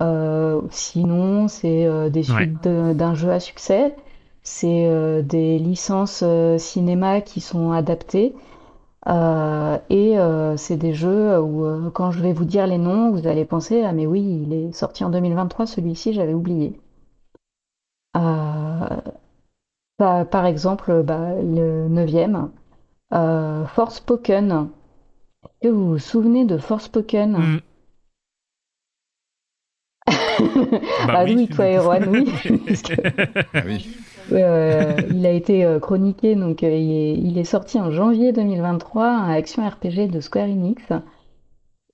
Euh, sinon, c'est euh, des suites d'un jeu à succès. C'est euh, des licences cinéma qui sont adaptées. Euh, et euh, c'est des jeux où, euh, quand je vais vous dire les noms, vous allez penser, ah mais oui, il est sorti en 2023, celui-ci, j'avais oublié. Euh, par, exemple, bah, le neuvième, euh, Forspoken. Est-ce que vous vous souvenez de Forspoken? [LAUGHS] Bah Ah oui, toi. Erwan, oui. [LAUGHS] [LAUGHS] Ah oui. euh, il a été euh, chroniqué, donc euh, il est, il est sorti en janvier 2023, un action RPG de Square Enix.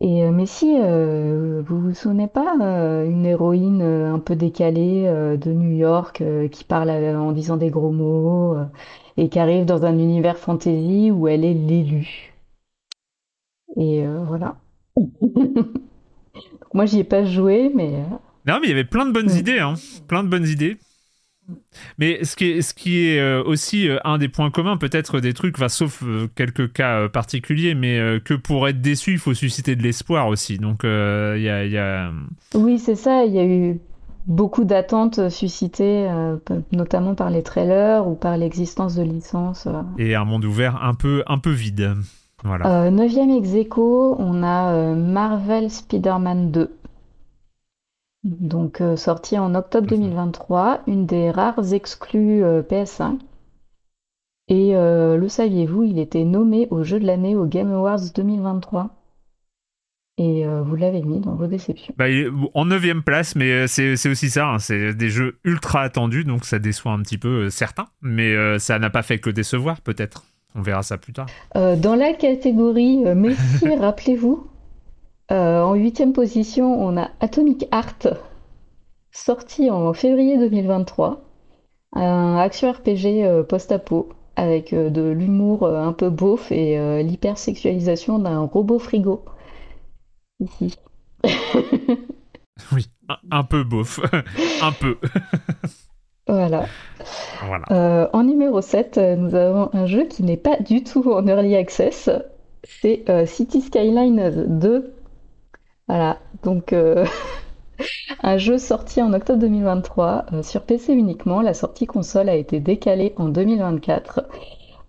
Et euh, mais si euh, vous vous souvenez pas, euh, une héroïne euh, un peu décalée euh, de New York euh, qui parle euh, en disant des gros mots euh, et qui arrive dans un univers fantasy où elle est l'élue. Et euh, voilà. Moi, j'y ai pas joué, mais euh, Non, mais il y avait plein de bonnes Mm. idées, hein. plein de bonnes idées. Mais ce qui est, ce qui est euh, aussi euh, un des points communs, peut-être des trucs, enfin, sauf euh, quelques cas particuliers, mais que pour être déçu, il faut susciter de l'espoir aussi. Donc, euh, il y a. il y a- Oui, c'est ça. Il y a eu beaucoup d'attentes suscitées, euh, notamment par les trailers ou par l'existence de licences. euh. Et un monde ouvert un peu, un peu vide. Voilà. Neuvième ex aequo, on a Marvel Spider-Man 2. Donc, euh, sorti en octobre 2023, une des rares exclus euh, PS5. Et euh, le saviez-vous, il était nommé au jeu de l'année au Game Awards 2023. Et vous l'avez mis dans vos déceptions. Bah, en neuvième place, mais c'est c'est aussi ça. hein, c'est des jeux ultra attendus, donc ça déçoit un petit peu certains. Mais ça n'a pas fait que décevoir, peut-être. On verra ça plus tard. Dans la catégorie Messi, [LAUGHS] rappelez-vous, euh, en huitième position, on a Atomic Heart, sorti en février 2023, un action RPG euh, post-apo avec euh, de l'humour euh, un peu beauf et euh, l'hypersexualisation d'un robot frigo. Ici. [LAUGHS] Oui, un, un peu beauf. [LAUGHS] un peu. [LAUGHS] Voilà. Voilà. Euh, en numéro 7, euh, nous avons un jeu qui n'est pas du tout en early access. C'est euh, City Skylines 2. Voilà, donc euh, [LAUGHS] un jeu sorti en octobre 2023 euh, sur PC uniquement. La sortie console a été décalée en 2024,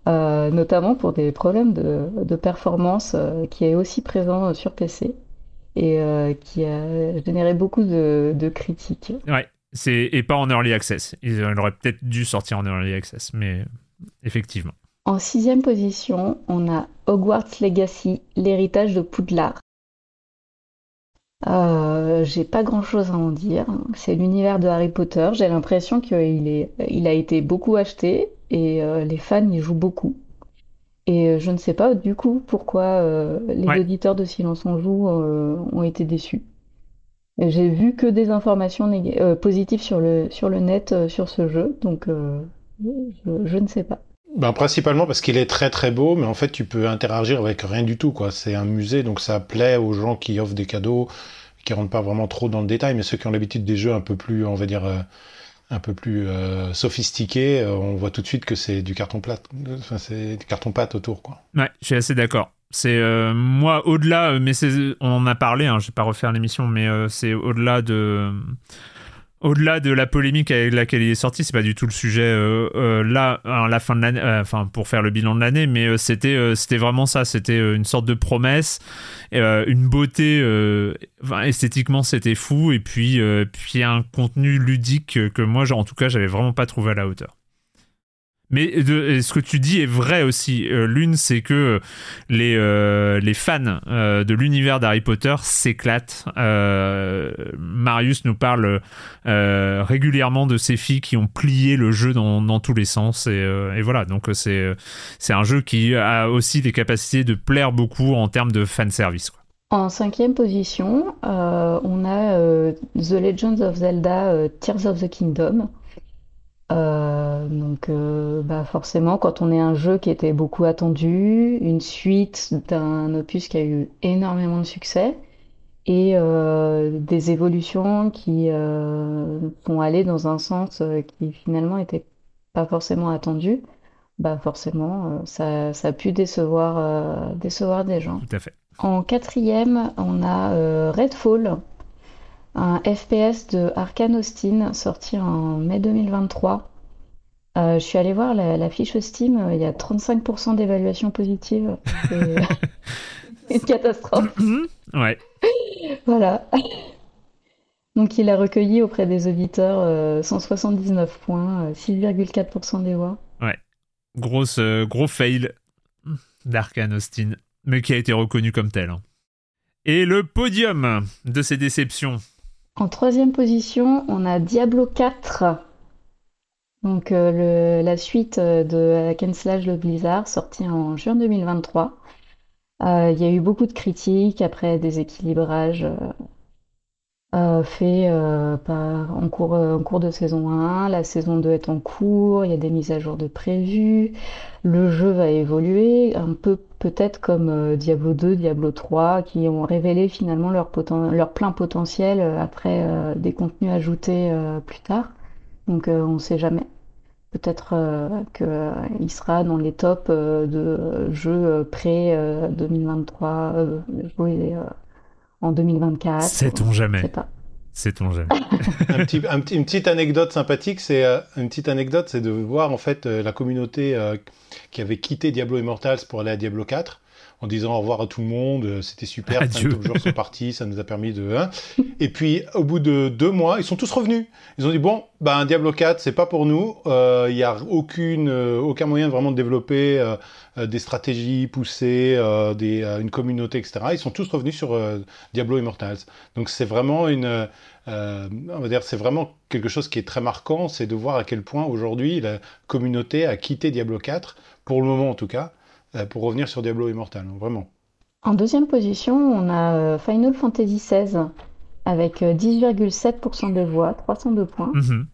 euh, notamment pour des problèmes de, de performance qui est aussi présent sur PC. et qui a généré beaucoup de, de critiques. Ouais, c'est et pas en early access. Il aurait peut-être dû sortir en early access, mais effectivement. En sixième position, on a Hogwarts Legacy, l'héritage de Poudlard. Euh, j'ai pas grand chose à en dire. C'est l'univers de Harry Potter. J'ai l'impression qu'il est, il a été beaucoup acheté et euh, les fans y jouent beaucoup. Et euh, je ne sais pas du coup pourquoi les auditeurs de Silence on joue ont été déçus. J'ai vu que des informations positives sur le, sur le net sur ce jeu, donc je, ne sais pas. Ben, principalement parce qu'il est très très beau, mais en fait tu peux interagir avec rien du tout. quoi. C'est un musée, donc ça plaît aux gens qui offrent des cadeaux, qui rentrent pas vraiment trop dans le détail, mais ceux qui ont l'habitude des jeux un peu plus, on va dire, euh, un peu plus euh, sophistiqués, euh, on voit tout de suite que c'est du carton plat, enfin c'est du carton pâte autour. quoi. Ouais, je suis assez d'accord. C'est moi au-delà, mais on en a parlé, hein, je vais pas refaire l'émission, mais c'est au-delà de au-delà de la polémique avec laquelle il est sorti, c'est pas du tout le sujet euh, euh, là, à la fin de l'année, euh, enfin pour faire le bilan de l'année, mais c'était c'était vraiment ça, c'était une sorte de promesse, une beauté, esthétiquement c'était fou, et puis puis un contenu ludique que moi, en tout cas, j'avais vraiment pas trouvé à la hauteur. Mais ce que tu dis est vrai aussi. Euh, l'une, c'est que les, euh, les fans euh, de l'univers d'Harry Potter s'éclatent. Marius nous parle régulièrement de ces filles qui ont plié le jeu dans, dans tous les sens. Et, et voilà, donc c'est, c'est un jeu qui a aussi des capacités de plaire beaucoup en termes de fanservice. Quoi. En cinquième position, on a The Legends of Zelda Tears of the Kingdom. Euh, donc, euh, bah forcément, quand on est un jeu qui était beaucoup attendu, une suite d'un opus qui a eu énormément de succès et euh, des évolutions qui vont aller dans un sens qui finalement était pas forcément attendu, bah forcément, ça, ça a pu décevoir, décevoir des gens. Tout à fait. En quatrième, on a Redfall un FPS de Arkane Austin sorti en mai 2023. Euh, je suis allée voir la, fiche Steam, euh, il y a 35% d'évaluation positive. C'est une [LAUGHS] catastrophe. Mhm. ouais. Voilà. Donc il a recueilli auprès des auditeurs 179 euh, points, 6,4% des voix. Ouais. Grosse, gros fail d'Arkane Austin, mais qui a été reconnu comme tel. Hein. Et le podium de ces déceptions en troisième position, on a Diablo 4. Donc euh, la suite euh, de Hack Slash de Blizzard, sortie en juin 2023. Euh, il y a eu beaucoup de critiques après des équilibrages faits en, cours, en cours de saison 1. La saison 2 est en cours, il y a des mises à jour de prévues. Le jeu va évoluer, un peu peut-être comme euh, Diablo 2, Diablo 3, qui ont révélé finalement leur, leur plein potentiel euh, après euh, des contenus ajoutés plus tard. Donc on ne sait jamais. Peut-être qu'il sera dans les tops de jeux pré-2023, joués en 2024. Sait-on jamais. Sait-on jamais. [LAUGHS] Un petit, Une petite anecdote sympathique, c'est une petite anecdote, c'est de voir en fait la communauté qui avait quitté Diablo Immortals pour aller à Diablo 4 en disant au revoir à tout le monde, euh, c'était super, Adieu. tous les joueurs sont partis, ça nous a permis de... Hein. Et puis, au bout de deux mois, ils sont tous revenus. Ils ont dit, bon, un Diablo 4, c'est pas pour nous, euh, il n'y a aucune, euh, aucun moyen de vraiment de développer des stratégies poussées, des, une communauté, etc. Ils sont tous revenus sur Diablo Immortals. Donc c'est vraiment une... on va dire, c'est vraiment quelque chose qui est très marquant, c'est de voir à quel point aujourd'hui la communauté a quitté Diablo 4, pour le moment en tout cas, euh, pour revenir sur Diablo Immortal, vraiment. En deuxième position, on a euh, Final Fantasy XVI avec 10,7% euh, de voix, 302 points. Mhm.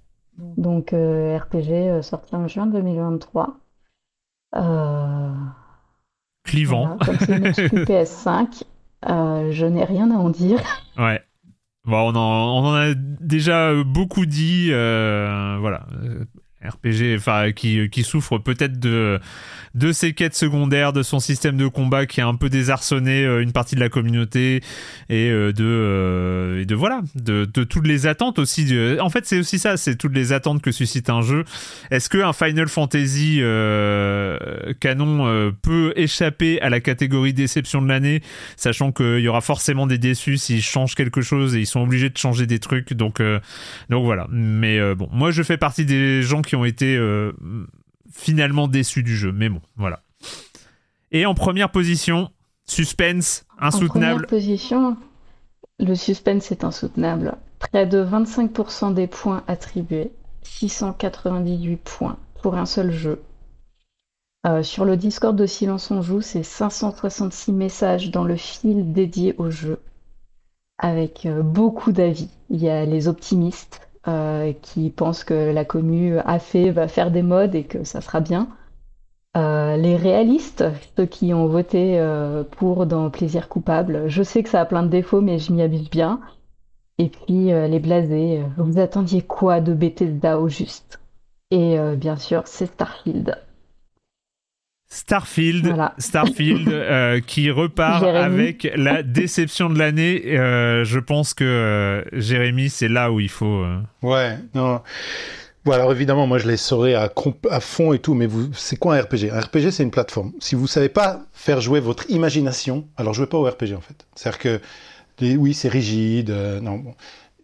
Donc RPG sorti en juin 2023. Clivant. comme c'est une [LAUGHS] PS5, je n'ai rien à en dire. Ouais. Bon, on, en, on en a déjà beaucoup dit. voilà. RPG, enfin qui, qui souffre peut-être de de ses quêtes secondaires, de son système de combat qui a un peu désarçonné euh, une partie de la communauté et euh, de euh, de voilà de, de toutes les attentes aussi. en fait, c'est aussi ça, c'est toutes les attentes que suscite un jeu. Est-ce que un Final Fantasy canon peut échapper à la catégorie déception de l'année, sachant qu'il y aura forcément des déçus s'ils changent quelque chose et ils sont obligés de changer des trucs. Donc donc voilà. Mais bon, moi je fais partie des gens qui ont été euh, finalement déçus du jeu. Mais bon, voilà. Et en première position, suspense, En première insoutenable. position, le suspense est insoutenable. Près de 25% des points attribués, 698 points pour un seul jeu. Euh, sur le Discord de Silence on Joue, c'est 566 messages dans le fil dédié au jeu, avec euh, beaucoup d'avis. Il y a les optimistes euh, qui pensent que la commu a fait, va faire des modes et que ça sera bien. Euh, les réalistes, ceux qui ont voté euh, pour dans Plaisir coupable, je sais que ça a plein de défauts, mais je m'y amuse bien. Et puis les blasés, vous attendiez quoi de Bethesda au juste? Et bien sûr, c'est Starfield. Starfield, Voilà. Starfield [LAUGHS] euh, qui repart Jérémy. avec la déception de l'année. Euh, je pense que euh, Jérémy, c'est là où il faut. euh, Ouais, non. Bon, alors évidemment, moi je les saurais à, fond et tout, mais vous, c'est quoi un RPG Un RPG, c'est une plateforme. Si vous savez pas faire jouer votre imagination, alors jouez pas au RPG en fait. C'est-à-dire que, les- oui, c'est rigide. euh, non, bon.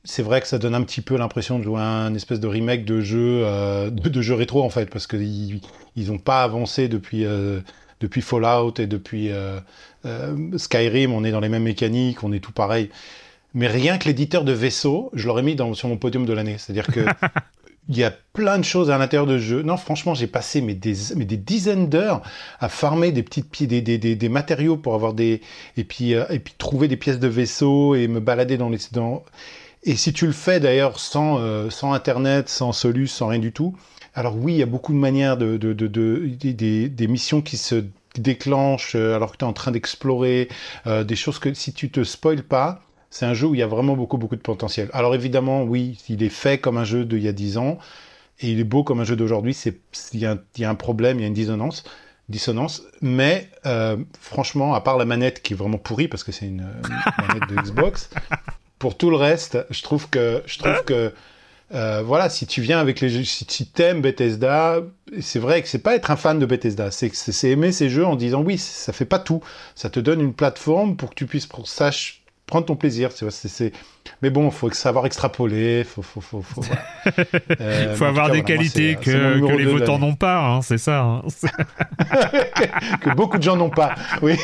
C'est vrai que ça donne un petit peu l'impression de jouer à un espèce de remake de jeu, euh, de, de jeu rétro en fait, parce qu'ils ils ont pas avancé depuis euh, depuis Fallout et depuis euh, Skyrim. On est dans les mêmes mécaniques, on est tout pareil. Mais rien que l'éditeur de vaisseau, je l'aurais mis dans, sur mon podium de l'année. C'est-à-dire que [LAUGHS] il y a plein de choses à l'intérieur de jeu. Non, franchement, j'ai passé mais des, mais des dizaines d'heures à farmer des petites pi- des, des, des, des matériaux pour avoir des et puis euh, et puis trouver des pièces de vaisseau et me balader dans les dans et si tu le fais d'ailleurs sans euh, sans internet, sans Solus, sans rien du tout. Alors oui, il y a beaucoup de manières de de, de, de- des- missions qui se déclenchent euh, alors que tu es en train d'explorer euh, des choses que si tu te spoiles pas, c'est un jeu où il y a vraiment beaucoup, beaucoup de potentiel. Alors évidemment, oui, il est fait comme un jeu d'il y a 10 ans, et il est beau comme un jeu d'aujourd'hui, il y, a un- y a un problème, il y a une dissonance, dissonance mais franchement, à part la manette qui est vraiment pourrie, parce que c'est une manette de Xbox, [LAUGHS] pour tout le reste, je trouve que, je trouve que euh, voilà, si tu viens avec les jeux, si tu aimes Bethesda, c'est vrai que c'est pas être un fan de Bethesda, c'est c'est aimer ces jeux en disant oui, ça fait pas tout, ça te donne une plateforme pour que tu puisses pour sache prendre ton plaisir. c'est- Mais bon, faut savoir extrapoler, faut, faut, faut, faut. [LAUGHS] Euh, Il faut avoir des voilà, qualités que, les votants n'ont pas, hein, c'est ça. hein. [LAUGHS] [LAUGHS] que beaucoup de gens n'ont pas. Oui.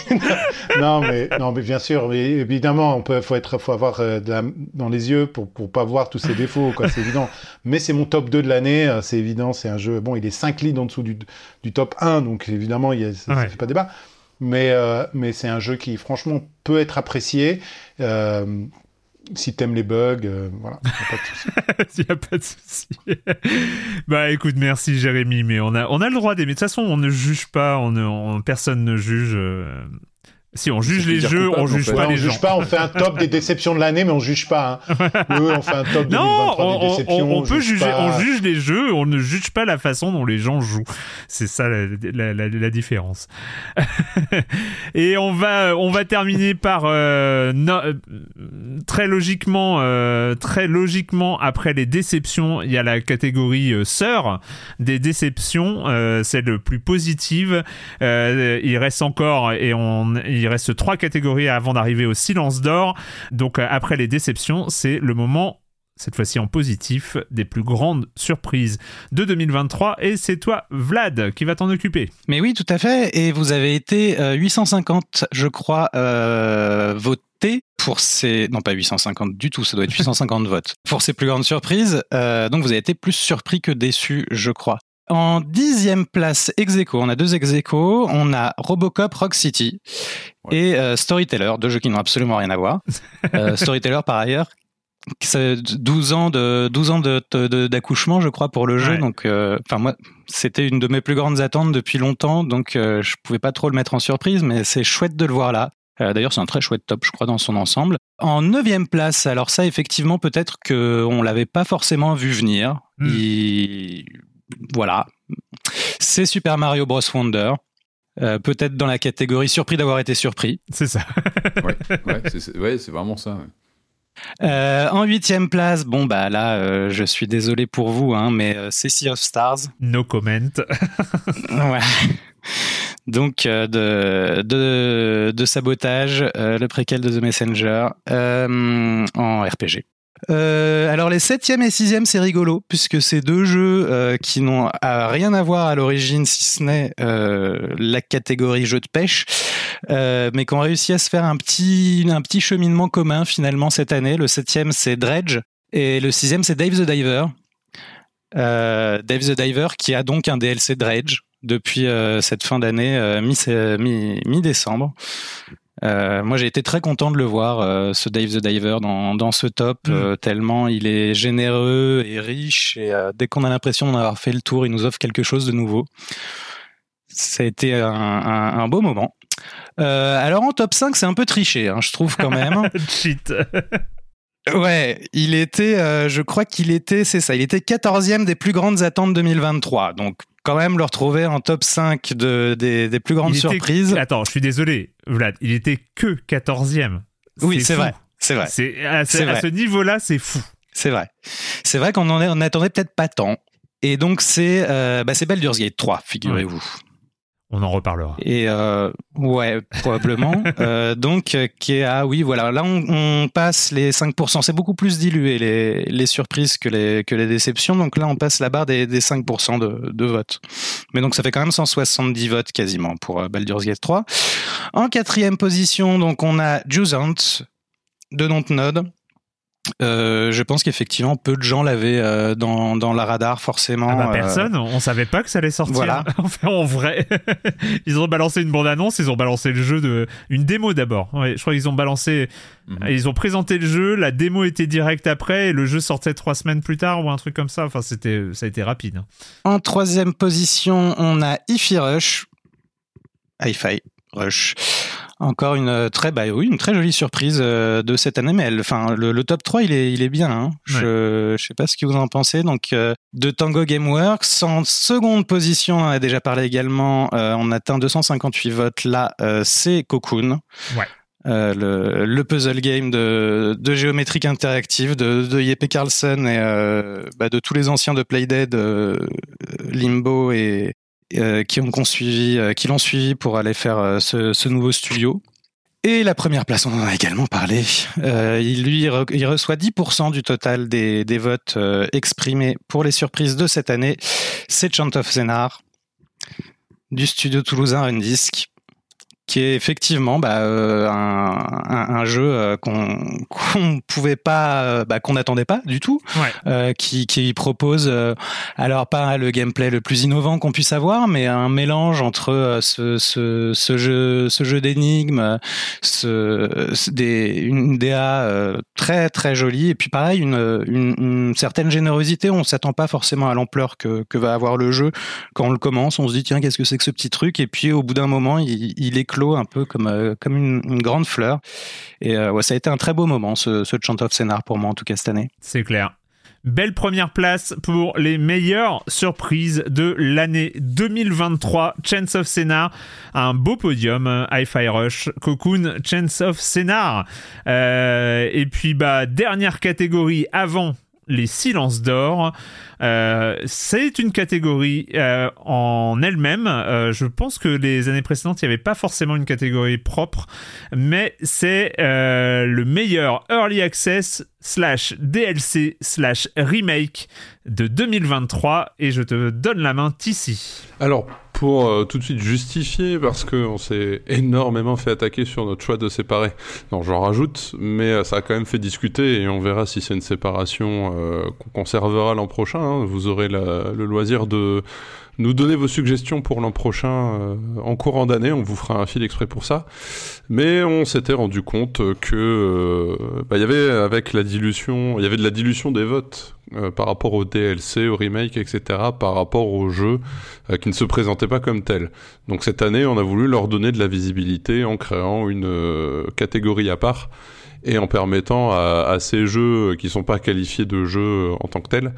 non, mais non, mais bien sûr, mais évidemment, on peut, faut être, faut avoir euh, de la- dans les yeux pour pour pas voir tous ses défauts, quoi. C'est évident. Mais c'est mon top 2 de l'année. euh, C'est évident. C'est un jeu. Bon, il est 5 leads en dessous du du top 1, donc évidemment, il y a, ça, ça Ouais. fait pas débat. Mais euh, mais c'est un jeu qui, franchement, peut être apprécié. Euh, si t'aimes les bugs, euh, voilà. Il n'y a pas de souci. [LAUGHS] [LAUGHS] bah écoute, merci Jérémy, mais on a, on a le droit d'aimer. De toute façon, on ne juge pas, on ne- on- personne ne juge. Si on juge les jeux, coupable, on juge pas Ouais, on les juge pas, on fait un top des déceptions de l'année, mais on juge pas. Hein. [LAUGHS] Oui, on fait un top Non, 2023 on, des on- déceptions. on peut juge juger, pas. on juge les jeux, on ne juge pas la façon dont les gens jouent. C'est ça la, la- la- la différence. [LAUGHS] Et on va, on va terminer par euh, no- euh, très logiquement, euh, très logiquement après les déceptions, il y a la catégorie euh, sœur des déceptions, euh, c'est le plus positive. Euh, il reste encore et on, il reste trois catégories avant d'arriver au silence d'or. Donc euh, après les déceptions, c'est le moment cette fois-ci en positif, des plus grandes surprises de 2023. Et c'est toi, Vlad, qui va t'en occuper. Mais oui, tout à fait. Et vous avez été euh, 850, je crois, euh, votés pour ces... Non, pas 850 du tout, ça doit être 850 votes. Pour ces plus grandes surprises. Euh, donc vous avez été plus surpris que déçus, je crois. En dixième place, ex aequo, on a deux ex aequo. On a Robocop Rock City et euh, Storyteller, deux jeux qui n'ont absolument rien à voir. [LAUGHS] Euh, Storyteller, par ailleurs, ça- 12 ans de 12 ans de- de- d'accouchement je crois pour le jeu Ouais. donc euh, enfin moi c'était une de mes plus grandes attentes depuis longtemps donc euh, je pouvais pas trop le mettre en surprise mais c'est chouette de le voir là Euh, D'ailleurs, c'est un très chouette top, je crois, dans son ensemble. En neuvième place, alors ça, effectivement, peut-être que on l'avait pas forcément vu venir. Hmm. Il- voilà. C'est Super Mario Bros. Wonder. Euh, peut-être dans la catégorie surpris d'avoir été surpris. C'est ça. [LAUGHS] ouais, ouais, c'est, ouais, vraiment ça. ouais. Euh, en huitième place, bon bah là, euh, je suis désolé pour vous, hein, mais euh, c'est Sea of Stars. No comment. [LAUGHS] Ouais. Donc euh, de, de, de sabotage, euh, le préquel de The Messenger euh, en RPG. Euh, alors les septième et sixième c'est rigolo puisque c'est deux jeux euh, qui n'ont euh, rien à voir à l'origine si ce n'est la catégorie jeu de pêche, mais qui ont réussi à se faire un petit un cheminement commun finalement cette année. Le septième c'est Dredge et le sixième c'est Dave the Diver. Dave the Diver qui a donc un DLC Dredge depuis cette fin d'année mi- mi- mi-décembre. Euh, moi, j'ai été très content de le voir, euh, ce Dave the Diver, dans, dans ce top, Mm. euh, tellement il est généreux et riche. Et dès qu'on a l'impression d'en avoir fait le tour, il nous offre quelque chose de nouveau. Ça a été un, un- un beau moment. Alors en top 5, c'est un peu triché, hein, je trouve quand même. [LAUGHS] Cheat. Ouais, il était, je crois qu'il était, c'est ça, il était 14e des plus grandes attentes 2023. Donc, quand même, le retrouver en top 5 de, des, des plus grandes était- surprises. Attends, je suis désolé, Vlad. Il était que 14e. Oui, c'est vrai. C'est vrai. C'est, à, à ce niveau-là, c'est fou. C'est vrai. C'est vrai qu'on en est- on attendait peut-être pas tant. Et donc, c'est, euh, bah, c'est Baldur's Gate 3, figurez-vous. On en reparlera. Et euh, ouais, probablement. [LAUGHS] Euh, donc, euh, qui ah oui, voilà. Là, on, on passe les 5%. C'est beaucoup plus dilué les, les surprises que les que les déceptions. Donc là, on passe la barre des, des 5% de, de vote. Mais donc, ça fait quand même 170 votes quasiment pour Baldur's Gate 3. En quatrième position, donc on a Jusant de Dontnod. Euh, je pense qu'effectivement, peu de gens l'avaient euh, dans, dans la radar, forcément. Ah bah Euh, personne, on savait pas que ça allait sortir. Voilà. [LAUGHS] Enfin, en vrai, [LAUGHS] ils ont balancé une bande-annonce, ils ont balancé le jeu de une démo d'abord. Ouais, je crois qu'ils ont balancé, Mhm. ils ont présenté le jeu, la démo était directe après et le jeu sortait trois semaines plus tard ou un truc comme ça. Enfin, c'était, ça a été rapide. hein. En troisième position, on a Hi-Fi Rush. Hi-Fi Rush. Encore une euh, très, bah oui, une très jolie surprise euh, de cette année, mais elle, enfin, le, le top 3, il est, il est bien. Hein. Je, je sais pas ce que vous en pensez. Donc, euh, de Tango Gameworks, en seconde position, on en a déjà parlé également. euh, on atteint 258 votes. Là, euh, c'est Cocoon. Ouais. Euh, le, le puzzle game de, de géométrique interactive de, de Jeppe Carlsen et euh, bah, de tous les anciens de Playdead, euh, Limbo et euh, euh, qui l'ont suivi pour aller faire euh, ce, nouveau studio. Et la première place, on en a également parlé. Il lui reçoit 10% du total des, votes exprimés pour les surprises de cette année. C'est Chant of Zenar du studio toulousain Rendisk qui est effectivement bah, euh, un, un, un jeu euh, qu'on qu'on pouvait pas, euh, bah, qu'on n'attendait pas du tout, Ouais. qui, qui propose alors pas le gameplay le plus innovant qu'on puisse avoir, mais un mélange entre ce, ce, ce jeu, ce jeu d'énigmes, ce, ce- des, une DA très très jolie et puis pareil une, une, une certaine générosité. On s'attend pas forcément à l'ampleur que, que va avoir le jeu quand on le commence. On se dit tiens qu'est-ce que c'est que ce petit truc? Et puis au bout d'un moment il, il éclot un peu comme euh, comme une, grande fleur. Et euh, ouais, ça a été un très beau moment ce, ce Chant of Scénar pour moi en tout cas cette année. C'est clair. Belle première place pour les meilleures surprises de l'année 2023. Chance of Scénar, un beau podium. euh, Hi-Fi Rush, Cocoon, Chance of Scénar. Et puis, bah, dernière catégorie avant les silences d'or. Euh, c'est une catégorie euh, en elle-même. Euh, je pense que les années précédentes, il n'y avait pas forcément une catégorie propre, mais c'est le meilleur early access slash DLC slash remake de 2023 et je te donne la main ici. Alors, pour euh, tout de suite justifier, parce qu'on s'est énormément fait attaquer sur notre choix de séparer, non, j'en rajoute, mais euh, ça a quand même fait discuter et on verra si c'est une séparation euh, qu'on conservera l'an prochain. hein. Vous aurez la- le loisir de nous donner vos suggestions pour l'an prochain euh, en courant d'année. On vous fera un fil exprès pour ça. Mais on s'était rendu compte que euh, bah, y avait avec la dilution, il y avait de la dilution des votes euh, par rapport au DLC, au remake, etc. Par rapport au jeu euh, qui ne se présentaient pas comme tel. Donc cette année, on a voulu leur donner de la visibilité en créant une euh, catégorie à part. et en permettant à, ces jeux qui sont pas qualifiés de jeux en tant que tels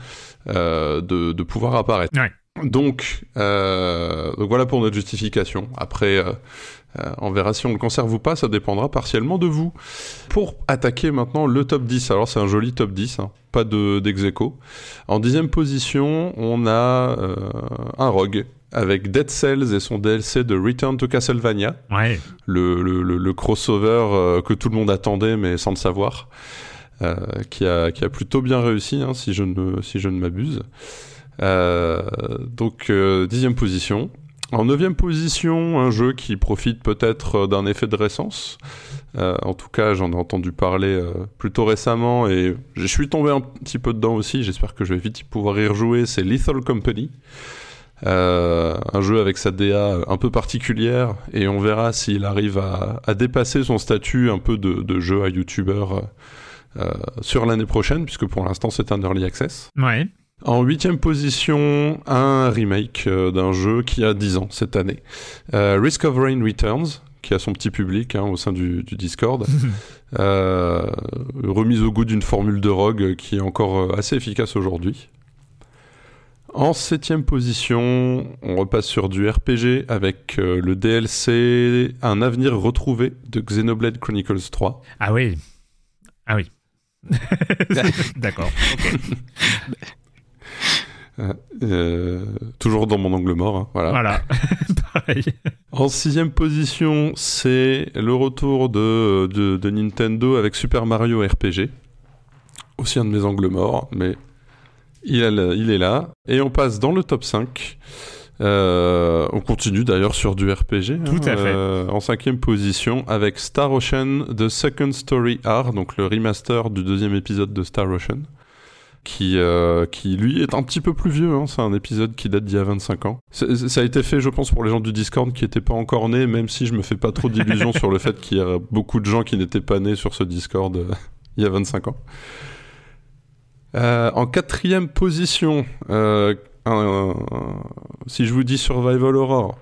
de, pouvoir apparaître. Donc, donc voilà pour notre justification. Après, euh, on verra si on le conserve ou pas, ça dépendra partiellement de vous. Pour attaquer maintenant le top 10, alors c'est un joli top 10, hein, pas de d'ex En dixième position, on a euh, un rogue avec Dead Cells et son DLC de Return to Castlevania. Ouais. Le, le, crossover euh, que tout le monde attendait mais sans le savoir. qui, a, qui a plutôt bien réussi, hein, si je ne, si je ne m'abuse. Donc, dixième position. En neuvième position, un jeu qui profite peut-être euh, d'un effet de récence. Euh, en tout cas, j'en ai entendu parler euh, plutôt récemment et je suis tombé un petit peu dedans aussi. J'espère que je vais vite pouvoir y rejouer. C'est Lethal Company. un jeu avec sa DA un peu particulière et on verra s'il arrive à, dépasser son statut un peu de, jeu à YouTuber sur l'année prochaine, puisque pour l'instant c'est un early access. Ouais. En huitième position, un remake euh, d'un jeu qui a 10 ans cette année. Euh, Risk of Rain Returns, qui a son petit public hein, au sein du, Discord. [LAUGHS] Euh, remise au goût d'une formule de rogue qui est encore assez efficace aujourd'hui. En septième position, on repasse sur du RPG avec le DLC Un avenir retrouvé de Xenoblade Chronicles 3. Ah oui. Ah oui. [LAUGHS] D'accord. Euh, [LAUGHS] euh, toujours dans mon angle mort, hein, voilà. Voilà, [LAUGHS] pareil. En sixième position, c'est le retour de, de, Nintendo avec Super Mario RPG. Aussi un de mes angles morts, mais il, il est là. Et on passe dans le top 5. Euh, on continue d'ailleurs sur du RPG. Tout à fait. en cinquième position avec Star Ocean The Second Story R, donc le remaster du deuxième épisode de Star Ocean qui, euh, qui lui est un petit peu plus vieux. Hein. C'est un épisode qui date d'il y a 25 ans. Ça a été fait, je pense, pour les gens du Discord qui n'étaient pas encore nés, même si je me fais pas trop d'illusions [LAUGHS] sur le fait qu'il y a beaucoup de gens qui n'étaient pas nés sur ce Discord euh, il y a 25 ans. Euh, en quatrième position, si je vous dis Survival Horror,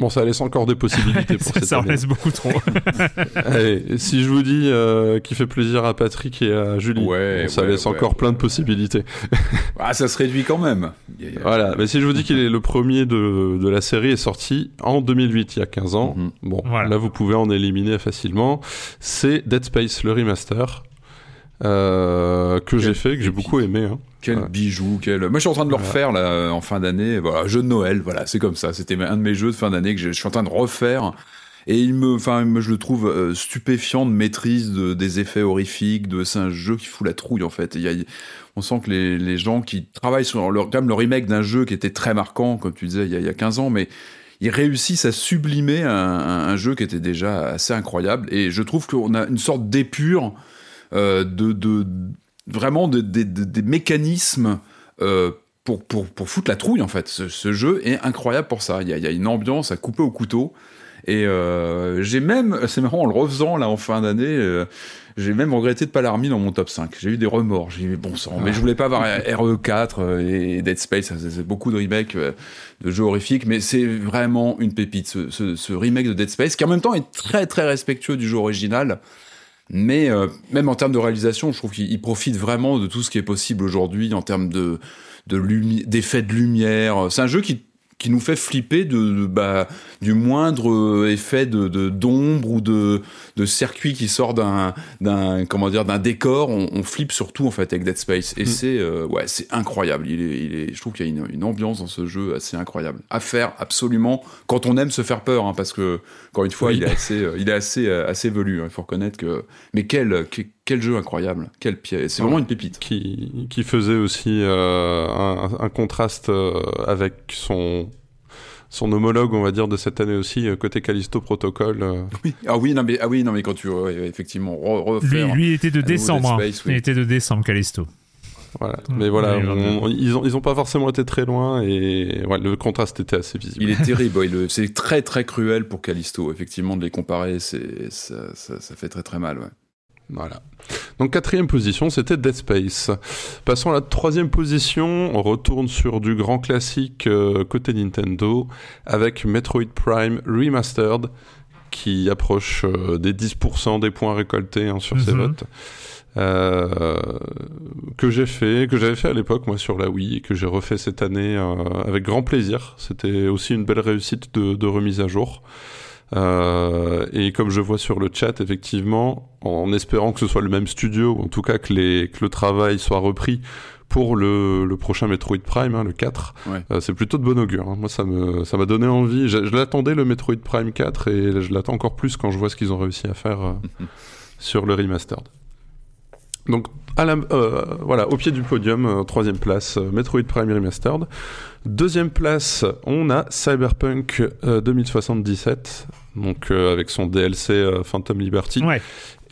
Bon, ça laisse encore des possibilités [LAUGHS] pour ça, cette Ça laisse beaucoup trop. [LAUGHS] Allez, si je vous dis euh, qu'il fait plaisir à Patrick et à Julie, ça laisse encore plein de possibilités. [LAUGHS] ah, ça se réduit quand même. Voilà, mais si je vous dis qu'il est le premier de, de, la série est sorti en 2008, il y a 15 ans, mhm. bon, là vous pouvez en éliminer facilement. C'est Dead Space, le remaster. Euh, que j'ai fait, que j'ai beaucoup aimé. Hein. Quel bijou, quel. Moi, je suis en train de le refaire là en fin d'année. Voilà, jeu de Noël, voilà, c'est comme ça. C'était un de mes jeux de fin d'année que je, suis en train de refaire. Et il me, enfin, je le trouve euh, stupéfiant de maîtrise de, des effets horrifiques. De, c'est un jeu qui fout la trouille en fait. Il y a, on sent que les, les, gens qui travaillent sur leur, même le remake d'un jeu qui était très marquant, comme tu disais, il y a, il y a 15 ans, mais ils réussissent à sublimer un, un, un, jeu qui était déjà assez incroyable. Et je trouve qu'on a une sorte d'épure euh, de, de, vraiment des mécanismes euh, pour, pour, pour, foutre la trouille en fait. Ce, jeu est incroyable pour ça. Il y, a, il y, a, une ambiance à couper au couteau. Et euh, j'ai même, [LAUGHS] c'est marrant, en le refaisant là en fin d'année, j'ai même regretté de pas l'avoir mis dans mon top 5. J'ai eu des remords, j'ai eu bon sang, mais je voulais pas avoir RE4 et Dead Space, c'est beaucoup de remakes de jeux horrifiques, mais c'est vraiment une pépite ce, ce, ce, remake de Dead Space qui en même temps est très très respectueux du jeu original. Mais euh, même en termes de réalisation, je trouve qu'il profite vraiment de tout ce qui est possible aujourd'hui en termes de d'effets de lumière. C'est un jeu qui qui nous fait flipper de, bah, du moindre euh, effet de d'ombre ou de, de circuit qui sort d'un d'un comment dire d'un décor. On, on, flippe surtout en fait avec Dead Space et mm. c'est euh, ouais c'est incroyable. Il est, il est, je trouve qu'il y a une, une, ambiance dans ce jeu assez incroyable à faire absolument quand on aime se faire peur hein, parce que encore une fois il est assez euh, il est assez assez velu. Hein, il faut reconnaître que mais quel, quel jeu incroyable, quelle pièce, c'est vraiment une pépite. Qui, qui faisait aussi euh, un, un, contraste euh, avec son son homologue, on va dire, de cette année aussi, euh, côté Callisto Protocol. Oui. Ah oui, non mais ah oui, non mais quand tu effectivement refaire. Lui, lui était de décembre. Hein. Il était de décembre, Callisto. Voilà. Mais voilà, ils, ont, ils ont pas forcément été très loin et ouais, le contraste était assez visible. Il est [LAUGHS] terrible, c'est très très cruel pour Callisto, effectivement, de les comparer, c'est, ça, ça, ça, fait très très mal. Voilà. Donc quatrième position, c'était Dead Space. Passons à la troisième position, on retourne sur du grand classique euh, côté Nintendo avec Metroid Prime Remastered qui approche des 10% des points récoltés hein, sur ces Mhm. votes. Euh, que j'ai fait, que j'avais fait à l'époque moi sur la Wii et que j'ai refait cette année euh, avec grand plaisir. C'était aussi une belle réussite de, de remise à jour. Euh, et comme je vois sur le chat, effectivement, en espérant que ce soit le même studio, ou en tout cas que, les, que le travail soit repris pour le, le prochain Metroid Prime, hein, le 4, Ouais. euh, c'est plutôt de bon augure. hein. Moi, ça m'a donné envie. Je, je l'attendais le Metroid Prime 4 et je l'attends encore plus quand je vois ce qu'ils ont réussi à faire euh, [LAUGHS] sur le remastered. Donc, à la, euh, voilà, au pied du podium, euh, troisième place, euh, Metroid Prime Remastered. Deuxième place, on a Cyberpunk euh, 2077, donc euh, avec son DLC euh, Phantom Liberty. Ouais.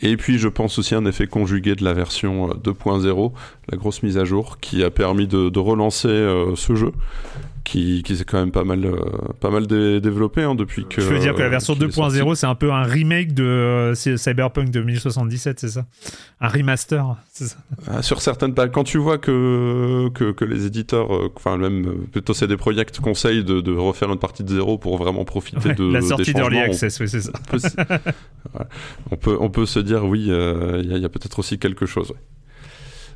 Et puis, je pense aussi à un effet conjugué de la version euh, 2.0, la grosse mise à jour, qui a permis de, de relancer euh, ce jeu, qui, qui s'est quand même pas mal, euh, pas mal dé- développé hein, depuis que. Je veux dire que la euh, version qu'il est sorti. 2.0, c'est un peu un remake de euh, Cyberpunk 2077, c'est ça? Un remaster, c'est ça? Ah, sur certaines pages, quand tu vois que, que, que les éditeurs, euh, enfin même euh, plutôt CD Projekt conseillent de, de refaire une partie de zéro pour vraiment profiter Ouais, de La sortie d'Early Access, oui, c'est ça. on peut, Voilà. [LAUGHS] on peut, on peut se dire oui, euh, il y a, il y a peut-être aussi quelque chose. ouais.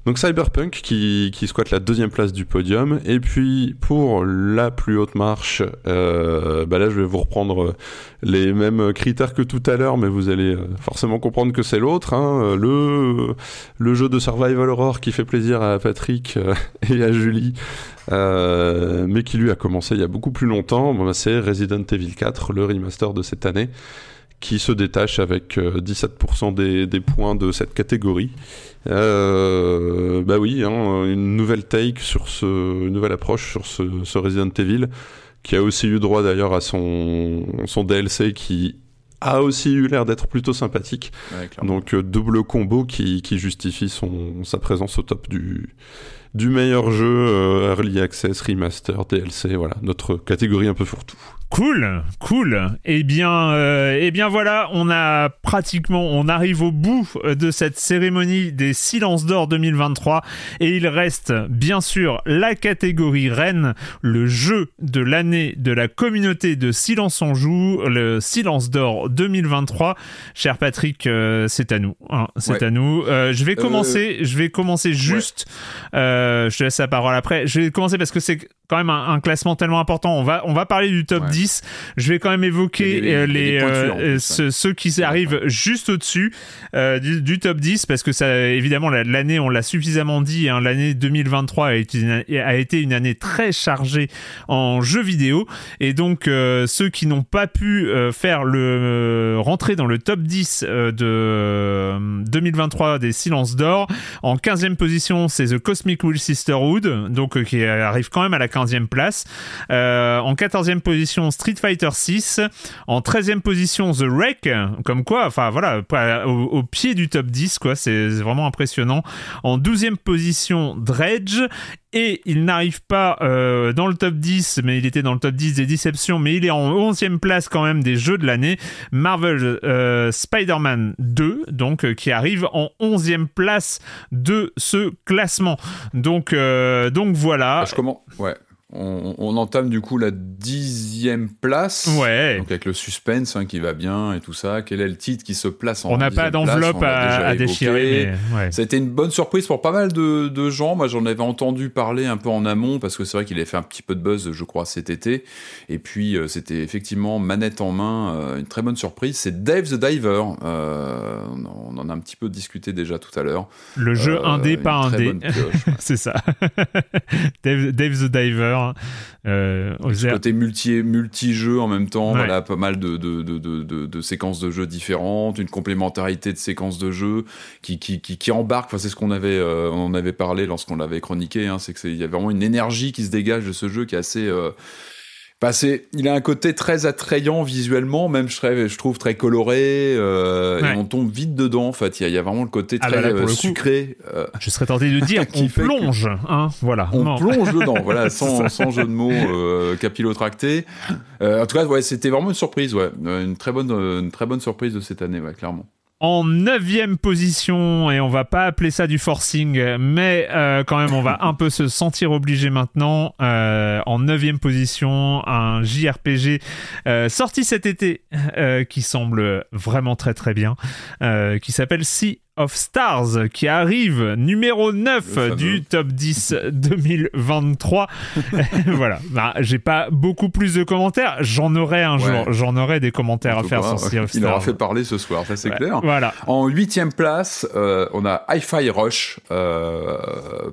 Donc Cyberpunk qui, qui squatte la deuxième place du podium. Et puis pour la plus haute marche, euh, bah là je vais vous reprendre euh, les mêmes critères que tout à l'heure, mais vous allez euh, forcément comprendre que c'est l'autre. hein. Le, le jeu de Survival Horror qui fait plaisir à Patrick [LAUGHS] et à Julie, euh, mais qui lui a commencé il y a beaucoup plus longtemps. Bah, c'est Resident Evil 4, le remaster de cette année qui se détache avec euh, 17% des, des points de cette catégorie. Euh, bah oui, hein, une nouvelle take sur ce, une nouvelle approche sur ce, ce Resident Evil, qui a aussi eu droit d'ailleurs à son, son DLC qui a aussi eu l'air d'être plutôt sympathique. Ouais. Donc euh, double combo qui, qui justifie son, sa présence au top du, du meilleur jeu, euh, Early Access, Remaster, DLC, voilà, notre catégorie un peu fourre-tout. Cool, cool. Eh bien, euh, eh bien voilà, on a pratiquement, on arrive au bout euh, de cette cérémonie des Silences d'Or 2023 et il reste bien sûr la catégorie reine, le jeu de l'année de la communauté de Silence on joue, le Silence d'Or 2023. Cher Patrick, euh, c'est à nous, hein, c'est Ouais. à nous. Euh, je vais Euh, commencer, je vais commencer juste. euh, je te laisse la parole après. Je vais commencer parce que c'est quand même un, un classement tellement important. On va, on va parler du top Ouais. 10. Je vais quand même évoquer euh, les, pointures, euh, ceux, qui arrivent juste au-dessus euh, du, du top 10 parce que ça, évidemment, la- l'année, on l'a suffisamment dit, hein, l'année 2023 a été, une, a été une année très chargée en jeux vidéo et donc ceux qui n'ont pas pu faire le rentrer dans le top 10 euh, de euh, 2023 des Silences d'Or. En 15e position, c'est The Cosmic Will Sisterhood, donc qui arrive quand même à la 15e place. Euh, en 14e position, Street Fighter 6. En 13e position, The Wreck. Comme quoi, enfin voilà, au pied du top 10, quoi. C'est vraiment impressionnant. En 12e position, Dredge. Et il n'arrive pas euh, dans le top 10, mais il était dans le top 10 des déceptions, mais il est en 11e place quand même des jeux de l'année. Marvel euh, Spider-Man 2, donc euh, qui arrive en 11e place de ce classement. Donc, voilà. Ah. On, on entame du coup la dixième place. Ouais. Donc avec le suspense hein, qui va bien et tout ça. Quel est le titre qui se place en On n'a pas d'enveloppe à, déchirer, mais ouais. Ça a été une bonne surprise pour pas mal de, de gens. Moi, j'en avais entendu parler un peu en amont parce que c'est vrai qu'il avait fait un petit peu de buzz, je crois, cet été. Et puis, euh, c'était effectivement manette en main, euh, une très bonne surprise. C'est Dave the Diver. Euh, on en a un petit peu discuté déjà tout à l'heure. Le jeu indé, pas indé. [LAUGHS] c'est ça. [LAUGHS] Dave, Dave the Diver. Euh, Ce côté multi, multi-jeu en même temps, Ouais. voilà, pas mal de, de, de, de, de- de séquences de jeux différentes, une complémentarité de séquences de jeux qui, qui, qui, qui embarque. Enfin, c'est ce qu'on avait, euh, on en avait parlé lorsqu'on l'avait chroniqué. Hein, c'est que c'est- il y a vraiment une énergie qui se dégage de ce jeu qui est assez. euh, bah, c'est- il a un côté très attrayant visuellement, même je, trouve très coloré, euh, Ouais. et on tombe vite dedans. En fait, il y, a- il y a vraiment le côté Ah très bah là, pour euh, le coup, sucré. euh, Je serais tenté de [LAUGHS] dire Qui on fait que- plonge, hein, voilà. on Non. plonge [LAUGHS] dedans, voilà, sans, jeu de mots euh, capillotracté. En tout cas, ouais, c'était vraiment une surprise, ouais, une très bonne, une très bonne surprise de cette année, ouais, clairement. En neuvième position, et on va pas appeler ça du forcing, mais euh, quand même on va un peu se sentir obligé maintenant. Euh, en neuvième position, un JRPG euh, sorti cet été euh, qui semble vraiment très très bien, qui s'appelle Sea of Stars, qui arrive numéro 9 fameux. du top 10 2023. [LAUGHS] [LAUGHS] voilà, bah, j'ai pas beaucoup plus de commentaires, j'en aurai un Ouais. jour, j'en aurai des commentaires En à faire sur Sea of Il Stars. aura fait parler ce soir, ça c'est Ouais, clair. Voilà. En huitième place, euh, on a Hi-Fi Rush, euh,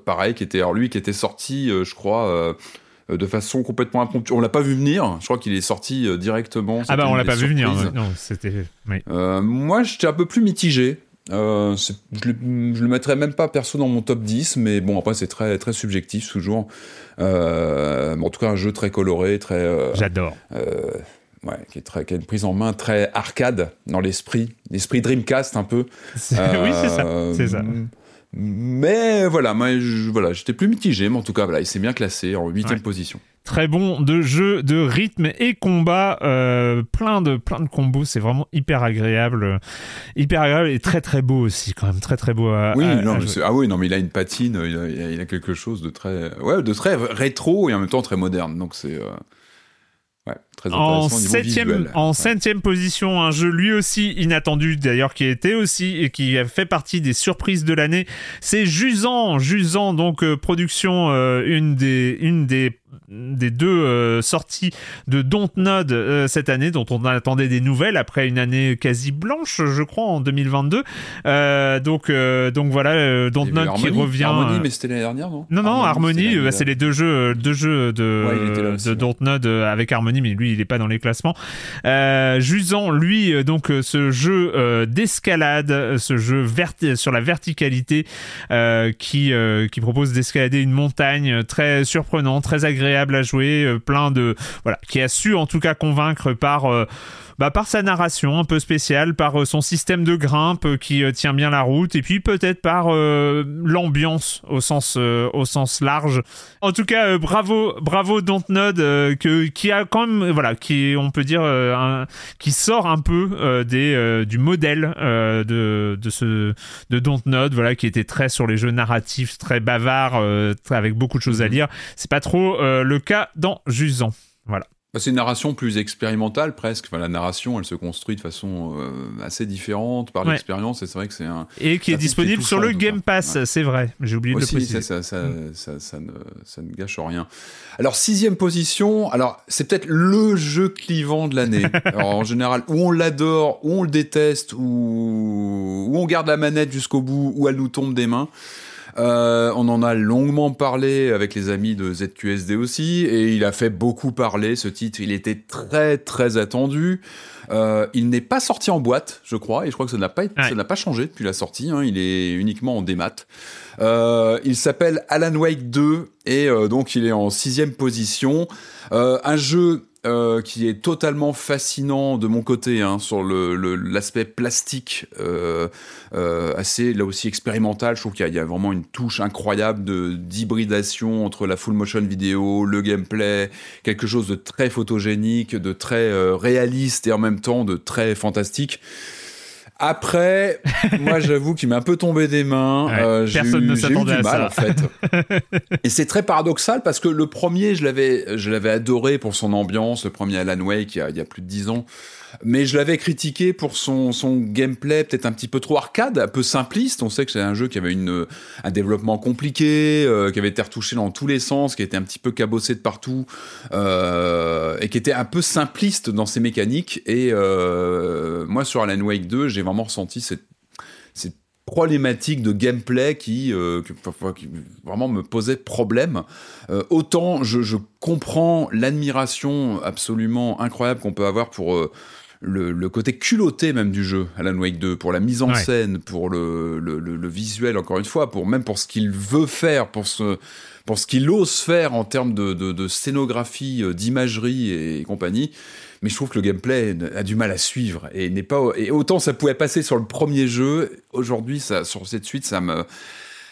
pareil, qui était alors lui qui était sorti, euh, je crois, de façon complètement impromptue. On l'a pas vu venir. Je crois qu'il est sorti directement. Ah bah on l'a pas vu venir. surprises. Non, c'était. oui. Euh, moi, j'étais un peu plus mitigé. Euh, je, le, je le mettrais même pas perso dans mon top 10, mais bon, après, c'est très, très subjectif toujours. Euh, en tout cas, un jeu très coloré, très. euh, J'adore. euh, ouais, qui, est très, qui a une prise en main très arcade dans l'esprit, l'esprit Dreamcast un peu. [LAUGHS] Oui, c'est ça. C'est ça. Mais voilà, moi, je- voilà, j'étais plus mitigé, mais en tout cas, voilà, il s'est bien classé en huitième Ouais. position. Très bon de jeu, de rythme et combat. euh, plein, de, plein de combos. C'est vraiment hyper agréable. euh, Hyper agréable et très très beau aussi, quand même. Très très beau à, Oui, à- non, à jouer. ah oui, non, mais il a une patine, a- il a quelque chose de très, ouais, de très rétro et en même temps très moderne. Donc c'est, euh, ouais, très En septième, en Ouais. septième position, un jeu lui aussi inattendu, d'ailleurs qui était aussi et qui a fait partie des surprises de l'année, c'est Jusant. Jusant, donc euh, production, euh, une des, une des des deux euh, sorties de Dontnod euh, cette année, dont on attendait des nouvelles après une année quasi blanche, je crois, en 2022. Euh, donc, euh, donc voilà, Dontnod qui Harmony, revient. Harmony, mais c'était l'année dernière, non non, non, Harmony, c'est les deux jeux, deux jeux de, Ouais, là de. Dontnod avec Harmony, mais lui, il est pas dans les classements. Jusant, lui, donc, ce jeu d'escalade, ce jeu sur la verticalité, qui, qui propose d'escalader une montagne très surprenant, très agréable à jouer, euh, plein de, voilà, qui a su en tout cas convaincre par, euh, bah, par sa narration un peu spéciale, par euh, son système de grimpe euh, qui euh, tient bien la route, et puis peut-être par l'ambiance au sens au sens large. En tout cas, bravo bravo Dontnod que qui a quand même voilà qui on peut dire un- qui sort un peu des du modèle de de ce de Dontnod voilà qui était très sur les jeux narratifs très bavard euh, avec beaucoup de choses à lire. C'est pas trop euh, le cas dans Jusant. Voilà. Bah, c'est une narration plus expérimentale presque. Enfin, la narration, elle se construit de façon euh, assez différente par Ouais. l'expérience. Et c'est vrai que c'est un Et qui est disponible sur le Game. Pass, Ouais. c'est vrai. J'ai oublié de le préciser. Ça, ça, ça, ça, ça ne, ça ne gâche rien. Alors sixième position. Alors c'est peut-être le jeu clivant de l'année. [LAUGHS] Alors en général, où on l'adore, où on le déteste, où, où on garde la manette jusqu'au bout, où elle nous tombe des mains. Euh, on en a longuement parlé avec les amis de ZQSD aussi, et il a fait beaucoup parler ce titre. Il était très très attendu. Euh, il n'est pas sorti en boîte, je crois, et je crois que ça n'a pas, été- Ouais. ça n'a pas changé depuis la sortie. hein. il est uniquement en démat. Euh, il s'appelle Alan Wake 2 et euh, donc il est en sixième position. Euh, un jeu euh, qui est totalement fascinant de mon côté hein, sur l'aspect plastique, euh, euh, assez là aussi expérimental. Je trouve qu'il y, y a vraiment une touche incroyable de d'hybridation entre la full motion vidéo, le gameplay, quelque chose de très photogénique, de très euh, réaliste et en même temps de très fantastique. Après, [LAUGHS] moi j'avoue qu'il m'a un peu tombé des mains. Ouais, Euh, personne eu- ne s'attendait à mal ça. en fait. [LAUGHS] Et c'est très paradoxal parce que le premier, je l'avais, je l'avais adoré pour son ambiance, le premier Alan Wake il y a, il y a plus de dix ans. Mais je l'avais critiqué pour son, son gameplay peut-être un petit peu trop arcade, un peu simpliste. On sait que c'est un jeu qui avait une, un développement compliqué, euh, qui avait été retouché dans tous les sens, qui était un petit peu cabossé de partout, euh, et qui était un peu simpliste dans ses mécaniques. Et euh, moi, sur Alan Wake 2, j'ai vraiment ressenti cette, problématique de gameplay qui, vraiment me posait problème. Autant je, je comprends l'admiration absolument incroyable qu'on peut avoir pour le, le côté culotté même du jeu, Alan Wake 2, pour la mise en Ouais. scène, pour le, le, le- visuel, encore une fois, pour même pour ce qu'il veut faire, pour ce pour ce qu'il ose faire en termes de, de, de scénographie, euh, d'imagerie et compagnie. Mais je trouve que le gameplay a du mal à suivre et n'est pas et autant ça pouvait passer sur le premier jeu. Aujourd'hui, ça sur cette suite, ça me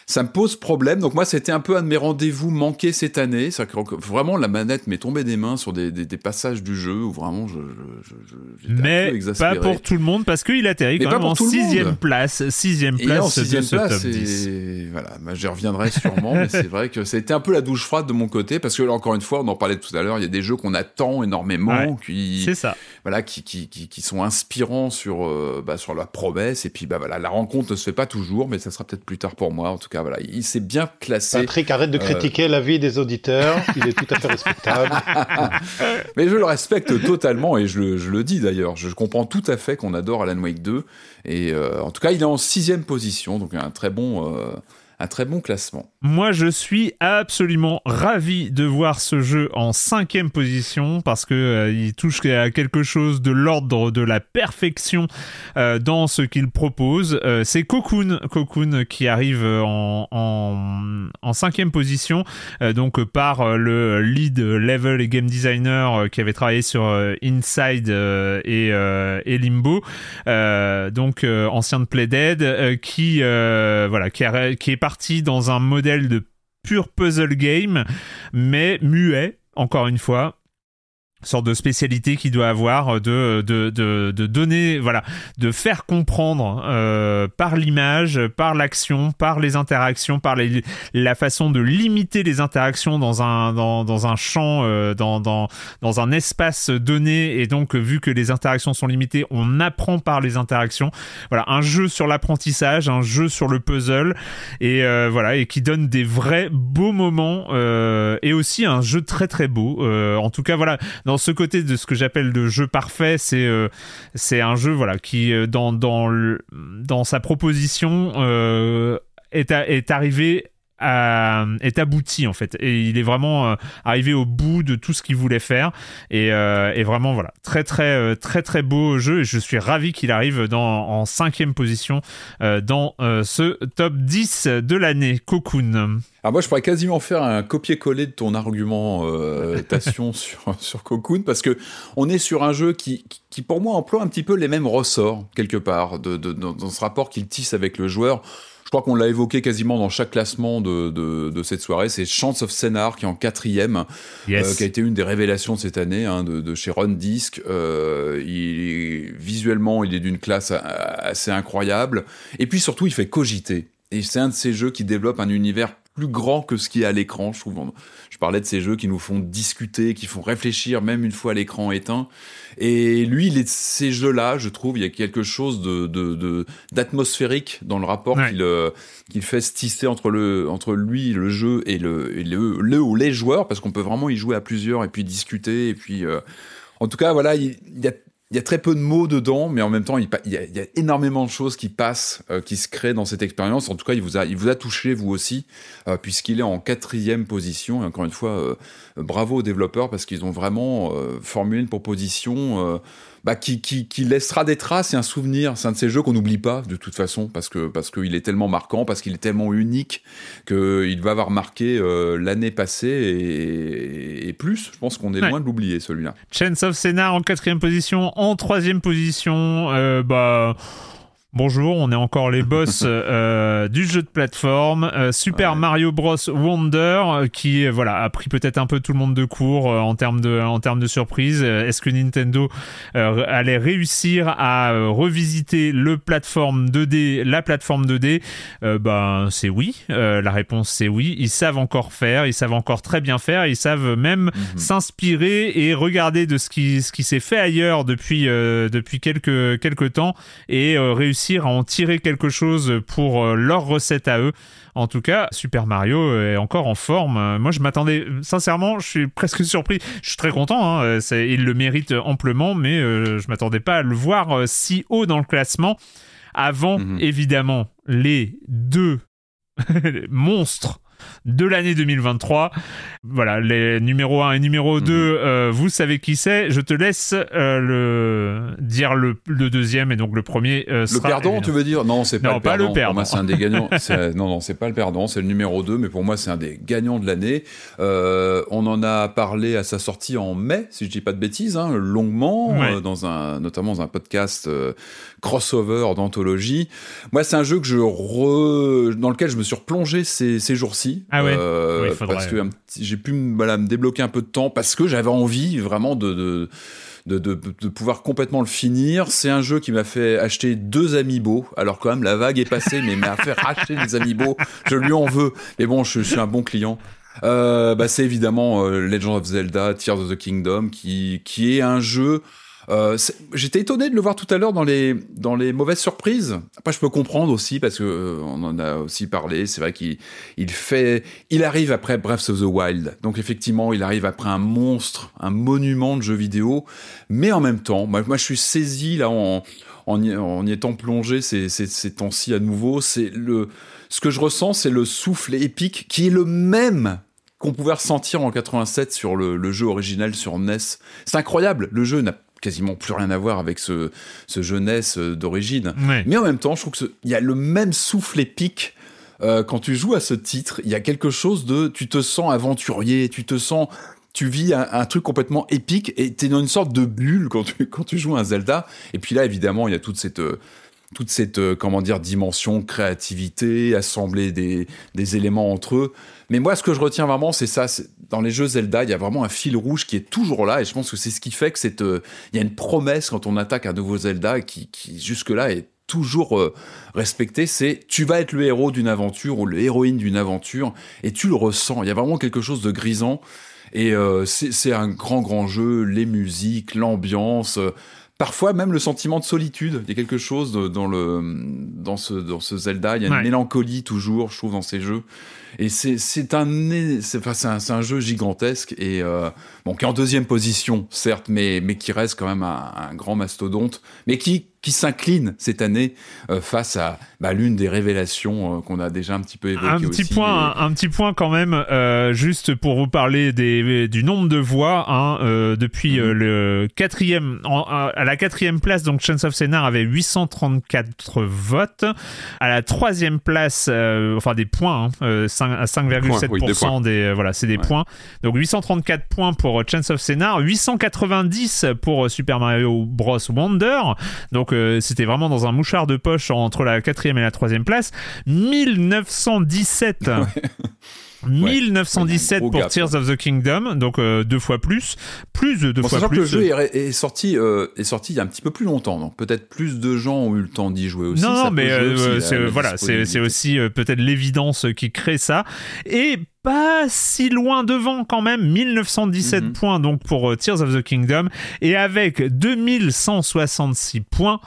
ça me pose problème. Donc moi, c'était un peu un de mes rendez-vous manqués cette année. Que vraiment la manette m'est tombée des mains sur des, des, des, passages du jeu où vraiment je, je, je mais un peu pas pour tout le monde parce qu'il atterrit quand même en sixième place, sixième place, en sixième de ce place, top 10. Et voilà, bah, j'y reviendrai sûrement, mais c'est vrai que c'était un peu la douche froide de mon côté parce que là, encore une fois, on en parlait tout à l'heure, il y a des jeux qu'on attend énormément, Ouais, qui, C'est ça. voilà, qui, qui, qui, qui sont inspirants sur, euh, bah, sur la promesse. Et puis, bah, voilà, la rencontre ne se fait pas toujours, mais ça sera peut-être plus tard pour moi. En tout cas, voilà, il s'est bien classé. Patrick, arrête de Euh, critiquer l'avis des auditeurs. Il est tout à fait respectable. [LAUGHS] mais je le respecte totalement et je le, je le dis d'ailleurs. Je comprends tout à fait qu'on adore Alan Wake 2. Et euh, en tout cas, il est en sixième position, donc un très bon, euh, un très bon classement. Moi, je suis absolument ravi de voir ce jeu en cinquième position parce que euh, il touche à quelque chose de l'ordre de la perfection euh, dans ce qu'il propose. Euh, c'est Cocoon, Cocoon qui arrive en, en, cinquième position, donc par le lead level et game designer qui avait travaillé sur Inside et, et Limbo, donc ancien de Playdead, qui voilà, qui, qui est parti dans un modèle de pur puzzle game, mais muet, encore une fois. Sorte de spécialité qu'il doit avoir de, de, de, de donner, voilà, de faire comprendre euh, par l'image, par l'action, par les interactions, par les, la façon de limiter les interactions dans un, dans, dans un champ, euh, dans, dans, dans un espace donné. Et donc, vu que les interactions sont limitées, on apprend par les interactions. Voilà, un jeu sur l'apprentissage, un jeu sur le puzzle, et euh, voilà, et qui donne des vrais beaux moments, euh, et aussi un jeu très très beau. Euh, en tout cas, voilà, dans ce côté de ce que j'appelle de jeu parfait, c'est euh, c'est un jeu voilà qui euh, dans le- sa proposition euh, est arrivé à- est abouti en fait. Et il est vraiment euh, arrivé au bout de tout ce qu'il voulait faire. Et, euh, et vraiment voilà. Très très euh, très très beau jeu. Et je suis ravi qu'il arrive dans en cinquième position euh, dans euh, ce top 10 de l'année. Cocoon. Alors moi, je pourrais quasiment faire un copier-coller de ton argumentation [LAUGHS] sur, sur Cocoon, parce que on est sur un jeu qui, qui- qui, pour moi, emploie un petit peu les mêmes ressorts, quelque part, de, de- dans, dans ce rapport qu'il tisse avec le joueur. Je crois qu'on l'a évoqué quasiment dans chaque classement de, de, de cette soirée. C'est Chance of Scénar qui est en quatrième, Yes. euh, qui a été une des révélations de cette année hein, de, de chez Ron Disc. Euh, il, visuellement, il est d'une classe assez incroyable. Et puis surtout, il fait cogiter. Et c'est un de ces jeux qui développe un univers plus grand que ce qui est à l'écran, je trouve. Parlais de ces jeux qui nous font discuter, qui font réfléchir, même une fois l'écran éteint. Et lui, il est de ces jeux-là, je trouve, il y a quelque chose de, de, de- d'atmosphérique dans le rapport Ouais. qu'il, euh, qu'il fait se tisser entre, le, entre lui, le jeu, et, le, et le, le ou les joueurs, parce qu'on peut vraiment y jouer à plusieurs, et puis discuter, et puis... euh, en tout cas, voilà, il, il y a il y a très peu de mots dedans, mais en même temps, il, y, a, énormément de choses qui passent, euh, qui se créent dans cette expérience. En tout cas, il vous a, il vous a touché, vous aussi, euh, puisqu'il est en quatrième position. Et encore une fois, euh, bravo aux développeurs, parce qu'ils ont vraiment formulé une proposition bah, qui, qui, qui laissera des traces et un souvenir. C'est un de ces jeux qu'on n'oublie pas, de toute façon, parce que parce qu'il est tellement marquant, parce qu'il est tellement unique, qu'il va avoir marqué euh, l'année passée et, et plus. Je pense qu'on est Ouais. loin de l'oublier, celui-là. Chance of Scénar en quatrième position, en troisième position, euh, bah. Bonjour, on est encore les boss [LAUGHS] euh, du jeu de plateforme euh, Super Ouais. Mario Bros Wonder euh, qui euh, voilà a pris peut-être un peu tout le monde de court euh, en termes de en termes de surprise. Est-ce que Nintendo euh, allait réussir à euh, revisiter le plateforme 2D, la plateforme 2D Euh, Ben c'est oui. Euh, la réponse c'est oui. Ils savent encore faire, ils savent encore très bien faire, ils savent même Mhm. s'inspirer et regarder de ce qui, ce qui s'est fait ailleurs depuis, euh, depuis quelques, quelques temps et euh, réussir à en tirer quelque chose pour euh, leur recette à eux. En tout cas, Super Mario est encore en forme. Euh, Moi, je m'attendais, sincèrement, je suis presque surpris. Je suis très content, hein, euh, il le mérite amplement, mais euh, je m'attendais pas à le voir euh, si haut dans le classement. Avant, Mhm. évidemment, les deux [LAUGHS] monstres de l'année 2023. Voilà, les numéros 1 et numéro 2, Mhm. euh, vous savez qui c'est. Je te laisse euh, le dire le, le deuxième et donc le premier euh, Le sera perdant, évidemment. tu veux dire? Non, c'est pas, Non, le pas le perdant. perdant. Pour moi, c'est un des gagnants. [LAUGHS] Non, non, c'est pas le perdant, c'est le numéro 2, mais pour moi, c'est un des gagnants de l'année. On en a parlé à sa sortie en mai, si je dis pas de bêtises, hein, longuement, Ouais. dans un, notamment dans un podcast crossover d'anthologie. Moi, c'est un jeu que je re... dans lequel je me suis replongé ces, ces jours-ci. Ah ouais Euh, Oui, il faudrait. Parce que j'ai pu me- voilà, me débloquer un peu de temps, parce que j'avais envie vraiment de- de de, de, de pouvoir complètement le finir. C'est un jeu qui m'a fait acheter deux amiibo. Alors quand même, la vague est passée, mais m'a fait racheter des amiibo. Je lui en veux. Mais bon, je, je suis un bon client. Euh, bah, c'est évidemment euh, Legend of Zelda, Tears of the Kingdom, qui, qui est un jeu... euh, J'étais étonné de le voir tout à l'heure dans les, dans les mauvaises surprises. Après, je peux comprendre aussi, parce que euh, en a aussi parlé. C'est vrai qu'il il fait, il arrive après Breath of the Wild. Donc effectivement, il arrive après un monstre, un monument de jeux vidéo. Mais en même temps, moi, je suis saisi là en, en y étant plongé ces, ces, ces temps-ci à nouveau. C'est le, ce que je ressens, c'est le souffle épique qui est le même qu'on pouvait ressentir en 87 sur le, le jeu original sur NES. C'est incroyable. Le jeu n'a quasiment plus rien à voir avec ce, ce jeu NES euh, d'origine. Ouais. Mais en même temps, je trouve qu'il y a le même souffle épique euh, quand tu joues à ce titre. Il y a quelque chose de, tu te sens aventurier, tu te sens, tu vis un, un truc complètement épique et tu es dans une sorte de bulle quand tu, quand tu joues à un Zelda. Et puis là, évidemment, il y a toute cette, euh, toute cette, euh, comment dire, dimension créativité, assembler des, des éléments entre eux. Mais moi, ce que je retiens vraiment, c'est ça. Dans les jeux Zelda, il y a vraiment un fil rouge qui est toujours là, et je pense que c'est ce qui fait que c'est, euh, il y a une promesse quand on attaque un nouveau Zelda qui, qui jusque-là est toujours euh, respecté. C'est tu vas être le héros d'une aventure ou le héroïne d'une aventure, et tu le ressens. Il y a vraiment quelque chose de grisant. Et euh, c'est c'est un grand, grand jeu. Les musiques, l'ambiance, euh, parfois même le sentiment de solitude. Il y a quelque chose de- dans, le, dans, ce, dans ce Zelda. Il y a une Ouais. mélancolie toujours, je trouve, dans ces jeux. Et c'est c'est un, enfin, c'est un, un jeu gigantesque et euh, bon, qui est en deuxième position, certes, mais, mais qui reste quand même un, un grand mastodonte, mais qui, qui s'incline cette année euh, face à bah, l'une des révélations euh, qu'on a déjà un petit peu évoquées Un petit aussi, point, un, un petit point quand même, euh, juste pour vous parler des, du nombre de voix. Hein, euh, depuis Mhm. euh, le quatrième, en- à la quatrième place, donc Chance of Scénar avait 834 votes. À la troisième place, euh, enfin des points, hein, euh, 5 à 5,7% Points, oui, des euh, voilà, c'est des Ouais. points. Donc 834 points pour euh, Chance of Scénar, 890 pour euh, Super Mario Bros Wonder. Donc euh, c'était vraiment dans un mouchard de poche entre la quatrième et la troisième place. 1917. 1917 Ouais, il y a un gros pour gap, Tears of the Kingdom, donc euh, deux fois plus, plus de deux Bon, fois sachant que plus. le jeu est, est sorti, euh, est sorti il y a un petit peu plus longtemps, donc peut-être plus de gens ont eu le temps d'y jouer aussi. non, ça mais jouer euh, aussi, la- c'est la voilà, c'est aussi euh, peut-être l'évidence qui crée ça. Et pas si loin devant quand même, 1917 Mhm. points donc pour euh, Tears of the Kingdom et avec 2166 points.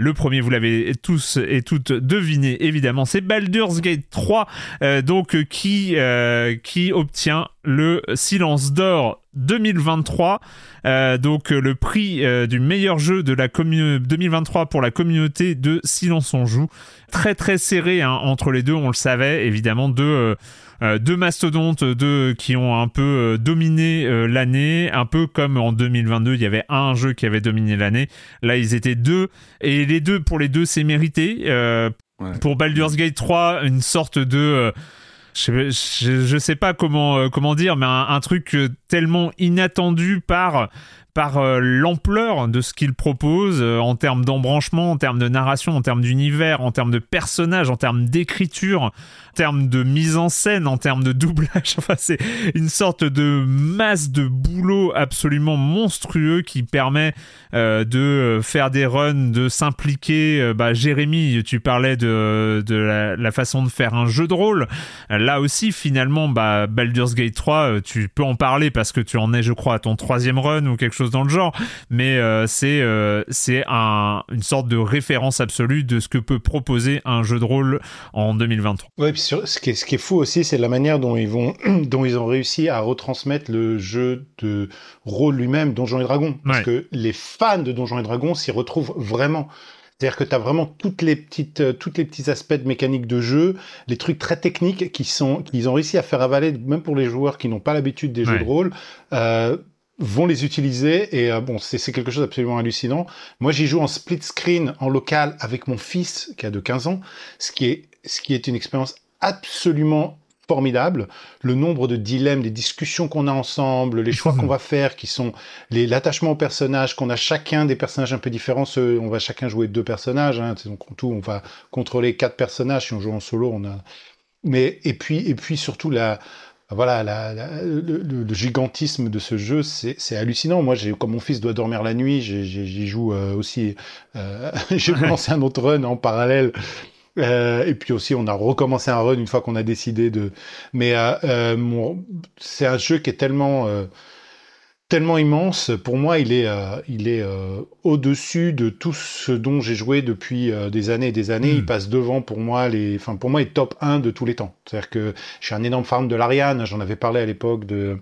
Le premier, vous l'avez tous et toutes deviné, évidemment, c'est Baldur's Gate 3, euh, donc euh, qui euh, qui obtient le Silence d'or 2023, euh, donc le prix du meilleur jeu de la commu- 2023 pour la communauté de Silence on joue. Très très serré hein, entre les deux, on le savait, évidemment, euh, deux mastodontes deux qui ont un peu euh, dominé euh, l'année, un peu comme en 2022, il y avait un jeu qui avait dominé l'année. Là, ils étaient deux et les deux pour les deux, c'est mérité. Euh, Ouais. Pour Baldur's Gate 3, une sorte de euh, je, je, je sais pas comment euh, comment dire, mais un, un truc euh, tellement inattendu par par euh, l'ampleur de ce qu'il propose euh, en termes d'embranchement, en termes de narration, en termes d'univers, en termes de personnages, en termes d'écriture, en termes de mise en scène, en termes de [LAUGHS] doublage. Enfin, c'est une sorte de masse de boulot absolument monstrueux qui permet euh, de faire des runs, de s'impliquer. Bah, Jérémy, tu parlais de, de la, la façon de faire un jeu de rôle. Là aussi, finalement, bah, Baldur's Gate 3, euh, tu peux en parler parce que tu en es, je crois, à ton troisième run ou quelque chose dans le genre. Mais euh, c'est euh, c'est un, une sorte de référence absolue de ce que peut proposer un jeu de rôle en 2023. Ouais, puis sur- ce, qui est, ce qui est fou aussi, c'est la manière dont ils, vont, [CLEARS THROAT] dont ils ont réussi à retransmettre le jeu de rôle lui-même, Donjons et Dragons. Parce que les fans de Donjons et Dragons s'y retrouvent vraiment. C'est-à-dire que tu as vraiment toutes les petites, euh, toutes les petits aspects de mécanique de jeu, les trucs très techniques qui sont, qu'ils ont réussi à faire avaler, même pour les joueurs qui n'ont pas l'habitude des jeux de rôle, euh, vont les utiliser et euh, bon, c'est c'est quelque chose d'absolument hallucinant. Moi, j'y joue en split screen en local avec mon fils qui a de 15 ans, ce qui est, ce qui est une expérience absolument formidable. Le nombre de dilemmes, des discussions qu'on a ensemble, les choix [LAUGHS] qu'on va faire, qui sont les- l'attachement aux personnages, qu'on a chacun des personnages un peu différents. Ceux, on va chacun jouer deux personnages. Hein, donc en tout, on va contrôler quatre personnages. Si on joue en solo, on a. Mais et puis et puis surtout la voilà la, la- le, gigantisme de ce jeu, c'est hallucinant. Moi, comme mon fils doit dormir la nuit, j'y joue euh, aussi. Euh, [LAUGHS] j'ai lancé un autre run en parallèle. Euh, et puis aussi, on a recommencé un run une fois qu'on a décidé de. Mais euh, mon- c'est un jeu qui est tellement euh, tellement immense. Pour moi, il est euh, il est euh, au-dessus de tout ce dont j'ai joué depuis euh, des années et des années. Il passe devant pour moi les. Enfin, pour moi, il est top 1 de tous les temps. C'est-à-dire que je suis un énorme fan de l'Ariane. J'en avais parlé à l'époque de.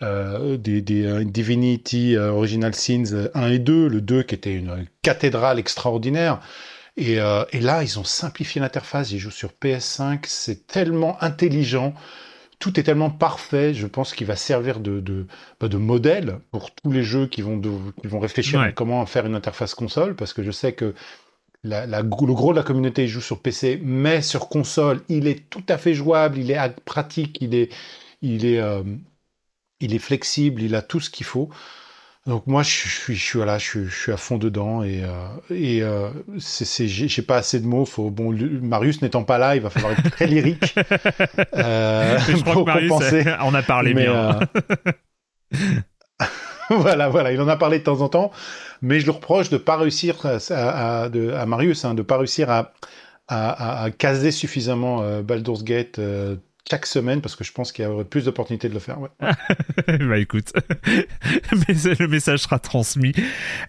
des, des Divinity Original Sins euh, 1 et 2, le 2 qui était une cathédrale extraordinaire. Et, et là, ils ont simplifié l'interface. Ils jouent sur PS5. C'est tellement intelligent. Tout est tellement parfait. Je pense qu'il va servir de, de, bah, de modèle pour tous les jeux qui vont, de- qui vont réfléchir Ouais. à comment faire une interface console. Parce que je sais que la, la- le gros de la communauté joue sur PC, mais sur console, il est tout à fait jouable. Il est pratique. Il est, il est, euh, il est flexible. Il a tout ce qu'il faut. Donc moi, je suis, je suis, voilà, je suis, je suis à fond dedans et, euh, et euh, c'est, j'ai pas assez de mots. Faut, bon, Marius n'étant pas là, il va falloir être très lyrique [LAUGHS] euh, je crois pour que Marius compenser. [LAUGHS] on a parlé Mais, bien. euh, [LAUGHS] voilà, voilà, il en a parlé de temps en temps, mais je le reproche de pas réussir à, à, à- de- à Marius, hein, de pas réussir à, à, à- à caser suffisamment euh, Baldur's Gate euh, chaque semaine, parce que je pense qu'il y aurait plus d'opportunités de le faire. [LAUGHS] bah écoute, [LAUGHS] le message sera transmis.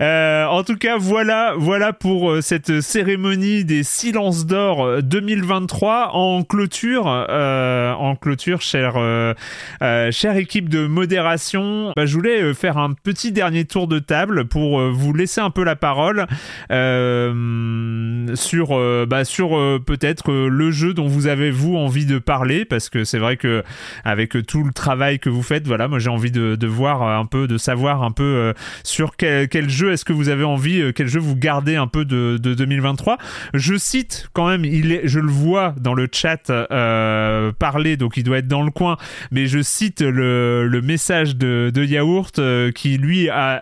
Euh, en tout cas, voilà, voilà pour euh, cette cérémonie des Silences d'or euh, 2023 en clôture, euh, en clôture, chère, euh, euh, équipe de modération. Bah, je voulais euh, faire un petit dernier tour de table pour euh, vous laisser un peu la parole euh, sur, euh, bah, sur euh, peut-être euh, le jeu dont vous avez vous envie de parler, parce que c'est vrai que avec tout le travail que vous faites, voilà, moi j'ai envie de, de voir un peu, de savoir un peu euh, sur quel, quel jeu est-ce que vous avez envie, euh, quel jeu vous gardez un peu de, de 2023. Je cite quand même, il est, je le vois dans le chat euh, parler, donc il doit être dans le coin, mais je cite le, le message de, de Yaourt qui lui a,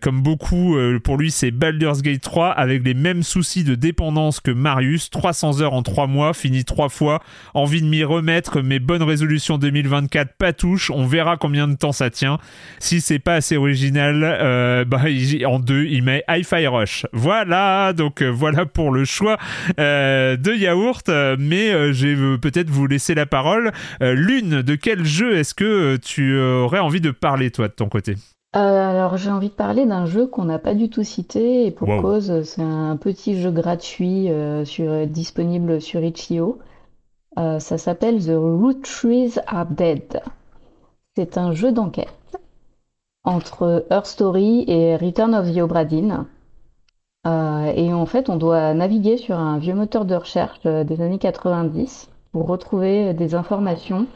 comme beaucoup, pour lui c'est Baldur's Gate 3 avec les mêmes soucis de dépendance que Marius, 300 heures en 3 mois, fini 3 fois, envie de m'y remettre, mes bonnes résolutions 2024 pas touche, on verra combien de temps ça tient. Si c'est pas assez original, euh, bah, il- en deux, il met Hi-Fi Rush. Voilà, donc euh, voilà pour le choix euh, de Yaourt, mais je vais peut-être vous laisser la parole. Lune, de quel jeu est-ce que tu aurais envie de parler, toi, de ton côté? Euh, alors j'ai envie de parler d'un jeu qu'on n'a pas du tout cité et pour Wow. cause, c'est un petit jeu gratuit euh, sur, disponible sur itch.io. Euh, ça s'appelle The Root Trees Are Dead. C'est un jeu d'enquête entre Her Story et Return of the Obra. Euh, et en fait, on doit naviguer sur un vieux moteur de recherche euh, des années 90 pour retrouver des informations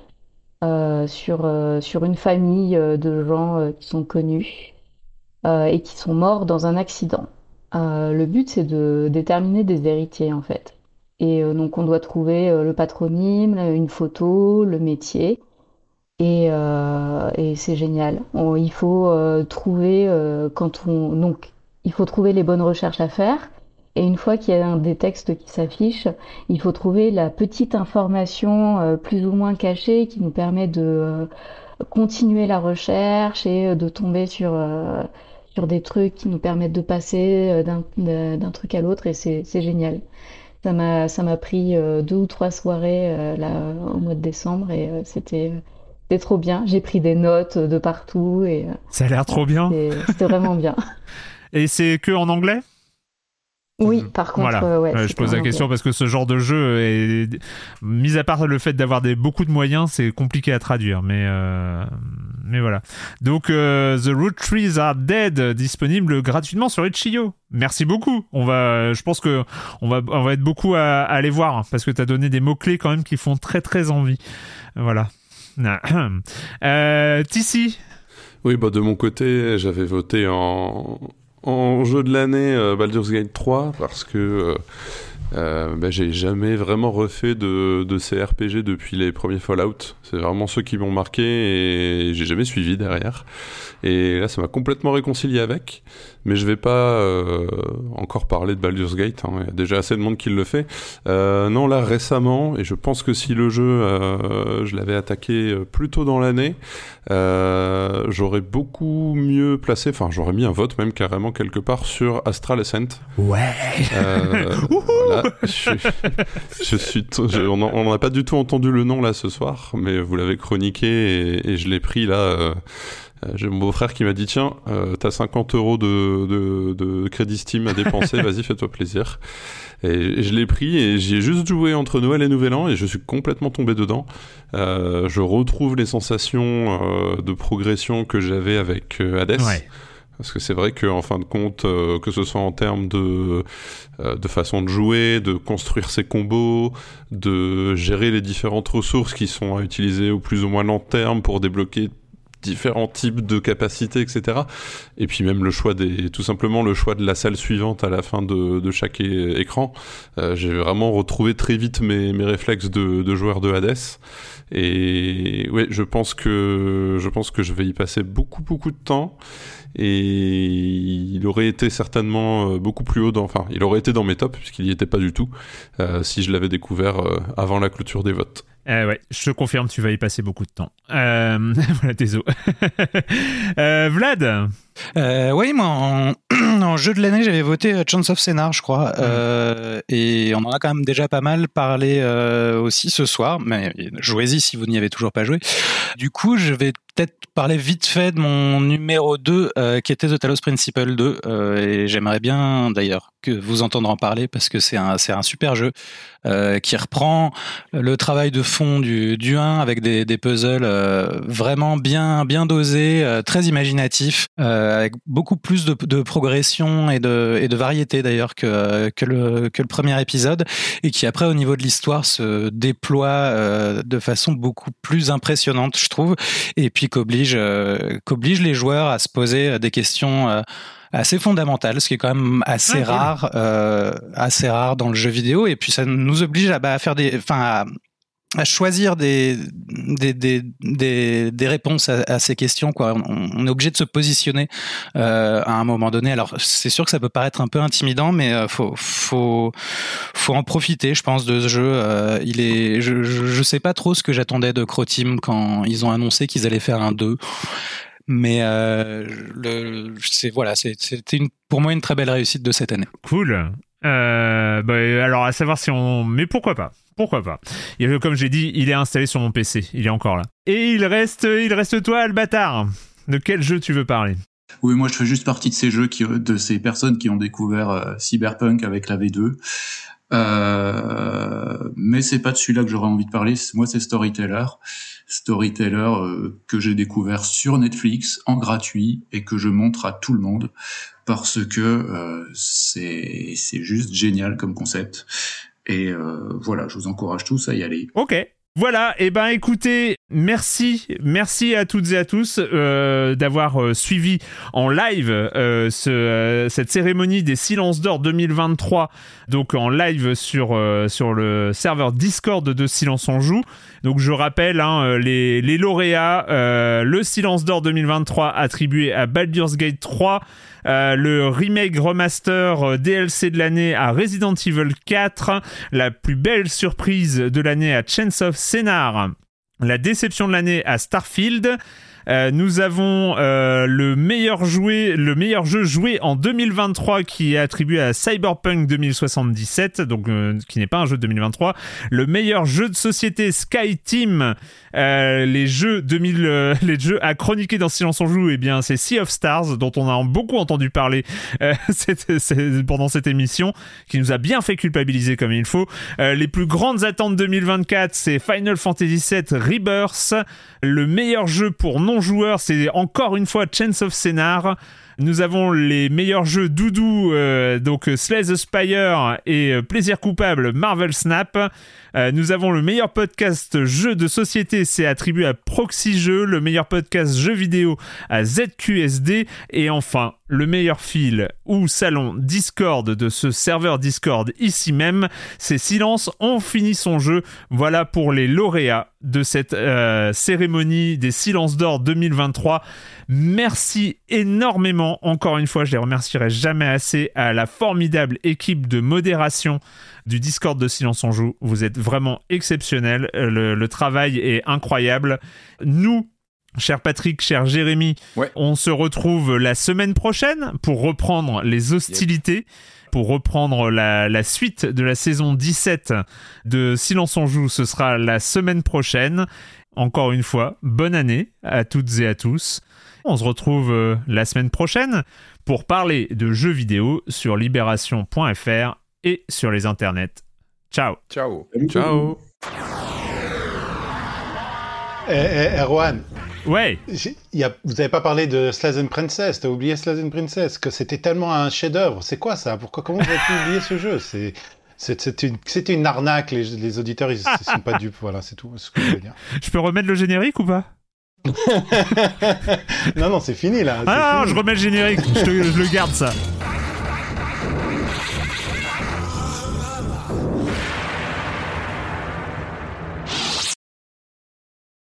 sur, sur une famille de gens qui sont connus et qui sont morts dans un accident. Le but, c'est de déterminer des héritiers, en fait. Et euh, donc, on doit trouver euh, le patronyme, une photo, le métier. Et, euh, c'est génial. Il faut euh, trouver euh, quand on donc il faut trouver les bonnes recherches à faire. Et une fois qu'il y a des textes qui s'affichent, il faut trouver la petite information euh, plus ou moins cachée qui nous permet de euh, continuer la recherche et euh, de tomber sur euh, sur des trucs qui nous permettent de passer euh, d'un truc à l'autre. Et c'est génial. Ça m'a ça m'a pris euh, deux ou trois soirées euh, là au mois de décembre et euh, c'était c'était trop bien. J'ai pris des notes de partout et Ça a l'air trop bien. c'était vraiment bien. [LAUGHS] Et c'est que en anglais? Oui, par contre, Voilà. euh, ouais, Euh, je pose la question parce que ce genre de jeu, est... mis à part le fait d'avoir des, beaucoup de moyens, c'est compliqué à traduire. Mais, euh, mais voilà. Donc, euh, The Root Trees Are Dead, disponible gratuitement sur Itch.io. Merci beaucoup. On va, je pense que on va, on va être beaucoup à, à aller voir hein, parce que tu as donné des mots-clés quand même qui font très très envie. Voilà. [CLEARS THROAT] Euh, Tissi, Oui, bah de mon côté, j'avais voté en, en jeu de l'année euh, Baldur's Gate 3 parce que euh, euh, bah, j'ai jamais vraiment refait de, de CRPG depuis les premiers Fallout. C'est vraiment ceux qui m'ont marqué et j'ai jamais suivi derrière. Et là, ça m'a complètement réconcilié avec. Mais je vais pas euh, encore parler de Baldur's Gate. hein. Il y a déjà assez de monde qui le fait. Euh, non, là récemment, et je pense que si le jeu, euh, je l'avais attaqué plus tôt dans l'année, j'aurais beaucoup mieux placé, enfin j'aurais mis un vote même carrément quelque part sur Astral Ascent. Ouais. [LAUGHS] Voilà, je, je suis, je- on en- on n'en a pas du tout entendu le nom là ce soir, mais vous l'avez chroniqué et, et je l'ai pris là. Euh, J'ai mon beau-frère qui m'a dit tiens, euh, t'as 50 euros de, de, de crédit Steam à dépenser, [LAUGHS] vas-y fais-toi plaisir. Et, je l'ai pris et j'y ai juste joué entre Noël et Nouvel An et je suis complètement tombé dedans. Euh, je retrouve les sensations euh, de progression que j'avais avec Hades. Ouais. Parce que c'est vrai qu'en fin de compte, euh, que ce soit en termes de, euh, de façon de jouer, de construire ses combos, de gérer les différentes ressources qui sont à utiliser au plus ou moins long terme pour débloquer différents types de capacités, etc. Et puis même le choix des, tout simplement le choix de la salle suivante à la fin de, de chaque écran. Euh, J'ai vraiment retrouvé très vite mes, mes réflexes de, de joueur de Hades. Et ouais, je pense que je pense que je vais y passer beaucoup beaucoup de temps. Et il aurait été certainement euh, beaucoup plus haut dans, enfin, il aurait été dans mes tops puisqu'il y était pas du tout euh, si je l'avais découvert euh, avant la clôture des votes. Euh, ouais, je te confirme, tu vas y passer beaucoup de temps. Euh, [LAUGHS] voilà, désolé. [LAUGHS] euh, Vlad Euh, oui, moi, en, [CLEARS THROAT] en jeu de l'année, j'avais voté euh, Chance of Scénar, je crois. Euh, et on en a quand même déjà pas mal parlé euh, aussi ce soir. Mais jouez-y si vous n'y avez toujours pas joué. Du coup, je vais peut-être parler vite fait de mon numéro 2, euh, qui était The Talos Principle 2. Euh, et j'aimerais bien, d'ailleurs, que vous entendre en parler parce que c'est un, un super jeu qui reprend le travail de fond du, du 1 avec des, des puzzles vraiment bien, bien dosés, très imaginatifs, euh, avec beaucoup plus de, de progression et de, et de variété d'ailleurs que, que, le, que le premier épisode, et qui après au niveau de l'histoire se déploie euh, de façon beaucoup plus impressionnante, je trouve, et puis qu'oblige euh, qu'oblige les joueurs à se poser des questions. euh, assez fondamentales, ce qui est quand même assez Ah, rare, euh, assez rare dans le jeu vidéo, et puis ça nous oblige à, bah, à faire des, enfin, à, choisir des, des, des, des, des réponses à, ces questions. Quoi. On, est obligé de se positionner euh, à un moment donné. Alors c'est sûr que ça peut paraître un peu intimidant, mais euh, faut, faut, faut en profiter, je pense, de ce jeu. Euh, il est, je, je sais pas trop ce que j'attendais de Croteam quand ils ont annoncé qu'ils allaient faire un 2. Mais euh, le, c'est voilà, c'était pour moi une très belle réussite de cette année. Cool. Euh, bah, alors, à savoir si on. Mais pourquoi pas Pourquoi pas Et Comme j'ai dit, il est installé sur mon PC. Il est encore là. Et il reste, il reste toi, Albatar. De quel jeu tu veux parler? Oui, moi je fais juste partie de ces jeux qui, de ces personnes qui ont découvert euh, Cyberpunk avec la V2. Euh, mais c'est pas de celui-là que j'aurais envie de parler. Moi, c'est Storyteller. Storyteller euh, que j'ai découvert sur Netflix en gratuit et que je montre à tout le monde parce que euh, c'est juste génial comme concept. Et euh, voilà, je vous encourage tous à y aller. Ok. Voilà, et ben écoutez, merci, merci à toutes et à tous euh, d'avoir euh, suivi en live ce, cette cérémonie des Silences d'Or 2023, donc en live sur, sur le serveur Discord de Silence on Joue. Donc je rappelle hein, les, les lauréats, le Silence d'Or 2023 attribué à Baldur's Gate 3, euh, le remake remaster euh, DLC de l'année à Resident Evil 4, la plus belle surprise de l'année à Chains of Scénar, la déception de l'année à Starfield, Euh, nous avons euh, le meilleur joué, le meilleur jeu joué en 2023 qui est attribué à Cyberpunk 2077, donc euh, qui n'est pas un jeu de 2023. Le meilleur jeu de société Sky Team, euh, les jeux 2000, euh, [LAUGHS] les jeux à chroniquer dans Silence on joue, eh bien c'est Sea of Stars dont on a beaucoup entendu parler [LAUGHS] cette- cette- pendant cette émission, qui nous a bien fait culpabiliser comme il faut. Les plus grandes attentes 2024, c'est Final Fantasy VII Rebirth. Le meilleur jeu pour non-joueurs, c'est encore une fois Chance of Scénar. Nous avons les meilleurs jeux doudou, euh, donc Slay the Spire et euh, Plaisir coupable Marvel Snap. Euh, nous avons le meilleur podcast jeu de société, c'est attribué à Proxy Jeux. Le meilleur podcast jeu vidéo à ZQSD. Et enfin, le meilleur fil ou salon Discord de ce serveur Discord ici même, c'est Silence, on finit son jeu. Voilà pour les lauréats de cette cérémonie des Silences d'Or 2023. Merci énormément, encore une fois, je les remercierai jamais assez à la formidable équipe de modération du Discord de Silence on Joue. Vous êtes vraiment exceptionnels. Le, le travail est incroyable. Nous, cher Patrick, cher Jérémy, Ouais. on se retrouve la semaine prochaine pour reprendre les hostilités. Pour reprendre la, la suite de la saison 17 de Silence on Joue, ce sera la semaine prochaine. Encore une fois, bonne année à toutes et à tous. On se retrouve euh, la semaine prochaine pour parler de jeux vidéo sur libération.fr et sur les internets. Ciao Ciao. Ciao. Eh, eh, Erwan, Ouais il y a- vous n'avez pas parlé de Slazen Princess, t'as oublié Slazen Princess, que c'était tellement un chef-d'œuvre. C'est quoi ça? Pourquoi Comment vous avez pu oublier ce jeu? C'est c'est- c'est une, c'était une arnaque, les, les auditeurs ils, ils sont pas dupes, voilà, c'est tout ce que je veux dire. Je peux remettre le générique ou pas? [LAUGHS] non, non, c'est fini là. Ah non, fini. je remets le générique, je, te- je le garde ça.